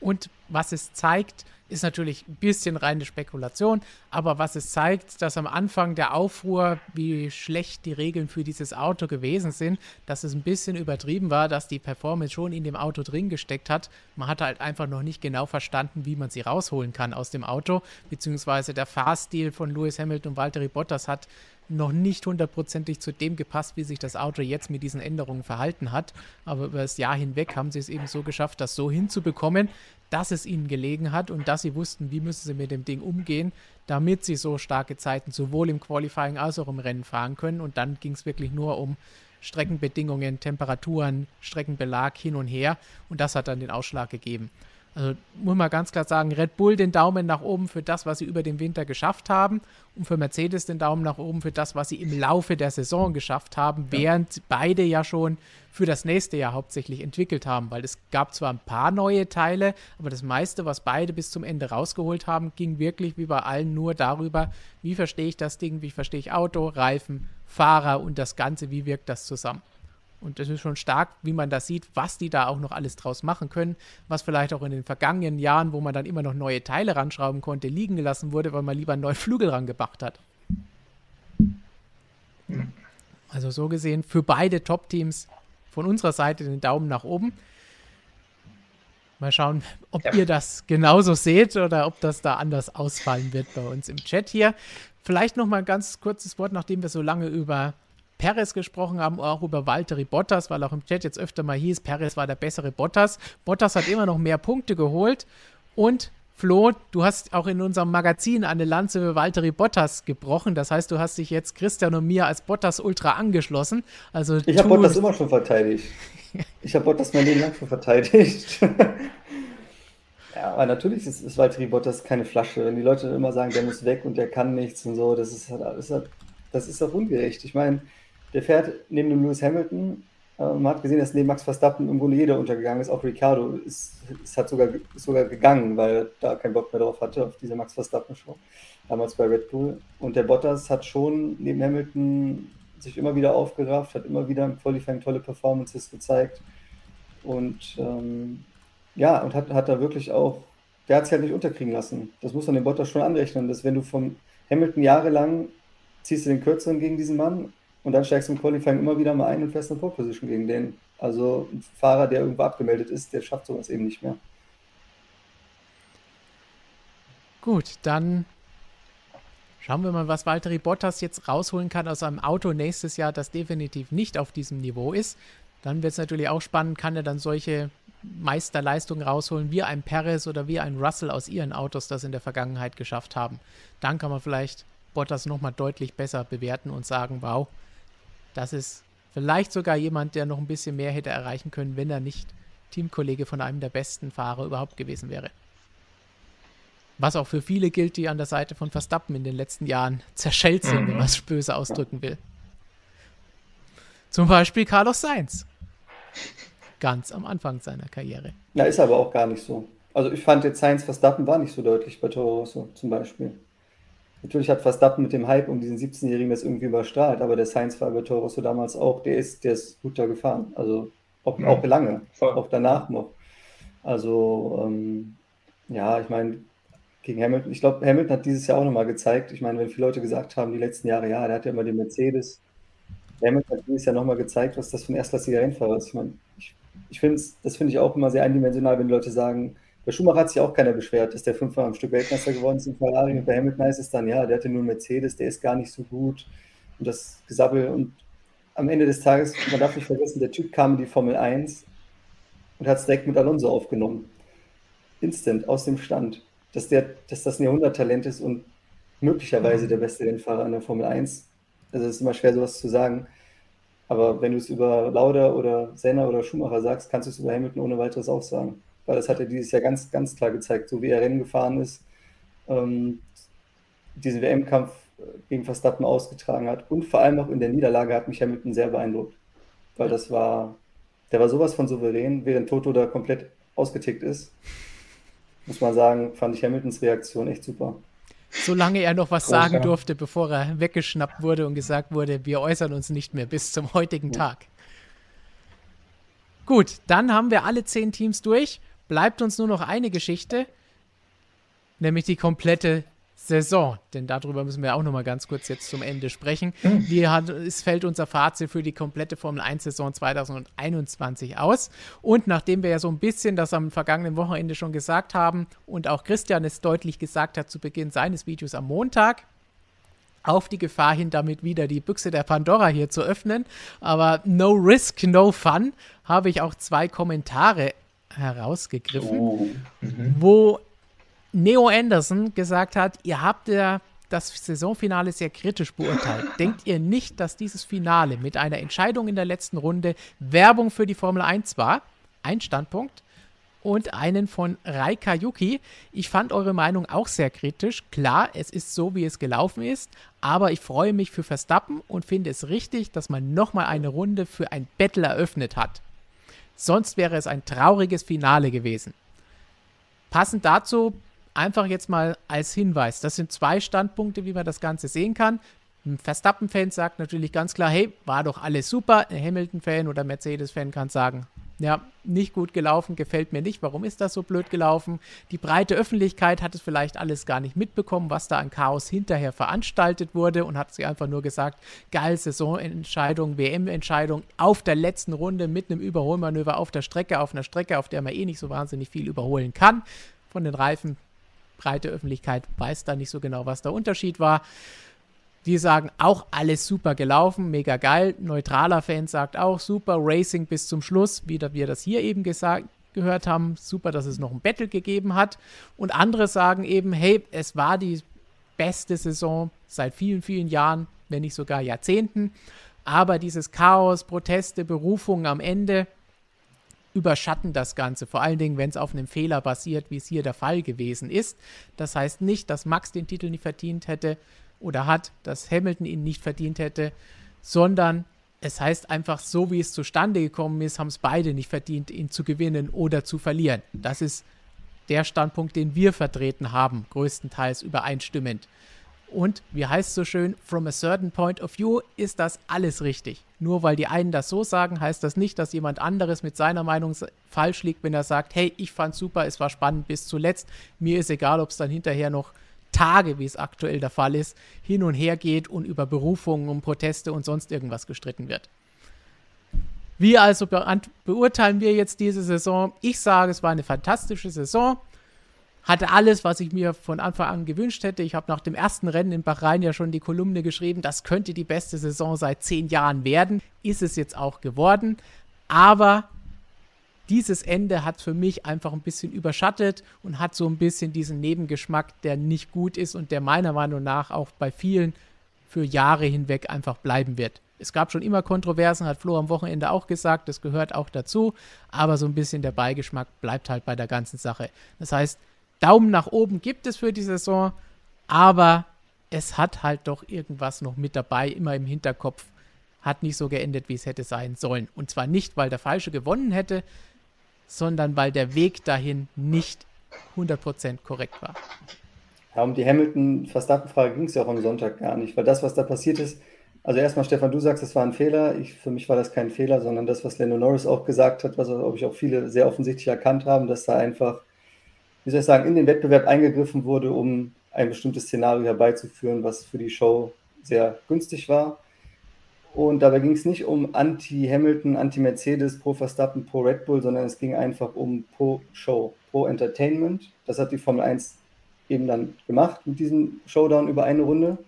Speaker 1: Und was es zeigt, ist natürlich ein bisschen reine Spekulation, aber was es zeigt, dass am Anfang der Aufruhr, wie schlecht die Regeln für dieses Auto gewesen sind, dass es ein bisschen übertrieben war, dass die Performance schon in dem Auto drin gesteckt hat. Man hat halt einfach noch nicht genau verstanden, wie man sie rausholen kann aus dem Auto, beziehungsweise der Fahrstil von Lewis Hamilton und Valtteri Bottas hat noch nicht hundertprozentig zu dem gepasst, wie sich das Auto jetzt mit diesen Änderungen verhalten hat. Aber über das Jahr hinweg haben sie es eben so geschafft, das so hinzubekommen, dass es ihnen gelegen hat und dass sie wussten, wie müssen sie mit dem Ding umgehen, damit sie so starke Zeiten sowohl im Qualifying als auch im Rennen fahren können. Und dann ging es wirklich nur um Streckenbedingungen, Temperaturen, Streckenbelag hin und her. Und das hat dann den Ausschlag gegeben. Also muss man ganz klar sagen, Red Bull den Daumen nach oben für das, was sie über den Winter geschafft haben und für Mercedes den Daumen nach oben für das, was sie im Laufe der Saison geschafft haben, ja. während beide ja schon für das nächste Jahr hauptsächlich entwickelt haben, weil es gab zwar ein paar neue Teile, aber das meiste, was beide bis zum Ende rausgeholt haben, ging wirklich wie bei allen nur darüber, wie verstehe ich das Ding, wie verstehe ich Auto, Reifen, Fahrer und das Ganze, wie wirkt das zusammen. Und das ist schon stark, wie man da sieht, was die da auch noch alles draus machen können, was vielleicht auch in den vergangenen Jahren, wo man dann immer noch neue Teile ranschrauben konnte, liegen gelassen wurde, weil man lieber einen neuen Flügel rangebracht hat. Also so gesehen für beide Top-Teams von unserer Seite den Daumen nach oben. Mal schauen, ob ja. ihr das genauso seht oder ob das da anders ausfallen wird bei uns im Chat hier. Vielleicht noch mal ein ganz kurzes Wort, nachdem wir so lange über Perez gesprochen haben, auch über Valtteri Bottas, weil auch im Chat jetzt öfter mal hieß, Perez war der bessere Bottas. Bottas hat immer noch mehr Punkte geholt und Flo, du hast auch in unserem Magazin eine Lanze für Valtteri Bottas gebrochen. Das heißt, du hast dich jetzt Christian und mir als Bottas Ultra angeschlossen. Also
Speaker 4: ich habe Bottas immer schon verteidigt. Ich habe Bottas mein Leben lang schon verteidigt. ja, aber natürlich ist, ist Valtteri Bottas keine Flasche. Wenn die Leute immer sagen, der muss weg und der kann nichts und so, das ist halt, das ist, halt, das ist auch ungerecht. Ich meine, der fährt neben dem Lewis Hamilton. Äh, man hat gesehen, dass neben Max Verstappen im Grunde jeder untergegangen ist. Auch Ricardo ist, ist, hat sogar, ist sogar gegangen, weil er da keinen Bock mehr drauf hatte, auf diese Max Verstappen-Show. Damals bei Red Bull. Und der Bottas hat schon neben Hamilton sich immer wieder aufgerafft, hat immer wieder im Qualifying tolle Performances gezeigt. Und ähm, ja, und hat, hat da wirklich auch, der hat sich halt nicht unterkriegen lassen. Das muss man dem Bottas schon anrechnen, dass wenn du vom Hamilton jahrelang ziehst du den Kürzeren gegen diesen Mann und dann steigst du im Qualifying immer wieder mal ein und fährst eine Pole gegen den. Also ein Fahrer, der irgendwo abgemeldet ist, der schafft sowas eben nicht mehr.
Speaker 1: Gut, dann Schauen wir mal, was Valtteri Bottas jetzt rausholen kann aus einem Auto nächstes Jahr, das definitiv nicht auf diesem Niveau ist. Dann wird es natürlich auch spannend, kann er dann solche Meisterleistungen rausholen, wie ein Perez oder wie ein Russell aus ihren Autos das in der Vergangenheit geschafft haben. Dann kann man vielleicht Bottas nochmal deutlich besser bewerten und sagen, wow, das ist vielleicht sogar jemand, der noch ein bisschen mehr hätte erreichen können, wenn er nicht Teamkollege von einem der besten Fahrer überhaupt gewesen wäre. Was auch für viele gilt, die an der Seite von Verstappen in den letzten Jahren zerschellt sind, mhm. wenn man es böse ausdrücken will. Zum Beispiel Carlos Sainz. Ganz am Anfang seiner Karriere.
Speaker 4: Ja, ist aber auch gar nicht so. Also ich fand jetzt Sainz Verstappen war nicht so deutlich bei Toro Rosso zum Beispiel. Natürlich hat Verstappen mit dem Hype um diesen 17-Jährigen das irgendwie überstrahlt, aber der Sainz war bei Toro Rosso damals auch, der ist, der ist gut da gefahren. Also auch, auch lange, Voll. auch danach noch. Also ähm, ja, ich meine, gegen Hamilton, ich glaube, Hamilton hat dieses Jahr auch nochmal gezeigt. Ich meine, wenn viele Leute gesagt haben, die letzten Jahre, ja, der hat ja immer den Mercedes. Hamilton hat dieses Jahr nochmal gezeigt, was das für ein erstklassiger Rennfahrer ist. Ich meine, ich, ich finde das finde ich auch immer sehr eindimensional, wenn die Leute sagen, bei Schumacher hat sich auch keiner beschwert, dass der fünfmal am Stück Weltmeister geworden ist in Ferrari. Und bei Hamilton heißt es dann, ja, der hatte nur Mercedes, der ist gar nicht so gut. Und das Gesabbel. Und am Ende des Tages, man darf nicht vergessen, der Typ kam in die Formel 1 und hat es direkt mit Alonso aufgenommen. Instant, aus dem Stand. Dass, der, dass das ein Jahrhunderttalent ist und möglicherweise der beste Rennfahrer in der Formel 1. Also es ist immer schwer, sowas zu sagen. Aber wenn du es über Lauda oder Senna oder Schumacher sagst, kannst du es über Hamilton ohne weiteres auch sagen weil das hat er dieses Jahr ganz, ganz klar gezeigt, so wie er Rennen gefahren ist, ähm, diesen WM-Kampf äh, gegen Verstappen ausgetragen hat und vor allem auch in der Niederlage hat mich Hamilton sehr beeindruckt, weil das war, der war sowas von souverän, während Toto da komplett ausgetickt ist. Muss man sagen, fand ich Hamiltons Reaktion echt super.
Speaker 1: Solange er noch was Groß, sagen durfte, bevor er weggeschnappt wurde und gesagt wurde, wir äußern uns nicht mehr bis zum heutigen ja. Tag. Gut, dann haben wir alle zehn Teams durch bleibt uns nur noch eine Geschichte, nämlich die komplette Saison. Denn darüber müssen wir auch noch mal ganz kurz jetzt zum Ende sprechen. Wie hat, es fällt unser Fazit für die komplette Formel 1-Saison 2021 aus? Und nachdem wir ja so ein bisschen das am vergangenen Wochenende schon gesagt haben und auch Christian es deutlich gesagt hat zu Beginn seines Videos am Montag, auf die Gefahr hin, damit wieder die Büchse der Pandora hier zu öffnen. Aber no risk, no fun, habe ich auch zwei Kommentare herausgegriffen, oh. mhm. wo Neo Anderson gesagt hat, ihr habt ja das Saisonfinale sehr kritisch beurteilt. Denkt ihr nicht, dass dieses Finale mit einer Entscheidung in der letzten Runde Werbung für die Formel 1 war? Ein Standpunkt. Und einen von Raika Yuki. Ich fand eure Meinung auch sehr kritisch. Klar, es ist so, wie es gelaufen ist, aber ich freue mich für Verstappen und finde es richtig, dass man nochmal eine Runde für ein Battle eröffnet hat. Sonst wäre es ein trauriges Finale gewesen. Passend dazu einfach jetzt mal als Hinweis. Das sind zwei Standpunkte, wie man das Ganze sehen kann. Ein Verstappen-Fan sagt natürlich ganz klar, hey, war doch alles super. Ein Hamilton-Fan oder Mercedes-Fan kann sagen, ja, nicht gut gelaufen, gefällt mir nicht. Warum ist das so blöd gelaufen? Die breite Öffentlichkeit hat es vielleicht alles gar nicht mitbekommen, was da an Chaos hinterher veranstaltet wurde und hat sie einfach nur gesagt, geil, Saisonentscheidung, WM-Entscheidung auf der letzten Runde mit einem Überholmanöver auf der Strecke, auf einer Strecke, auf der man eh nicht so wahnsinnig viel überholen kann. Von den Reifen, breite Öffentlichkeit weiß da nicht so genau, was der Unterschied war. Die sagen auch alles super gelaufen, mega geil. Neutraler Fan sagt auch super Racing bis zum Schluss, wie wir das hier eben gesagt, gehört haben. Super, dass es noch ein Battle gegeben hat. Und andere sagen eben, hey, es war die beste Saison seit vielen, vielen Jahren, wenn nicht sogar Jahrzehnten. Aber dieses Chaos, Proteste, Berufungen am Ende überschatten das Ganze. Vor allen Dingen, wenn es auf einem Fehler basiert, wie es hier der Fall gewesen ist. Das heißt nicht, dass Max den Titel nicht verdient hätte, oder hat, dass Hamilton ihn nicht verdient hätte, sondern es heißt einfach, so wie es zustande gekommen ist, haben es beide nicht verdient, ihn zu gewinnen oder zu verlieren. Das ist der Standpunkt, den wir vertreten haben, größtenteils übereinstimmend. Und wie heißt es so schön, from a certain point of view ist das alles richtig. Nur weil die einen das so sagen, heißt das nicht, dass jemand anderes mit seiner Meinung falsch liegt, wenn er sagt, hey, ich fand super, es war spannend bis zuletzt. Mir ist egal, ob es dann hinterher noch Tage, wie es aktuell der Fall ist, hin und her geht und über Berufungen und Proteste und sonst irgendwas gestritten wird. Wie also be beurteilen wir jetzt diese Saison? Ich sage, es war eine fantastische Saison. hatte alles, was ich mir von Anfang an gewünscht hätte. Ich habe nach dem ersten Rennen in Bahrain ja schon die Kolumne geschrieben, das könnte die beste Saison seit zehn Jahren werden. Ist es jetzt auch geworden. Aber dieses Ende hat für mich einfach ein bisschen überschattet und hat so ein bisschen diesen Nebengeschmack, der nicht gut ist und der meiner Meinung nach auch bei vielen für Jahre hinweg einfach bleiben wird. Es gab schon immer Kontroversen, hat Flo am Wochenende auch gesagt, das gehört auch dazu, aber so ein bisschen der Beigeschmack bleibt halt bei der ganzen Sache. Das heißt, Daumen nach oben gibt es für die Saison, aber es hat halt doch irgendwas noch mit dabei, immer im Hinterkopf. Hat nicht so geendet, wie es hätte sein sollen. Und zwar nicht, weil der Falsche gewonnen hätte, sondern weil der Weg dahin nicht 100% korrekt war.
Speaker 4: Ja, um die Hamilton-Verstappen-Frage ging es ja auch am Sonntag gar nicht, weil das, was da passiert ist, also erstmal, Stefan, du sagst, es war ein Fehler. Ich, für mich war das kein Fehler, sondern das, was Lando Norris auch gesagt hat, was, glaube ich, auch viele sehr offensichtlich erkannt haben, dass da einfach wie soll ich sagen, in den Wettbewerb eingegriffen wurde, um ein bestimmtes Szenario herbeizuführen, was für die Show sehr günstig war. Und dabei ging es nicht um Anti-Hamilton, Anti-Mercedes, pro Verstappen, pro Red Bull, sondern es ging einfach um pro Show, pro Entertainment. Das hat die Formel 1 eben dann gemacht mit diesem Showdown über eine Runde.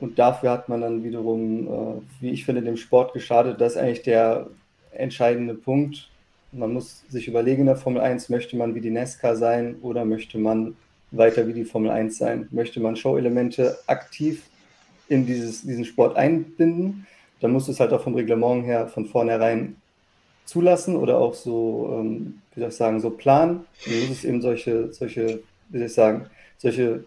Speaker 4: Und dafür hat man dann wiederum, äh, wie ich finde, dem Sport geschadet. Das ist eigentlich der entscheidende Punkt. Man muss sich überlegen in der Formel 1, möchte man wie die NASCAR sein oder möchte man weiter wie die Formel 1 sein? Möchte man Show-Elemente aktiv in dieses, diesen Sport einbinden? Dann muss es halt auch vom Reglement her von vornherein zulassen oder auch so, ähm, wie soll ich sagen, so planen. Dann muss es eben solche, solche, wie soll ich sagen, solche,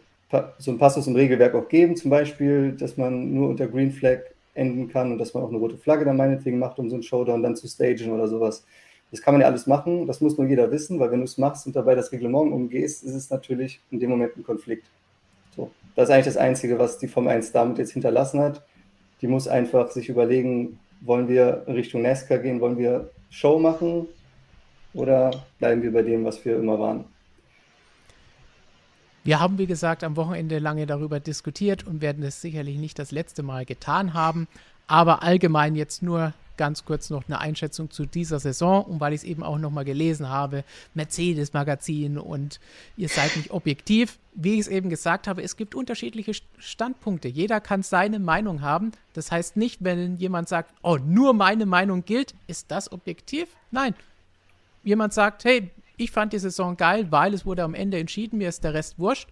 Speaker 4: so ein Passus im Regelwerk auch geben, zum Beispiel, dass man nur unter Green Flag enden kann und dass man auch eine rote Flagge dann meinetwegen macht, um so einen Showdown dann zu stagen oder sowas. Das kann man ja alles machen, das muss nur jeder wissen, weil wenn du es machst und dabei das Reglement umgehst, ist es natürlich in dem Moment ein Konflikt. Das ist eigentlich das Einzige, was die Formel 1 damit jetzt hinterlassen hat. Die muss einfach sich überlegen, wollen wir Richtung NASCAR gehen, wollen wir Show machen oder bleiben wir bei dem, was wir immer waren.
Speaker 1: Wir haben, wie gesagt, am Wochenende lange darüber diskutiert und werden es sicherlich nicht das letzte Mal getan haben. Aber allgemein jetzt nur ganz kurz noch eine Einschätzung zu dieser Saison und weil ich es eben auch nochmal gelesen habe, Mercedes-Magazin und ihr seid nicht objektiv. Wie ich es eben gesagt habe, es gibt unterschiedliche Standpunkte. Jeder kann seine Meinung haben. Das heißt nicht, wenn jemand sagt, oh, nur meine Meinung gilt, ist das objektiv? Nein. Jemand sagt, hey, ich fand die Saison geil, weil es wurde am Ende entschieden, mir ist der Rest wurscht.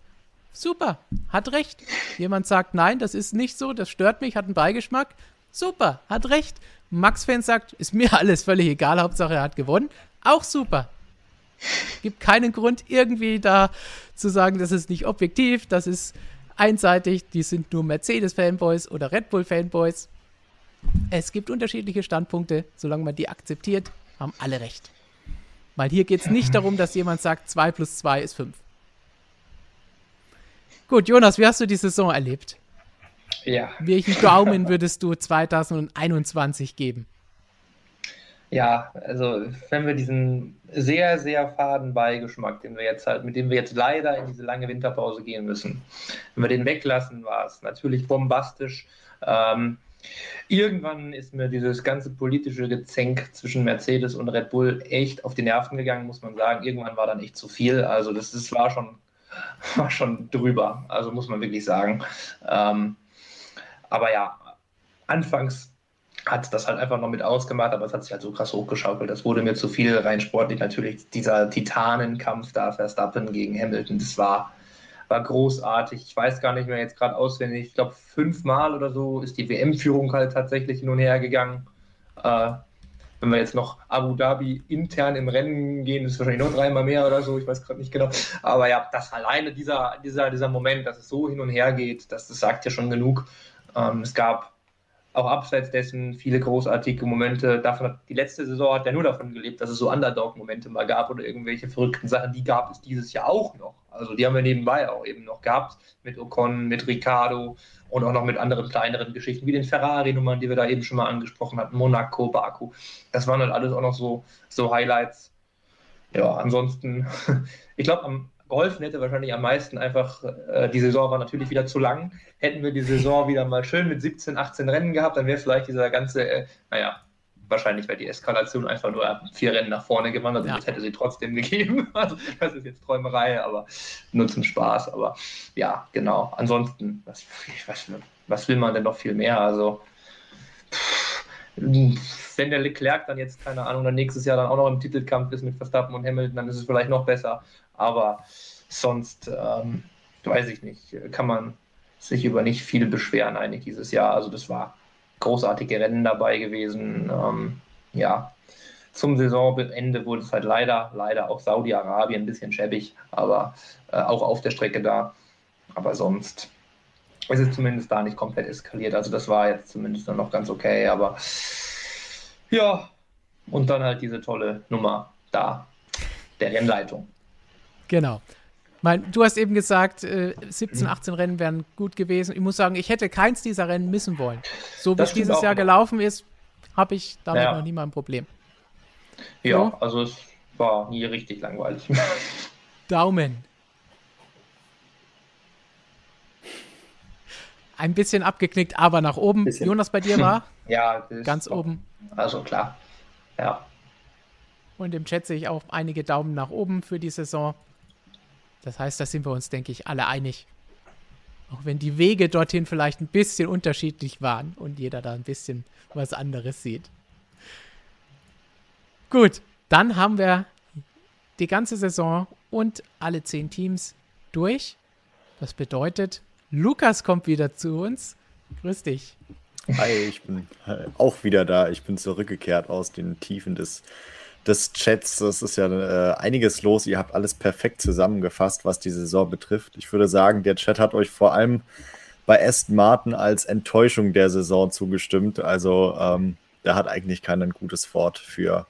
Speaker 1: Super, hat recht. Jemand sagt, nein, das ist nicht so, das stört mich, hat einen Beigeschmack. Super, hat recht. Max-Fan sagt, ist mir alles völlig egal, Hauptsache er hat gewonnen. Auch super. Gibt keinen Grund, irgendwie da zu sagen, das ist nicht objektiv, das ist einseitig, die sind nur Mercedes-Fanboys oder Red Bull-Fanboys. Es gibt unterschiedliche Standpunkte, solange man die akzeptiert, haben alle recht. Weil hier geht es nicht darum, dass jemand sagt, 2 plus 2 ist 5. Gut, Jonas, wie hast du die Saison erlebt?
Speaker 3: Ja.
Speaker 1: Welchen Daumen würdest du 2021 geben?
Speaker 3: Ja, also wenn wir diesen sehr, sehr faden Beigeschmack, den wir jetzt halt, mit dem wir jetzt leider in diese lange Winterpause gehen müssen, wenn wir den weglassen, war es natürlich bombastisch. Ähm, irgendwann ist mir dieses ganze politische Gezänk zwischen Mercedes und Red Bull echt auf die Nerven gegangen, muss man sagen. Irgendwann war dann echt zu viel. Also das, das war schon, war schon drüber, also muss man wirklich sagen. Ähm, aber ja, anfangs hat das halt einfach noch mit ausgemacht, aber es hat sich halt so krass hochgeschaukelt. Das wurde mir zu viel rein sportlich. Natürlich dieser Titanenkampf da, Verstappen gegen Hamilton, das war, war großartig. Ich weiß gar nicht mehr jetzt gerade auswendig. Ich glaube, fünfmal oder so ist die WM-Führung halt tatsächlich hin und her gegangen. Äh, wenn wir jetzt noch Abu Dhabi intern im Rennen gehen, ist wahrscheinlich noch dreimal mehr oder so, ich weiß gerade nicht genau. Aber ja, das alleine, dieser, dieser, dieser Moment, dass es so hin und her geht, das, das sagt ja schon genug. Ähm, es gab auch abseits dessen viele großartige Momente. Davon hat, die letzte Saison hat ja nur davon gelebt, dass es so Underdog-Momente mal gab oder irgendwelche verrückten Sachen. Die gab es dieses Jahr auch noch. Also die haben wir nebenbei auch eben noch gehabt mit Ocon, mit Ricardo und auch noch mit anderen kleineren Geschichten wie den Ferrari-Nummern, die wir da eben schon mal angesprochen hatten, Monaco, Baku. Das waren halt alles auch noch so, so Highlights. Ja, ansonsten, ich glaube, am geholfen hätte wahrscheinlich am meisten einfach, äh, die Saison war natürlich wieder zu lang. Hätten wir die Saison wieder mal schön mit 17, 18 Rennen gehabt, dann wäre vielleicht dieser ganze, äh, naja, wahrscheinlich wäre die Eskalation einfach nur vier Rennen nach vorne gewandert ja. und das hätte sie trotzdem gegeben. Also das ist jetzt Träumerei, aber nur zum Spaß. Aber ja, genau. Ansonsten, was, was, was will man denn noch viel mehr? Also wenn der Leclerc dann jetzt, keine Ahnung, dann nächstes Jahr dann auch noch im Titelkampf ist mit Verstappen und Hamilton, dann ist es vielleicht noch besser. Aber sonst, ähm, weiß ich nicht, kann man sich über nicht viel beschweren eigentlich dieses Jahr. Also das war großartige Rennen dabei gewesen. Ähm, ja, zum Saisonende wurde es halt leider, leider auch Saudi-Arabien ein bisschen schäbig, aber äh, auch auf der Strecke da. Aber sonst ist es zumindest da nicht komplett eskaliert. Also das war jetzt zumindest noch ganz okay, aber ja, und dann halt diese tolle Nummer da, der Rennleitung.
Speaker 1: Genau. Mein, du hast eben gesagt, äh, 17, 18 mhm. Rennen wären gut gewesen. Ich muss sagen, ich hätte keins dieser Rennen missen wollen. So wie es dieses Jahr gelaufen ist, habe ich damit ja. noch nie mal ein Problem.
Speaker 3: Ja, so? also es war nie richtig langweilig.
Speaker 1: Daumen. Ein bisschen abgeknickt, aber nach oben. Bisschen. Jonas, bei dir war?
Speaker 3: ja,
Speaker 1: ganz oben.
Speaker 3: Also klar. Ja.
Speaker 1: Und im Chat sehe ich auch einige Daumen nach oben für die Saison. Das heißt, da sind wir uns, denke ich, alle einig. Auch wenn die Wege dorthin vielleicht ein bisschen unterschiedlich waren und jeder da ein bisschen was anderes sieht. Gut, dann haben wir die ganze Saison und alle zehn Teams durch. Das bedeutet, Lukas kommt wieder zu uns. Grüß dich.
Speaker 2: Hi, ich bin auch wieder da. Ich bin zurückgekehrt aus den Tiefen des des Chats. Das ist ja äh, einiges los. Ihr habt alles perfekt zusammengefasst, was die Saison betrifft. Ich würde sagen, der Chat hat euch vor allem bei Aston Martin als Enttäuschung der Saison zugestimmt. Also ähm, da hat eigentlich keiner ein gutes Wort für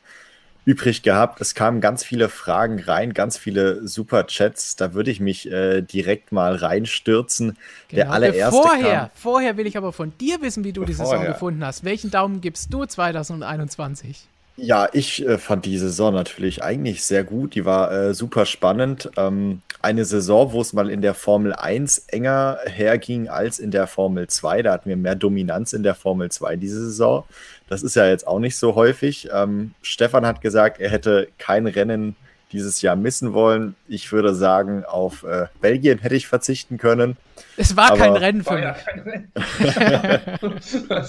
Speaker 2: übrig gehabt. Es kamen ganz viele Fragen rein, ganz viele Super-Chats. Da würde ich mich äh, direkt mal reinstürzen.
Speaker 1: Genau. Der allererste. Vorher, kam, vorher will ich aber von dir wissen, wie du die Saison gefunden hast. Welchen Daumen gibst du 2021?
Speaker 2: Ja, ich äh, fand die Saison natürlich eigentlich sehr gut. Die war äh, super spannend. Ähm, eine Saison, wo es mal in der Formel 1 enger herging als in der Formel 2. Da hatten wir mehr Dominanz in der Formel 2 diese Saison. Das ist ja jetzt auch nicht so häufig. Ähm, Stefan hat gesagt, er hätte kein Rennen dieses Jahr missen wollen. Ich würde sagen, auf äh, Belgien hätte ich verzichten können.
Speaker 1: Es war kein Rennen für mich. Ja,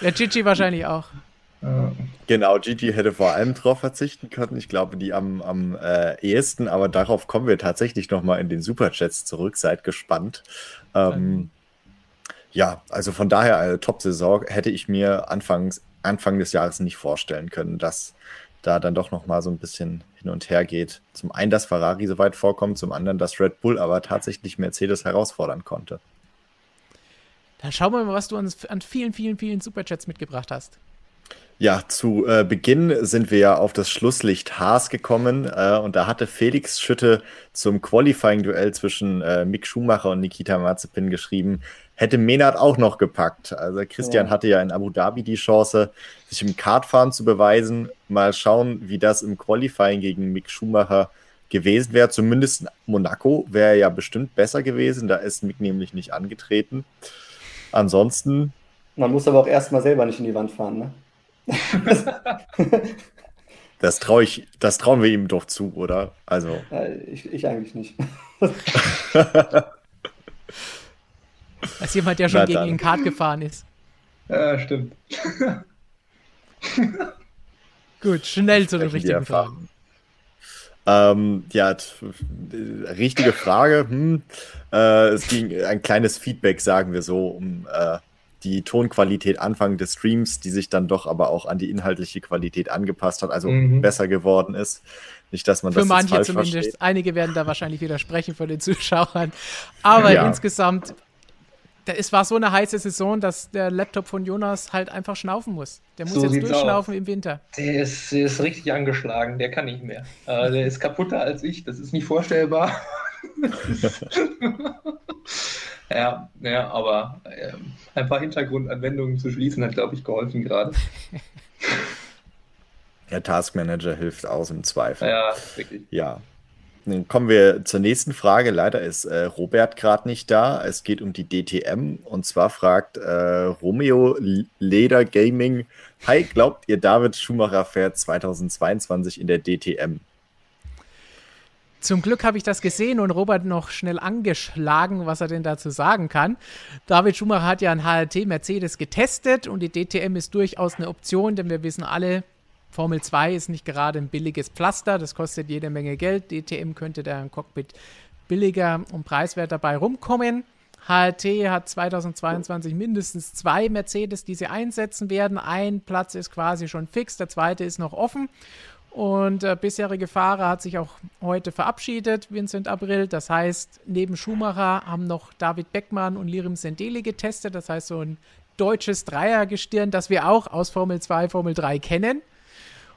Speaker 1: ja, Gigi wahrscheinlich auch.
Speaker 2: Genau, Gigi hätte vor allem darauf verzichten können. Ich glaube, die am, am äh, ehesten, aber darauf kommen wir tatsächlich nochmal in den Superchats zurück. Seid gespannt. Ähm, ja, also von daher, eine Top-Saison hätte ich mir anfangs, Anfang des Jahres nicht vorstellen können, dass da dann doch nochmal so ein bisschen hin und her geht. Zum einen, dass Ferrari so weit vorkommt, zum anderen, dass Red Bull aber tatsächlich Mercedes herausfordern konnte.
Speaker 1: Dann schauen wir mal, was du uns an vielen, vielen, vielen Superchats mitgebracht hast.
Speaker 2: Ja, zu äh, Beginn sind wir ja auf das Schlusslicht Haas gekommen äh, und da hatte Felix Schütte zum Qualifying-Duell zwischen äh, Mick Schumacher und Nikita Mazepin geschrieben, hätte Menard auch noch gepackt. Also Christian ja. hatte ja in Abu Dhabi die Chance, sich im Kartfahren zu beweisen. Mal schauen, wie das im Qualifying gegen Mick Schumacher gewesen wäre. Zumindest in Monaco wäre ja bestimmt besser gewesen. Da ist Mick nämlich nicht angetreten. Ansonsten.
Speaker 4: Man muss aber auch erstmal selber nicht in die Wand fahren, ne?
Speaker 2: das traue ich, das trauen wir ihm doch zu, oder? Also.
Speaker 4: Ich, ich eigentlich nicht.
Speaker 1: Als jemand, der schon Na, gegen den Kart gefahren ist.
Speaker 3: Ja, stimmt.
Speaker 1: Gut, schnell zu den richtigen Fragen.
Speaker 2: Ähm, ja, richtige Frage. Hm. Äh, es ging ein kleines Feedback, sagen wir so, um äh, die Tonqualität Anfang des Streams, die sich dann doch aber auch an die inhaltliche Qualität angepasst hat, also mhm. besser geworden ist. Nicht, dass man
Speaker 1: Für
Speaker 2: das
Speaker 1: manche falsch zumindest. Versteht. Einige werden da wahrscheinlich widersprechen von den Zuschauern. Aber ja. insgesamt, es war so eine heiße Saison, dass der Laptop von Jonas halt einfach schnaufen muss. Der muss so jetzt durchschnaufen aus. im Winter.
Speaker 3: Der ist, der ist richtig angeschlagen, der kann nicht mehr. Äh, der ist kaputter als ich, das ist nicht vorstellbar. Ja, ja, aber äh, ein paar Hintergrundanwendungen zu schließen hat, glaube ich, geholfen gerade.
Speaker 2: Der Taskmanager hilft aus im Zweifel.
Speaker 3: Ja, wirklich.
Speaker 2: Ja. dann kommen wir zur nächsten Frage. Leider ist äh, Robert gerade nicht da. Es geht um die DTM und zwar fragt äh, Romeo Leder Gaming: Hi, glaubt ihr, David Schumacher fährt 2022 in der DTM?
Speaker 1: Zum Glück habe ich das gesehen und Robert noch schnell angeschlagen, was er denn dazu sagen kann. David Schumacher hat ja ein HRT Mercedes getestet und die DTM ist durchaus eine Option, denn wir wissen alle, Formel 2 ist nicht gerade ein billiges Pflaster, das kostet jede Menge Geld. DTM könnte da im Cockpit billiger und preiswert dabei rumkommen. HRT hat 2022 mindestens zwei Mercedes, die sie einsetzen werden. Ein Platz ist quasi schon fix, der zweite ist noch offen. Und der äh, bisherige Fahrer hat sich auch heute verabschiedet, Vincent April. Das heißt, neben Schumacher haben noch David Beckmann und Lirim Sendeli getestet. Das heißt, so ein deutsches Dreiergestirn, das wir auch aus Formel 2, Formel 3 kennen.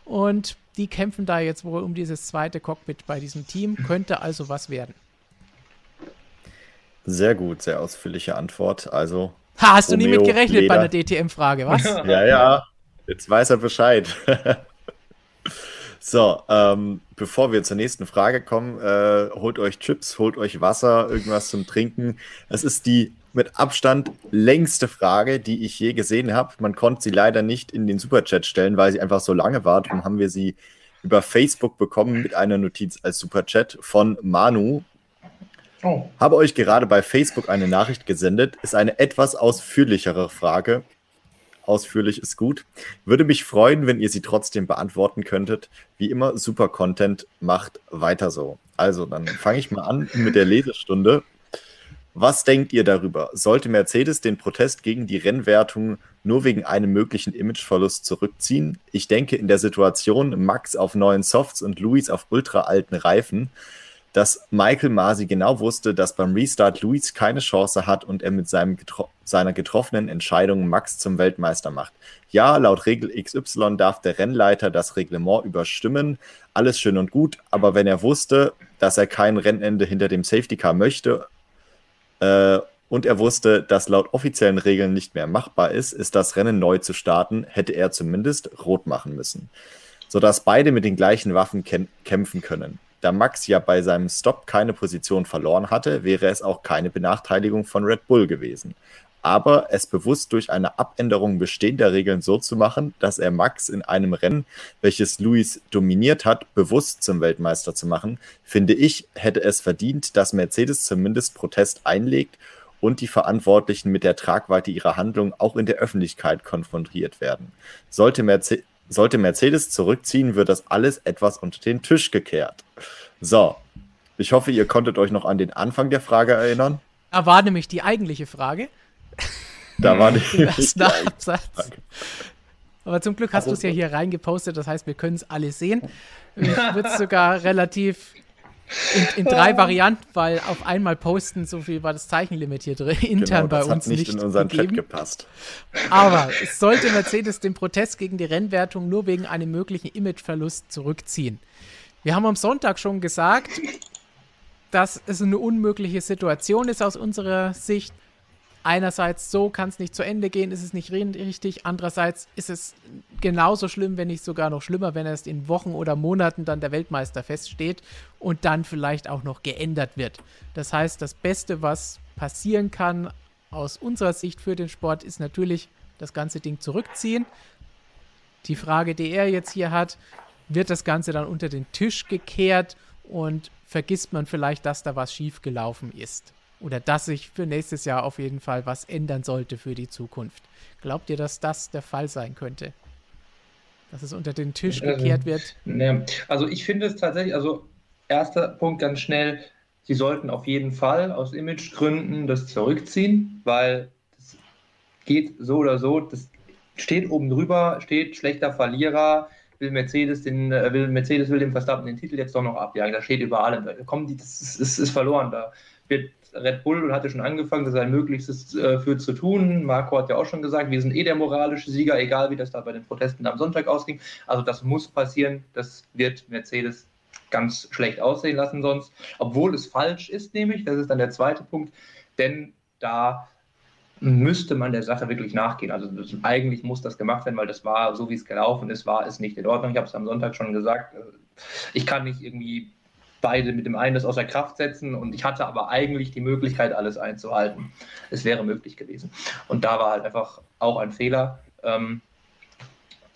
Speaker 1: Und die kämpfen da jetzt wohl um dieses zweite Cockpit bei diesem Team. Könnte also was werden.
Speaker 2: Sehr gut, sehr ausführliche Antwort. Also.
Speaker 1: Ha, hast Romeo, du nie mit gerechnet Leder. bei der DTM-Frage, was?
Speaker 2: ja, ja. Jetzt weiß er Bescheid. So, ähm, bevor wir zur nächsten Frage kommen, äh, holt euch Chips, holt euch Wasser, irgendwas zum Trinken. Es ist die mit Abstand längste Frage, die ich je gesehen habe. Man konnte sie leider nicht in den Superchat stellen, weil sie einfach so lange war. Darum haben wir sie über Facebook bekommen mit einer Notiz als Superchat von Manu. Oh. Habe euch gerade bei Facebook eine Nachricht gesendet. Ist eine etwas ausführlichere Frage ausführlich ist gut. Würde mich freuen, wenn ihr sie trotzdem beantworten könntet. Wie immer, super Content, macht weiter so. Also, dann fange ich mal an mit der Lesestunde. Was denkt ihr darüber? Sollte Mercedes den Protest gegen die Rennwertung nur wegen einem möglichen Imageverlust zurückziehen? Ich denke, in der Situation Max auf neuen Softs und Luis auf ultra alten Reifen dass Michael Masi genau wusste, dass beim Restart Luis keine Chance hat und er mit seinem getro seiner getroffenen Entscheidung Max zum Weltmeister macht. Ja, laut Regel XY darf der Rennleiter das Reglement überstimmen. Alles schön und gut, aber wenn er wusste, dass er kein Rennende hinter dem Safety Car möchte äh, und er wusste, dass laut offiziellen Regeln nicht mehr machbar ist, ist das Rennen neu zu starten, hätte er zumindest rot machen müssen, sodass beide mit den gleichen Waffen kämpfen können. Da Max ja bei seinem Stop keine Position verloren hatte, wäre es auch keine Benachteiligung von Red Bull gewesen. Aber es bewusst durch eine Abänderung bestehender Regeln so zu machen, dass er Max in einem Rennen, welches Luis dominiert hat, bewusst zum Weltmeister zu machen, finde ich, hätte es verdient, dass Mercedes zumindest Protest einlegt und die Verantwortlichen mit der Tragweite ihrer Handlung auch in der Öffentlichkeit konfrontiert werden. Sollte Mercedes sollte Mercedes zurückziehen, wird das alles etwas unter den Tisch gekehrt. So, ich hoffe, ihr konntet euch noch an den Anfang der Frage erinnern.
Speaker 1: Da war nämlich die eigentliche Frage.
Speaker 2: Da war die, die
Speaker 1: Absatz. Aber zum Glück hast also, du es ja hier reingepostet, das heißt, wir können es alle sehen. Ich würde es sogar relativ in, in, drei Varianten, weil auf einmal posten, so viel war das Zeichenlimit hier drin, intern genau, bei uns nicht. Das hat nicht
Speaker 2: in unseren gegeben. Chat gepasst.
Speaker 1: Aber es sollte Mercedes den Protest gegen die Rennwertung nur wegen einem möglichen Imageverlust zurückziehen. Wir haben am Sonntag schon gesagt, dass es eine unmögliche Situation ist aus unserer Sicht einerseits so kann es nicht zu Ende gehen, ist es nicht richtig. Andererseits ist es genauso schlimm, wenn nicht sogar noch schlimmer, wenn erst in Wochen oder Monaten dann der Weltmeister feststeht und dann vielleicht auch noch geändert wird. Das heißt, das Beste, was passieren kann aus unserer Sicht für den Sport, ist natürlich das ganze Ding zurückziehen. Die Frage, die er jetzt hier hat, wird das Ganze dann unter den Tisch gekehrt und vergisst man vielleicht, dass da was schiefgelaufen ist oder dass sich für nächstes Jahr auf jeden Fall was ändern sollte für die Zukunft. Glaubt ihr, dass das der Fall sein könnte? Dass es unter den Tisch ähm, gekehrt wird?
Speaker 3: Ne, also ich finde es tatsächlich, also erster Punkt ganz schnell, sie sollten auf jeden Fall aus Imagegründen das zurückziehen, weil das geht so oder so, das steht oben drüber, steht schlechter Verlierer, will Mercedes den, äh, will Mercedes will dem Verstappen den Titel jetzt doch noch abjagen. Da steht überall, da kommen die, das ist, ist, ist verloren. Da wird Red Bull hatte schon angefangen, sein Möglichstes äh, für zu tun. Marco hat ja auch schon gesagt, wir sind eh der moralische Sieger, egal wie das da bei den Protesten am Sonntag ausging. Also das muss passieren, das wird Mercedes ganz schlecht aussehen lassen sonst. Obwohl es falsch ist, nämlich, das ist dann der zweite Punkt, denn da müsste man der Sache wirklich nachgehen. Also das, eigentlich muss das gemacht werden, weil das war, so wie es gelaufen ist, war es nicht in Ordnung. Ich habe es am Sonntag schon gesagt. Äh, ich kann nicht irgendwie beide mit dem einen das außer Kraft setzen und ich hatte aber eigentlich die Möglichkeit, alles einzuhalten. Es wäre möglich gewesen. Und da war halt einfach auch ein Fehler. Ähm,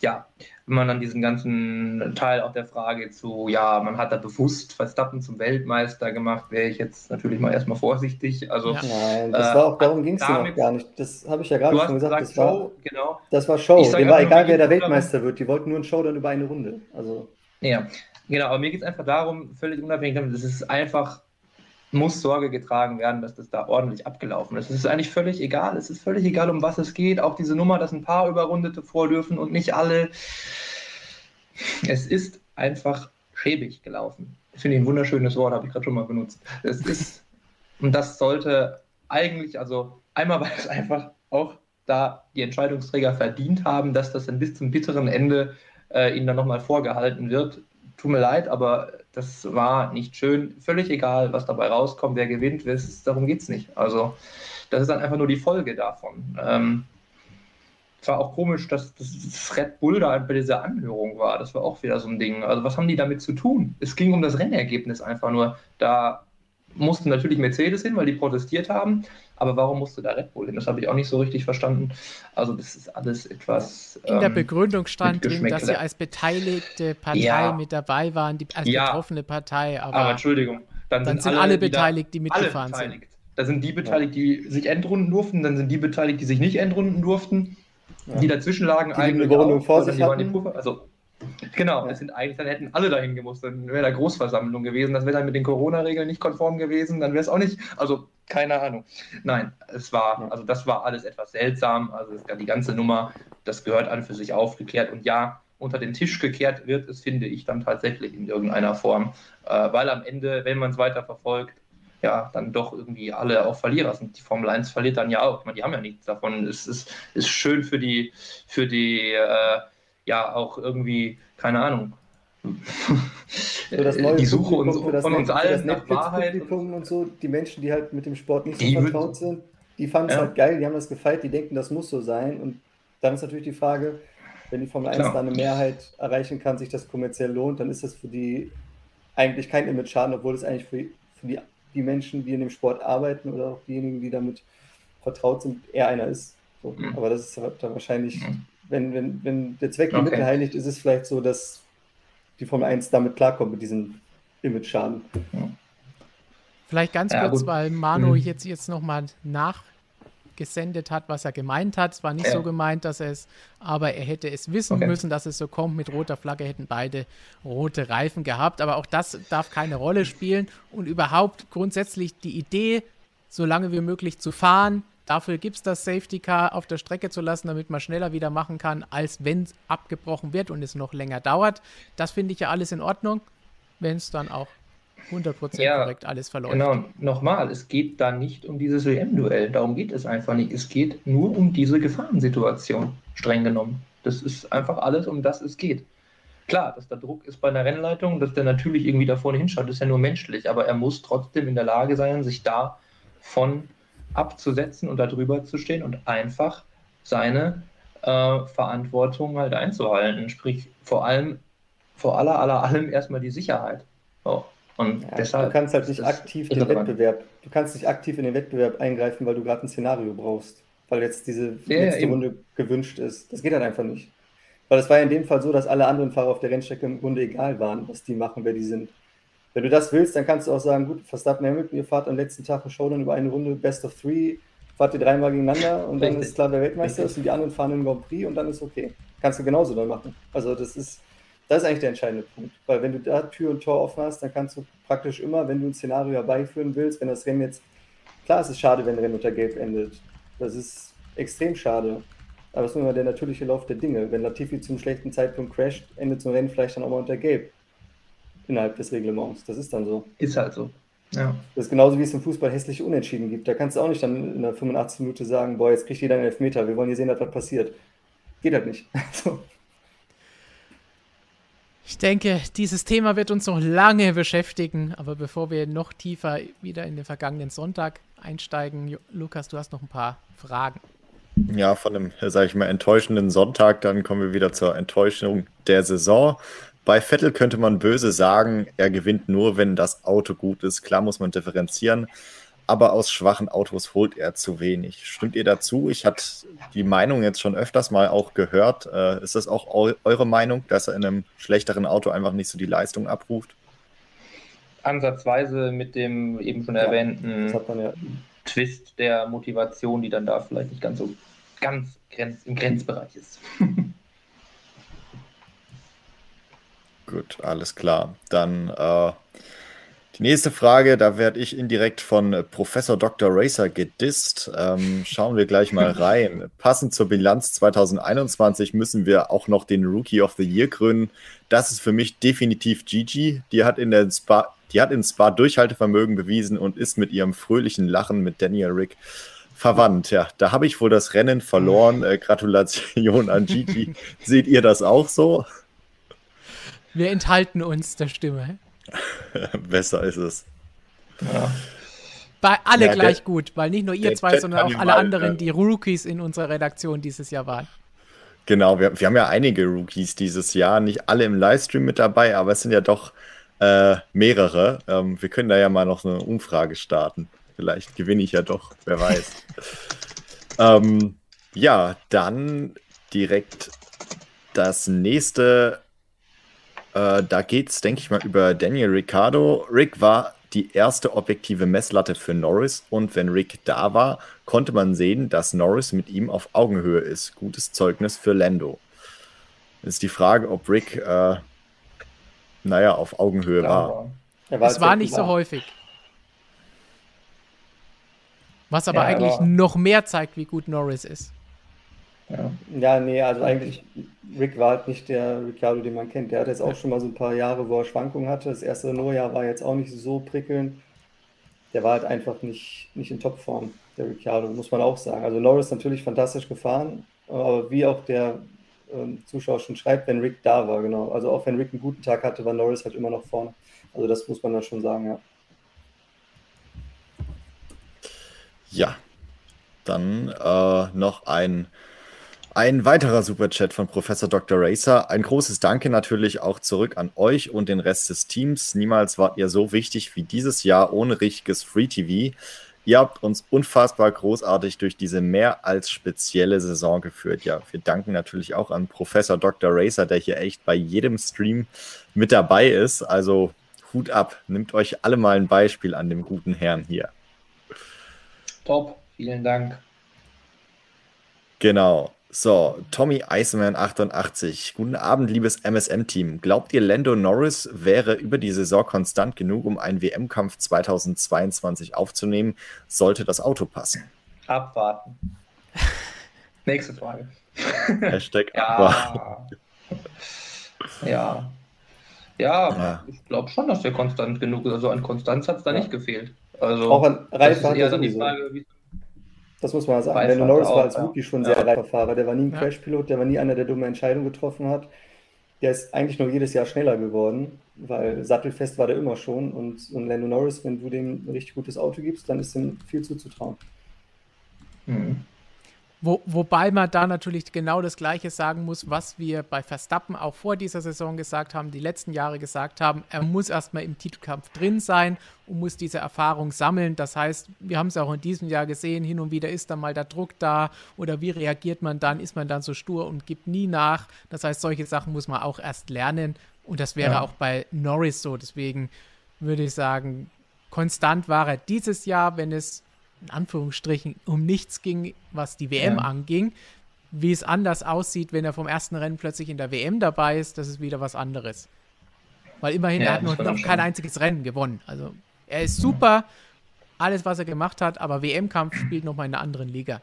Speaker 3: ja, wenn man dann diesen ganzen Teil auch der Frage zu, ja, man hat da bewusst Verstappen zum Weltmeister gemacht, wäre ich jetzt natürlich mal erstmal vorsichtig. Also,
Speaker 4: ja. Nein, das war auch, darum äh, ging es ja gar nicht. Das habe ich ja gerade schon gesagt. das, war, genau. das war Show. Dem war egal, wer der Weltmeister darum, wird. Die wollten nur einen Show dann über eine Runde. Also.
Speaker 3: Ja, genau. Aber mir geht es einfach darum, völlig unabhängig davon, das ist einfach muss Sorge getragen werden, dass das da ordentlich abgelaufen ist. Es ist eigentlich völlig egal. Es ist völlig egal, um was es geht. Auch diese Nummer, dass ein paar Überrundete vor dürfen und nicht alle. Es ist einfach schäbig gelaufen. Ich finde ein wunderschönes Wort, habe ich gerade schon mal benutzt. Es ist, und das sollte eigentlich, also einmal, weil es einfach auch da die Entscheidungsträger verdient haben, dass das dann bis zum bitteren Ende äh, ihnen dann nochmal vorgehalten wird. Tut mir leid, aber das war nicht schön. Völlig egal, was dabei rauskommt, wer gewinnt, darum geht es nicht. Also, das ist dann einfach nur die Folge davon. Ähm, es war auch komisch, dass das Red Bull da bei dieser Anhörung war. Das war auch wieder so ein Ding. Also, was haben die damit zu tun? Es ging um das Rennergebnis einfach nur. Da mussten natürlich Mercedes hin, weil die protestiert haben. Aber warum musste da Red Bull hin? Das habe ich auch nicht so richtig verstanden. Also das ist alles etwas.
Speaker 1: In ähm, der Begründung stand drin, dass sie als beteiligte Partei ja. mit dabei waren, die, als ja. betroffene Partei. Aber,
Speaker 3: aber Entschuldigung,
Speaker 1: dann, dann sind, alle, alle beteiligt, die mitgefahren sind.
Speaker 3: Da sind die beteiligt, die sich entrunden durften, dann sind die beteiligt, die sich nicht entrunden durften. Ja. Die dazwischen lagen
Speaker 4: die eigentlich. Die auch, vor sich hatten.
Speaker 3: Also Genau, es sind eigentlich, dann hätten alle dahin gemusst, dann wäre da Großversammlung gewesen, das wäre dann mit den Corona-Regeln nicht konform gewesen, dann wäre es auch nicht, also keine Ahnung. Nein, es war, also das war alles etwas seltsam, also die ganze Nummer, das gehört an für sich aufgeklärt. Und ja, unter den Tisch gekehrt wird es, finde ich, dann tatsächlich in irgendeiner Form, äh, weil am Ende, wenn man es weiter verfolgt, ja, dann doch irgendwie alle auch Verlierer sind. Die Formel 1 verliert dann ja auch. Ich meine, die haben ja nichts davon. Es ist, ist schön für die, für die äh, ja auch irgendwie, keine Ahnung,
Speaker 4: die Suche uns, von uns allen nach Wahrheit. Und, so, die Menschen, die halt mit dem Sport nicht so vertraut sind, die fanden es ja. halt geil, die haben das gefeiert, die denken, das muss so sein. Und dann ist natürlich die Frage, wenn die Formel 1 Klar. da eine Mehrheit erreichen kann, sich das kommerziell lohnt, dann ist das für die eigentlich kein Image-Schaden, obwohl es eigentlich für, für die, die Menschen, die in dem Sport arbeiten oder auch diejenigen, die damit vertraut sind, eher einer ist. So. Mhm. Aber das ist halt dann wahrscheinlich mhm wenn, wenn, wenn der Zweck die okay. Mittel heiligt, ist es vielleicht so, dass die Formel 1 damit klarkommt, mit diesem Image-Schaden.
Speaker 1: Vielleicht ganz ja, kurz, gut. weil Manu mhm. jetzt, jetzt nochmal nachgesendet hat, was er gemeint hat. Es war nicht ja. so gemeint, dass er es, aber er hätte es wissen okay. müssen, dass es so kommt. Mit roter Flagge hätten beide rote Reifen gehabt. Aber auch das darf keine Rolle spielen. Und überhaupt grundsätzlich die Idee, so lange wie möglich zu fahren, Dafür gibt es das Safety Car auf der Strecke zu lassen, damit man schneller wieder machen kann, als wenn es abgebrochen wird und es noch länger dauert. Das finde ich ja alles in Ordnung, wenn es dann auch 100% ja, korrekt alles verläuft.
Speaker 3: Genau, nochmal, es geht da nicht um dieses WM-Duell, darum geht es einfach nicht. Es geht nur um diese Gefahrensituation, streng genommen. Das ist einfach alles, um das es geht. Klar, dass der Druck ist bei einer Rennleitung, dass der natürlich irgendwie da vorne hinschaut, ist ja nur menschlich, aber er muss trotzdem in der Lage sein, sich da von abzusetzen und darüber zu stehen und einfach seine äh, Verantwortung halt einzuhalten. Sprich, vor allem, vor aller, aller allem erstmal die Sicherheit. So. Und
Speaker 4: ja, deshalb du kannst halt nicht aktiv den Wettbewerb, du kannst nicht aktiv in den Wettbewerb eingreifen, weil du gerade ein Szenario brauchst, weil jetzt diese ja, letzte ja, Runde gewünscht ist. Das geht halt einfach nicht. Weil es war ja in dem Fall so, dass alle anderen Fahrer auf der Rennstrecke im Grunde egal waren, was die machen, wer die sind. Wenn du das willst, dann kannst du auch sagen, gut, Verstappen Hamilton, ihr fahrt am letzten Tag ein Showdown über eine Runde Best of Three, fahrt ihr dreimal gegeneinander und dann ist klar, wer Weltmeister ist und die anderen fahren im Grand Prix und dann ist okay. Kannst du genauso dann machen. Also das ist, das ist eigentlich der entscheidende Punkt. Weil wenn du da Tür und Tor offen hast, dann kannst du praktisch immer, wenn du ein Szenario herbeiführen willst, wenn das Rennen jetzt, klar, es ist schade, wenn ein Rennen unter Gelb endet. Das ist extrem schade. Aber es ist nur immer der natürliche Lauf der Dinge. Wenn Latifi zum schlechten Zeitpunkt crasht, endet so ein Rennen vielleicht dann auch mal unter Gelb innerhalb des Reglements. Das ist dann so.
Speaker 3: Ist halt so. Ja.
Speaker 4: Das ist genauso wie es im Fußball hässliche Unentschieden gibt. Da kannst du auch nicht dann in der 85. Minute sagen, boah, jetzt kriegt jeder einen Elfmeter, wir wollen hier sehen, dass was passiert. Geht halt nicht. so.
Speaker 1: Ich denke, dieses Thema wird uns noch lange beschäftigen, aber bevor wir noch tiefer wieder in den vergangenen Sonntag einsteigen, Lukas, du hast noch ein paar Fragen.
Speaker 2: Ja, von einem, sage ich mal, enttäuschenden Sonntag, dann kommen wir wieder zur Enttäuschung der Saison. Bei Vettel könnte man böse sagen, er gewinnt nur, wenn das Auto gut ist. Klar muss man differenzieren, aber aus schwachen Autos holt er zu wenig. Stimmt ihr dazu? Ich hatte die Meinung jetzt schon öfters mal auch gehört. Äh, ist das auch eu eure Meinung, dass er in einem schlechteren Auto einfach nicht so die Leistung abruft?
Speaker 3: Ansatzweise mit dem eben schon erwähnten ja, Twist der Motivation, die dann da vielleicht nicht ganz so ganz grenz im Grenzbereich ist.
Speaker 2: Gut, alles klar. Dann äh, die nächste Frage, da werde ich indirekt von Professor Dr. Racer gedisst. Ähm, schauen wir gleich mal rein. Passend zur Bilanz 2021 müssen wir auch noch den Rookie of the Year krönen. Das ist für mich definitiv Gigi. Die hat in der Spa, die hat in Spa Durchhaltevermögen bewiesen und ist mit ihrem fröhlichen Lachen mit Daniel Rick verwandt. Ja, da habe ich wohl das Rennen verloren. Äh, Gratulation an Gigi. Seht ihr das auch so?
Speaker 1: Wir enthalten uns der Stimme.
Speaker 2: Besser ist es.
Speaker 1: Ja. Bei alle ja, gleich der, gut, weil nicht nur ihr zwei, sondern auch alle anderen, die Rookies in unserer Redaktion dieses Jahr waren.
Speaker 2: Genau, wir, wir haben ja einige Rookies dieses Jahr, nicht alle im Livestream mit dabei, aber es sind ja doch äh, mehrere. Ähm, wir können da ja mal noch eine Umfrage starten. Vielleicht gewinne ich ja doch, wer weiß. ähm, ja, dann direkt das nächste äh, da geht es, denke ich mal, über Daniel Ricciardo. Rick war die erste objektive Messlatte für Norris und wenn Rick da war, konnte man sehen, dass Norris mit ihm auf Augenhöhe ist. Gutes Zeugnis für Lando. Ist die Frage, ob Rick, äh, naja, auf Augenhöhe war.
Speaker 1: war. war. Es war nicht so häufig. Was aber ja, eigentlich aber noch mehr zeigt, wie gut Norris ist.
Speaker 4: Ja. ja, nee, also eigentlich, Rick war halt nicht der Ricciardo, den man kennt. Der hat jetzt auch schon mal so ein paar Jahre, wo er Schwankungen hatte. Das erste Renault-Jahr war jetzt auch nicht so prickelnd. Der war halt einfach nicht, nicht in Topform, der Ricciardo, muss man auch sagen. Also Norris natürlich fantastisch gefahren, aber wie auch der ähm, Zuschauer schon schreibt, wenn Rick da war, genau. Also auch wenn Rick einen guten Tag hatte, war Norris halt immer noch vorne. Also das muss man dann schon sagen, ja.
Speaker 2: Ja, dann äh, noch ein ein weiterer Superchat von Professor Dr. Racer. Ein großes Danke natürlich auch zurück an euch und den Rest des Teams. Niemals wart ihr so wichtig wie dieses Jahr ohne richtiges Free TV. Ihr habt uns unfassbar großartig durch diese mehr als spezielle Saison geführt. Ja, wir danken natürlich auch an Professor Dr. Racer, der hier echt bei jedem Stream mit dabei ist. Also Hut ab, nimmt euch alle mal ein Beispiel an dem guten Herrn hier.
Speaker 3: Top, vielen Dank.
Speaker 2: Genau. So, Tommy Iceman 88. Guten Abend, liebes MSM-Team. Glaubt ihr, Lando Norris wäre über die Saison konstant genug, um einen WM-Kampf 2022 aufzunehmen? Sollte das Auto passen?
Speaker 3: Abwarten. Nächste Frage.
Speaker 2: Hashtag ja. abwarten.
Speaker 3: Ja. Ja, ja. ich glaube schon, dass der konstant genug ist. Also an Konstanz hat es da ja. nicht gefehlt. Also,
Speaker 4: Auch an Reifen das ist eher dann die Frage, wie das muss man sagen. Lando Norris war als Rookie schon sehr ja. reifer Fahrer. Der war nie ein Crashpilot, der war nie einer, der dumme Entscheidungen getroffen hat. Der ist eigentlich nur jedes Jahr schneller geworden, weil sattelfest war der immer schon. Und, und Lando Norris, wenn du dem ein richtig gutes Auto gibst, dann ist ihm viel zuzutrauen.
Speaker 1: Mhm. Wo, wobei man da natürlich genau das Gleiche sagen muss, was wir bei Verstappen auch vor dieser Saison gesagt haben, die letzten Jahre gesagt haben. Er muss erstmal im Titelkampf drin sein und muss diese Erfahrung sammeln. Das heißt, wir haben es auch in diesem Jahr gesehen, hin und wieder ist dann mal der Druck da oder wie reagiert man dann? Ist man dann so stur und gibt nie nach? Das heißt, solche Sachen muss man auch erst lernen und das wäre ja. auch bei Norris so. Deswegen würde ich sagen, konstant war er dieses Jahr, wenn es in Anführungsstrichen um nichts ging, was die WM ja. anging. Wie es anders aussieht, wenn er vom ersten Rennen plötzlich in der WM dabei ist, das ist wieder was anderes. Weil immerhin, ja, er hat noch, noch kein einziges Rennen gewonnen. Also er ist super, alles, was er gemacht hat, aber WM-Kampf spielt nochmal in einer anderen Liga.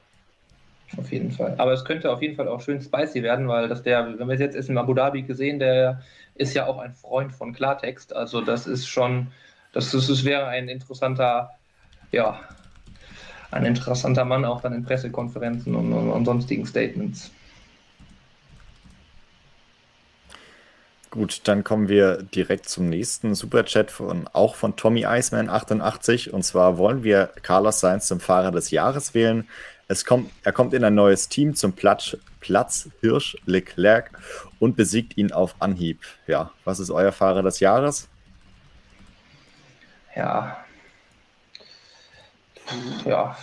Speaker 3: Auf jeden Fall. Aber es könnte auf jeden Fall auch schön spicy werden, weil das der, wenn wir es jetzt ist in Abu Dhabi gesehen, der ist ja auch ein Freund von Klartext. Also das ist schon, das, ist, das wäre ein interessanter, ja, ein interessanter Mann, auch dann in Pressekonferenzen und, und, und sonstigen Statements.
Speaker 2: Gut, dann kommen wir direkt zum nächsten Superchat von auch von Tommy Iceman 88 und zwar wollen wir Carlos Sainz zum Fahrer des Jahres wählen. Es kommt, er kommt in ein neues Team zum Platz, Platz Hirsch Leclerc und besiegt ihn auf Anhieb. Ja, was ist euer Fahrer des Jahres?
Speaker 3: Ja. Ja.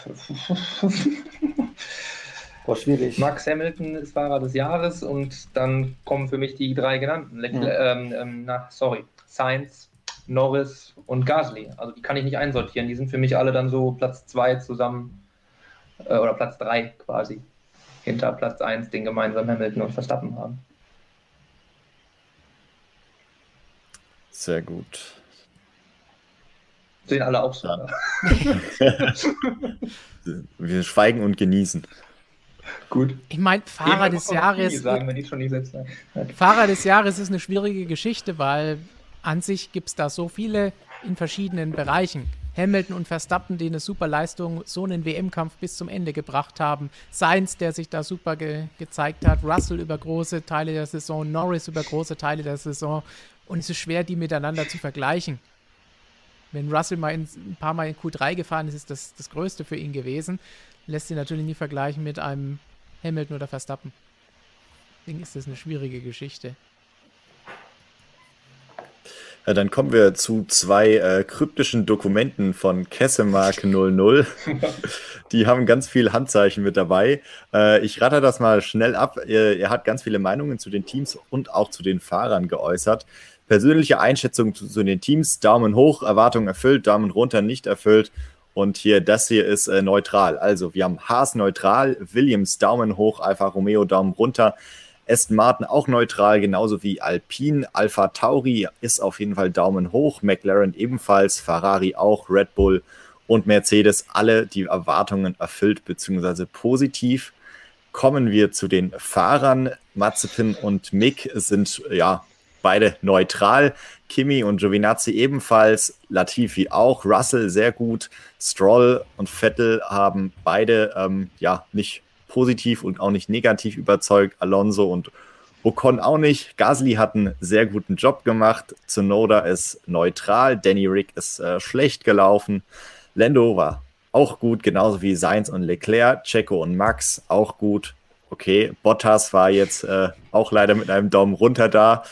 Speaker 4: War schwierig.
Speaker 3: Max Hamilton ist Fahrer des Jahres und dann kommen für mich die drei genannten. Ja. ähm, ähm, na, sorry. Sainz, Norris und Gasly. Also die kann ich nicht einsortieren. Die sind für mich alle dann so Platz zwei zusammen äh, oder Platz drei quasi hinter Platz eins, den gemeinsam Hamilton und Verstappen haben.
Speaker 2: Sehr gut.
Speaker 3: Sehen alle auch so. Ja.
Speaker 2: Wir schweigen und genießen.
Speaker 1: Gut. Ich meine, Fahrer des Jahres. Sagen, wenn ich schon nicht selbst Fahrer des Jahres ist eine schwierige Geschichte, weil an sich gibt es da so viele in verschiedenen Bereichen. Hamilton und Verstappen, die eine super Leistung, so einen WM-Kampf bis zum Ende gebracht haben. Sainz, der sich da super ge gezeigt hat. Russell über große Teile der Saison. Norris über große Teile der Saison. Und es ist schwer, die miteinander zu vergleichen. Wenn Russell mal in, ein paar Mal in Q3 gefahren ist, ist das das Größte für ihn gewesen. Lässt sich natürlich nie vergleichen mit einem Hamilton oder Verstappen. Deswegen ist das eine schwierige Geschichte.
Speaker 2: Ja, dann kommen wir zu zwei äh, kryptischen Dokumenten von Kessemark 00. Die haben ganz viel Handzeichen mit dabei. Äh, ich ratter das mal schnell ab. Er, er, hat ganz viele Meinungen zu den Teams und auch zu den Fahrern geäußert. Persönliche Einschätzung zu, zu den Teams, Daumen hoch, Erwartungen erfüllt, Daumen runter, nicht erfüllt. Und hier, das hier ist äh, neutral. Also, wir haben Haas neutral, Williams Daumen hoch, Alfa Romeo Daumen runter. Aston Martin auch neutral, genauso wie Alpine. Alpha Tauri ist auf jeden Fall Daumen hoch. McLaren ebenfalls. Ferrari auch. Red Bull und Mercedes alle die Erwartungen erfüllt bzw. positiv. Kommen wir zu den Fahrern. Mazepin und Mick sind ja beide neutral. Kimi und Giovinazzi ebenfalls. Latifi auch. Russell sehr gut. Stroll und Vettel haben beide ähm, ja nicht positiv und auch nicht negativ überzeugt. Alonso und Ocon auch nicht. Gasly hat einen sehr guten Job gemacht. Tsunoda ist neutral. Danny Rick ist äh, schlecht gelaufen. Lando war auch gut, genauso wie Sainz und Leclerc. Checo und Max auch gut. Okay, Bottas war jetzt äh, auch leider mit einem Daumen runter da.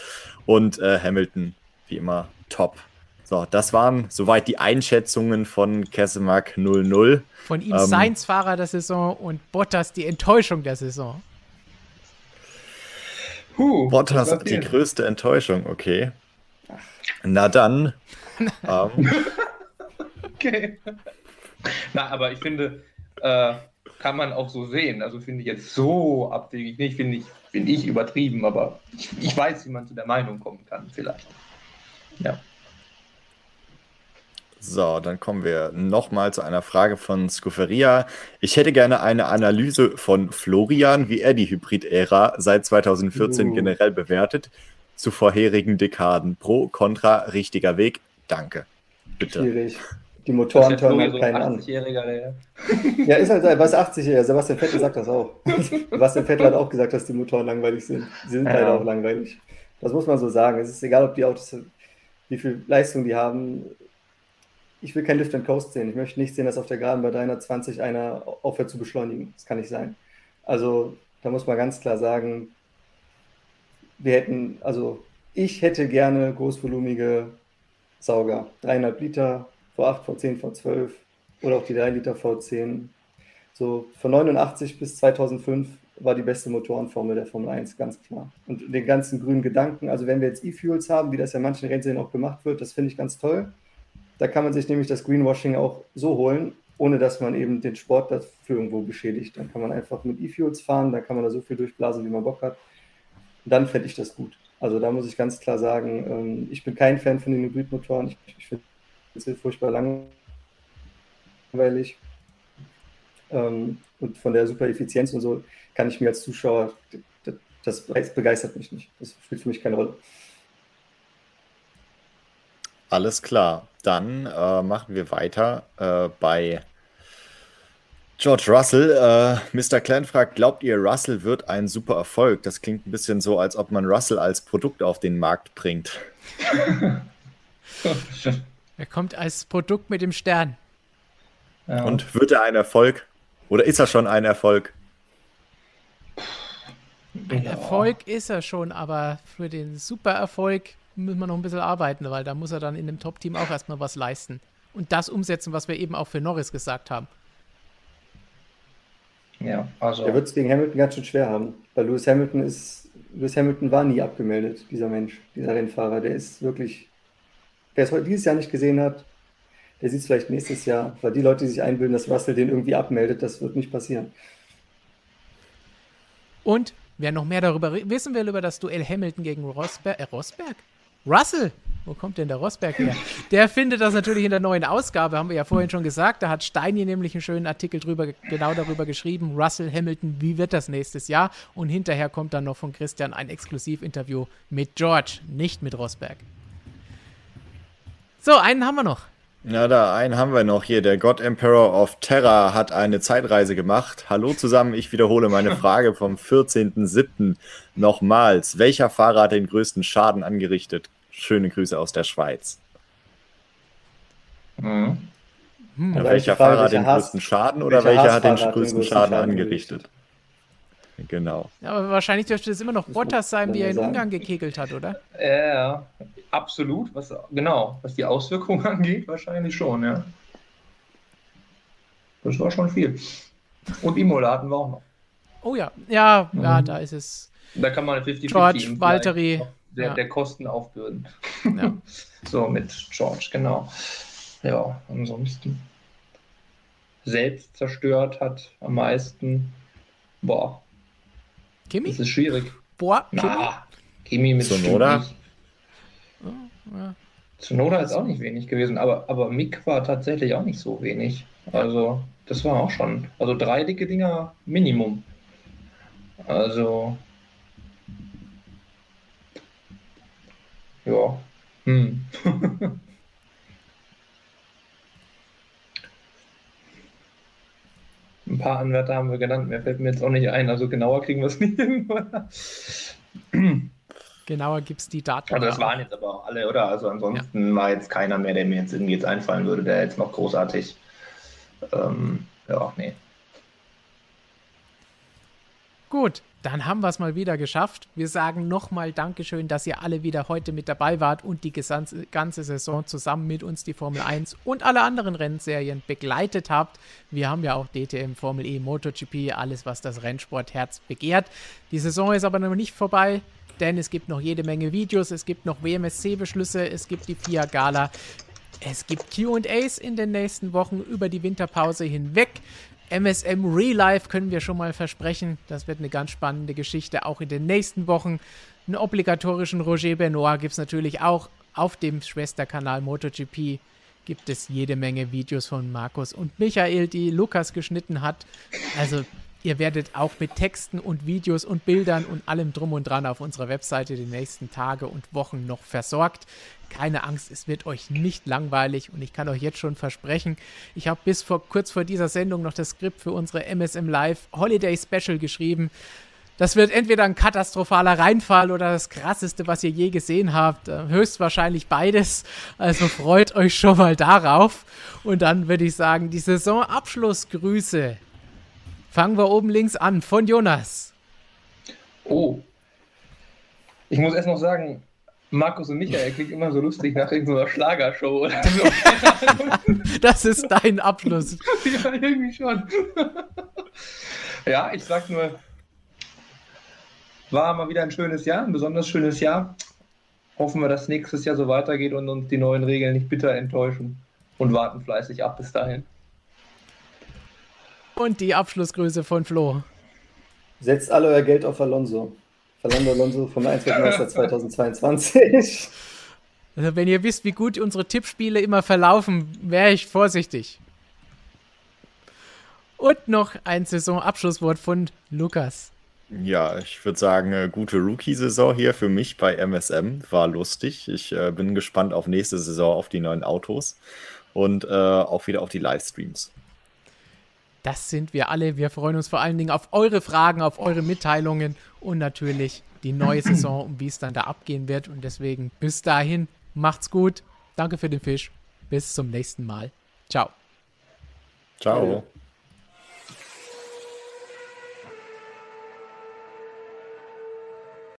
Speaker 2: Und äh, Hamilton, wie immer, top. So, das waren soweit die Einschätzungen von Kessemark 00.
Speaker 1: Von ihm ähm, Sainz-Fahrer der Saison und Bottas die Enttäuschung der Saison.
Speaker 2: Huh, Bottas die größte Enttäuschung, okay. Na dann.
Speaker 3: ähm. Okay. Na, aber ich finde, äh, kann man auch so sehen. Also finde ich jetzt so abwegig nicht, finde ich, find ich übertrieben, aber ich, ich weiß, wie man zu der Meinung kommen kann, vielleicht. Ja.
Speaker 2: So, dann kommen wir nochmal zu einer Frage von Scuferia. Ich hätte gerne eine Analyse von Florian, wie er die Hybrid-Ära seit 2014 uh. generell bewertet, zu vorherigen Dekaden. Pro, Contra, richtiger Weg. Danke. Bitte.
Speaker 4: Schwierig. Die Motoren turnen so keinen an. Ja, ist halt, was 80-Jähriger. Sebastian Vettel sagt das auch. Sebastian Vettel hat auch gesagt, dass die Motoren langweilig sind. Sie sind ja. halt auch langweilig. Das muss man so sagen. Es ist egal, ob die Autos, wie viel Leistung die haben ich will kein Lift and Coast sehen. Ich möchte nicht sehen, dass auf der Geraden bei 320 einer aufhört zu beschleunigen. Das kann nicht sein. Also da muss man ganz klar sagen, wir hätten, also ich hätte gerne großvolumige Sauger. 3,5 Liter, V8, V10, V12 oder auch die 3 Liter V10. So von 89 bis 2005 war die beste Motorenformel der Formel 1, ganz klar. Und den ganzen grünen Gedanken, also wenn wir jetzt E-Fuels haben, wie das ja manchen Rennserien auch gemacht wird, das finde ich ganz toll. Da kann man sich nämlich das Greenwashing auch so holen, ohne dass man eben den Sport dafür irgendwo beschädigt. Dann kann man einfach mit E-Fuels fahren, dann kann man da so viel durchblasen, wie man Bock hat. Dann fände ich das gut. Also da muss ich ganz klar sagen, ähm, ich bin kein Fan von den Hybridmotoren. Ich, ich finde es furchtbar langweilig. Ähm, und von der super Effizienz und so kann ich mir als Zuschauer, das begeistert mich nicht. Das spielt für mich keine Rolle.
Speaker 2: Alles klar. Dann äh, machen wir weiter äh, bei George Russell. Äh, Mr. Clan fragt, glaubt ihr, Russell wird ein super Erfolg? Das klingt ein bisschen so, als ob man Russell als Produkt auf den Markt bringt.
Speaker 1: er kommt als Produkt mit dem Stern.
Speaker 2: Ja. Und wird er ein Erfolg? Oder ist er schon ein Erfolg?
Speaker 1: Ein ja. Erfolg ist er schon, aber für den Supererfolg müssen wir noch ein bisschen arbeiten, weil da muss er dann in dem Top-Team auch erstmal was leisten. Und das umsetzen, was wir eben auch für Norris gesagt haben.
Speaker 4: Ja, also. Er wird es gegen Hamilton ganz schön schwer haben, weil Lewis Hamilton ist, Lewis Hamilton war nie abgemeldet, dieser Mensch, dieser Rennfahrer. Der ist wirklich, wer es dieses Jahr nicht gesehen hat, der sieht es vielleicht nächstes Jahr, weil die Leute, die sich einbilden, dass Russell den irgendwie abmeldet, das wird nicht passieren.
Speaker 1: Und wer noch mehr darüber wissen will, über das Duell Hamilton gegen Rosberg, äh, Rosberg? Russell, wo kommt denn der Rosberg her? Der findet das natürlich in der neuen Ausgabe, haben wir ja vorhin schon gesagt. Da hat Steini nämlich einen schönen Artikel drüber, genau darüber geschrieben. Russell Hamilton, wie wird das nächstes Jahr? Und hinterher kommt dann noch von Christian ein Exklusivinterview mit George, nicht mit Rosberg. So, einen haben wir noch.
Speaker 2: Na, da einen haben wir noch hier. Der God Emperor of Terror hat eine Zeitreise gemacht. Hallo zusammen, ich wiederhole meine Frage vom 14.07. nochmals. Welcher Fahrer hat den größten Schaden angerichtet? Schöne Grüße aus der Schweiz. Mhm. Ja, welcher Fahrer hat den größten Schaden oder welcher, welcher hat den größten, größten Schaden, Schaden angerichtet? Genau.
Speaker 1: Ja, aber wahrscheinlich dürfte es immer noch Bottas sein, wie er in Ungarn gekegelt hat, oder?
Speaker 3: Ja, absolut. Was, genau, was die Auswirkungen angeht, wahrscheinlich schon, ja. Das war schon viel. Und Imola hatten wir auch noch.
Speaker 1: Oh ja, ja, mhm. ja, da ist es.
Speaker 3: Da kann man 50
Speaker 1: George, Valtteri.
Speaker 3: Der, ja. der Kosten aufbürden. Ja. so mit George, genau. Ja, ansonsten. Selbst zerstört hat am meisten. Boah,
Speaker 1: Kimi?
Speaker 3: Das ist schwierig.
Speaker 1: Boah,
Speaker 3: Na, Kimi mit
Speaker 2: Sonoda.
Speaker 3: Oh. Sonoda ist auch nicht wenig gewesen, aber, aber Mick war tatsächlich auch nicht so wenig. Also, das war auch schon. Also drei dicke Dinger Minimum. Also. Ja. Hm. Ein paar Anwärter haben wir genannt, mehr fällt mir jetzt auch nicht ein. Also genauer kriegen wir es nicht hin.
Speaker 1: genauer gibt es die Daten.
Speaker 3: Also das waren jetzt aber auch alle, oder? Also ansonsten ja. war jetzt keiner mehr, der mir jetzt irgendwie jetzt einfallen würde, der jetzt noch großartig. Ähm, ja, nee.
Speaker 1: Gut, dann haben wir es mal wieder geschafft. Wir sagen nochmal Dankeschön, dass ihr alle wieder heute mit dabei wart und die ganze Saison zusammen mit uns die Formel 1 und alle anderen Rennserien begleitet habt. Wir haben ja auch DTM, Formel E, MotoGP, alles, was das Rennsportherz begehrt. Die Saison ist aber noch nicht vorbei, denn es gibt noch jede Menge Videos, es gibt noch WMSC-Beschlüsse, es gibt die FIA Gala. Es gibt QAs in den nächsten Wochen über die Winterpause hinweg. MSM Real Life können wir schon mal versprechen. Das wird eine ganz spannende Geschichte, auch in den nächsten Wochen. Einen obligatorischen Roger Benoit gibt es natürlich auch auf dem Schwesterkanal MotoGP. Gibt es jede Menge Videos von Markus und Michael, die Lukas geschnitten hat. Also Ihr werdet auch mit Texten und Videos und Bildern und allem drum und dran auf unserer Webseite die nächsten Tage und Wochen noch versorgt. Keine Angst, es wird euch nicht langweilig und ich kann euch jetzt schon versprechen, ich habe bis vor kurz vor dieser Sendung noch das Skript für unsere MSM Live Holiday Special geschrieben. Das wird entweder ein katastrophaler Reinfall oder das krasseste, was ihr je gesehen habt. Äh, höchstwahrscheinlich beides. Also freut euch schon mal darauf. Und dann würde ich sagen, die Saisonabschlussgrüße Fangen wir oben links an, von Jonas.
Speaker 3: Oh. Ich muss erst noch sagen, Markus und Michael klingt immer so lustig nach irgendeiner Schlagershow oder so.
Speaker 1: das ist dein Abschluss.
Speaker 3: ja, irgendwie schon. ja, ich sag nur, war mal wieder ein schönes Jahr, ein besonders schönes Jahr. Hoffen wir, dass nächstes Jahr so weitergeht und uns die neuen Regeln nicht bitter enttäuschen und warten fleißig ab bis dahin.
Speaker 1: Und die Abschlussgrüße von Flo.
Speaker 4: Setzt alle euer Geld auf Alonso. Fernando Alonso vom 1 Meister 2022.
Speaker 1: Also wenn ihr wisst, wie gut unsere Tippspiele immer verlaufen, wäre ich vorsichtig. Und noch ein Saisonabschlusswort von Lukas.
Speaker 2: Ja, ich würde sagen, eine gute Rookie-Saison hier für mich bei MSM. War lustig. Ich äh, bin gespannt auf nächste Saison, auf die neuen Autos und äh, auch wieder auf die Livestreams.
Speaker 1: Das sind wir alle. Wir freuen uns vor allen Dingen auf eure Fragen, auf eure Mitteilungen und natürlich die neue Saison und wie es dann da abgehen wird. Und deswegen bis dahin, macht's gut. Danke für den Fisch. Bis zum nächsten Mal. Ciao.
Speaker 2: Ciao.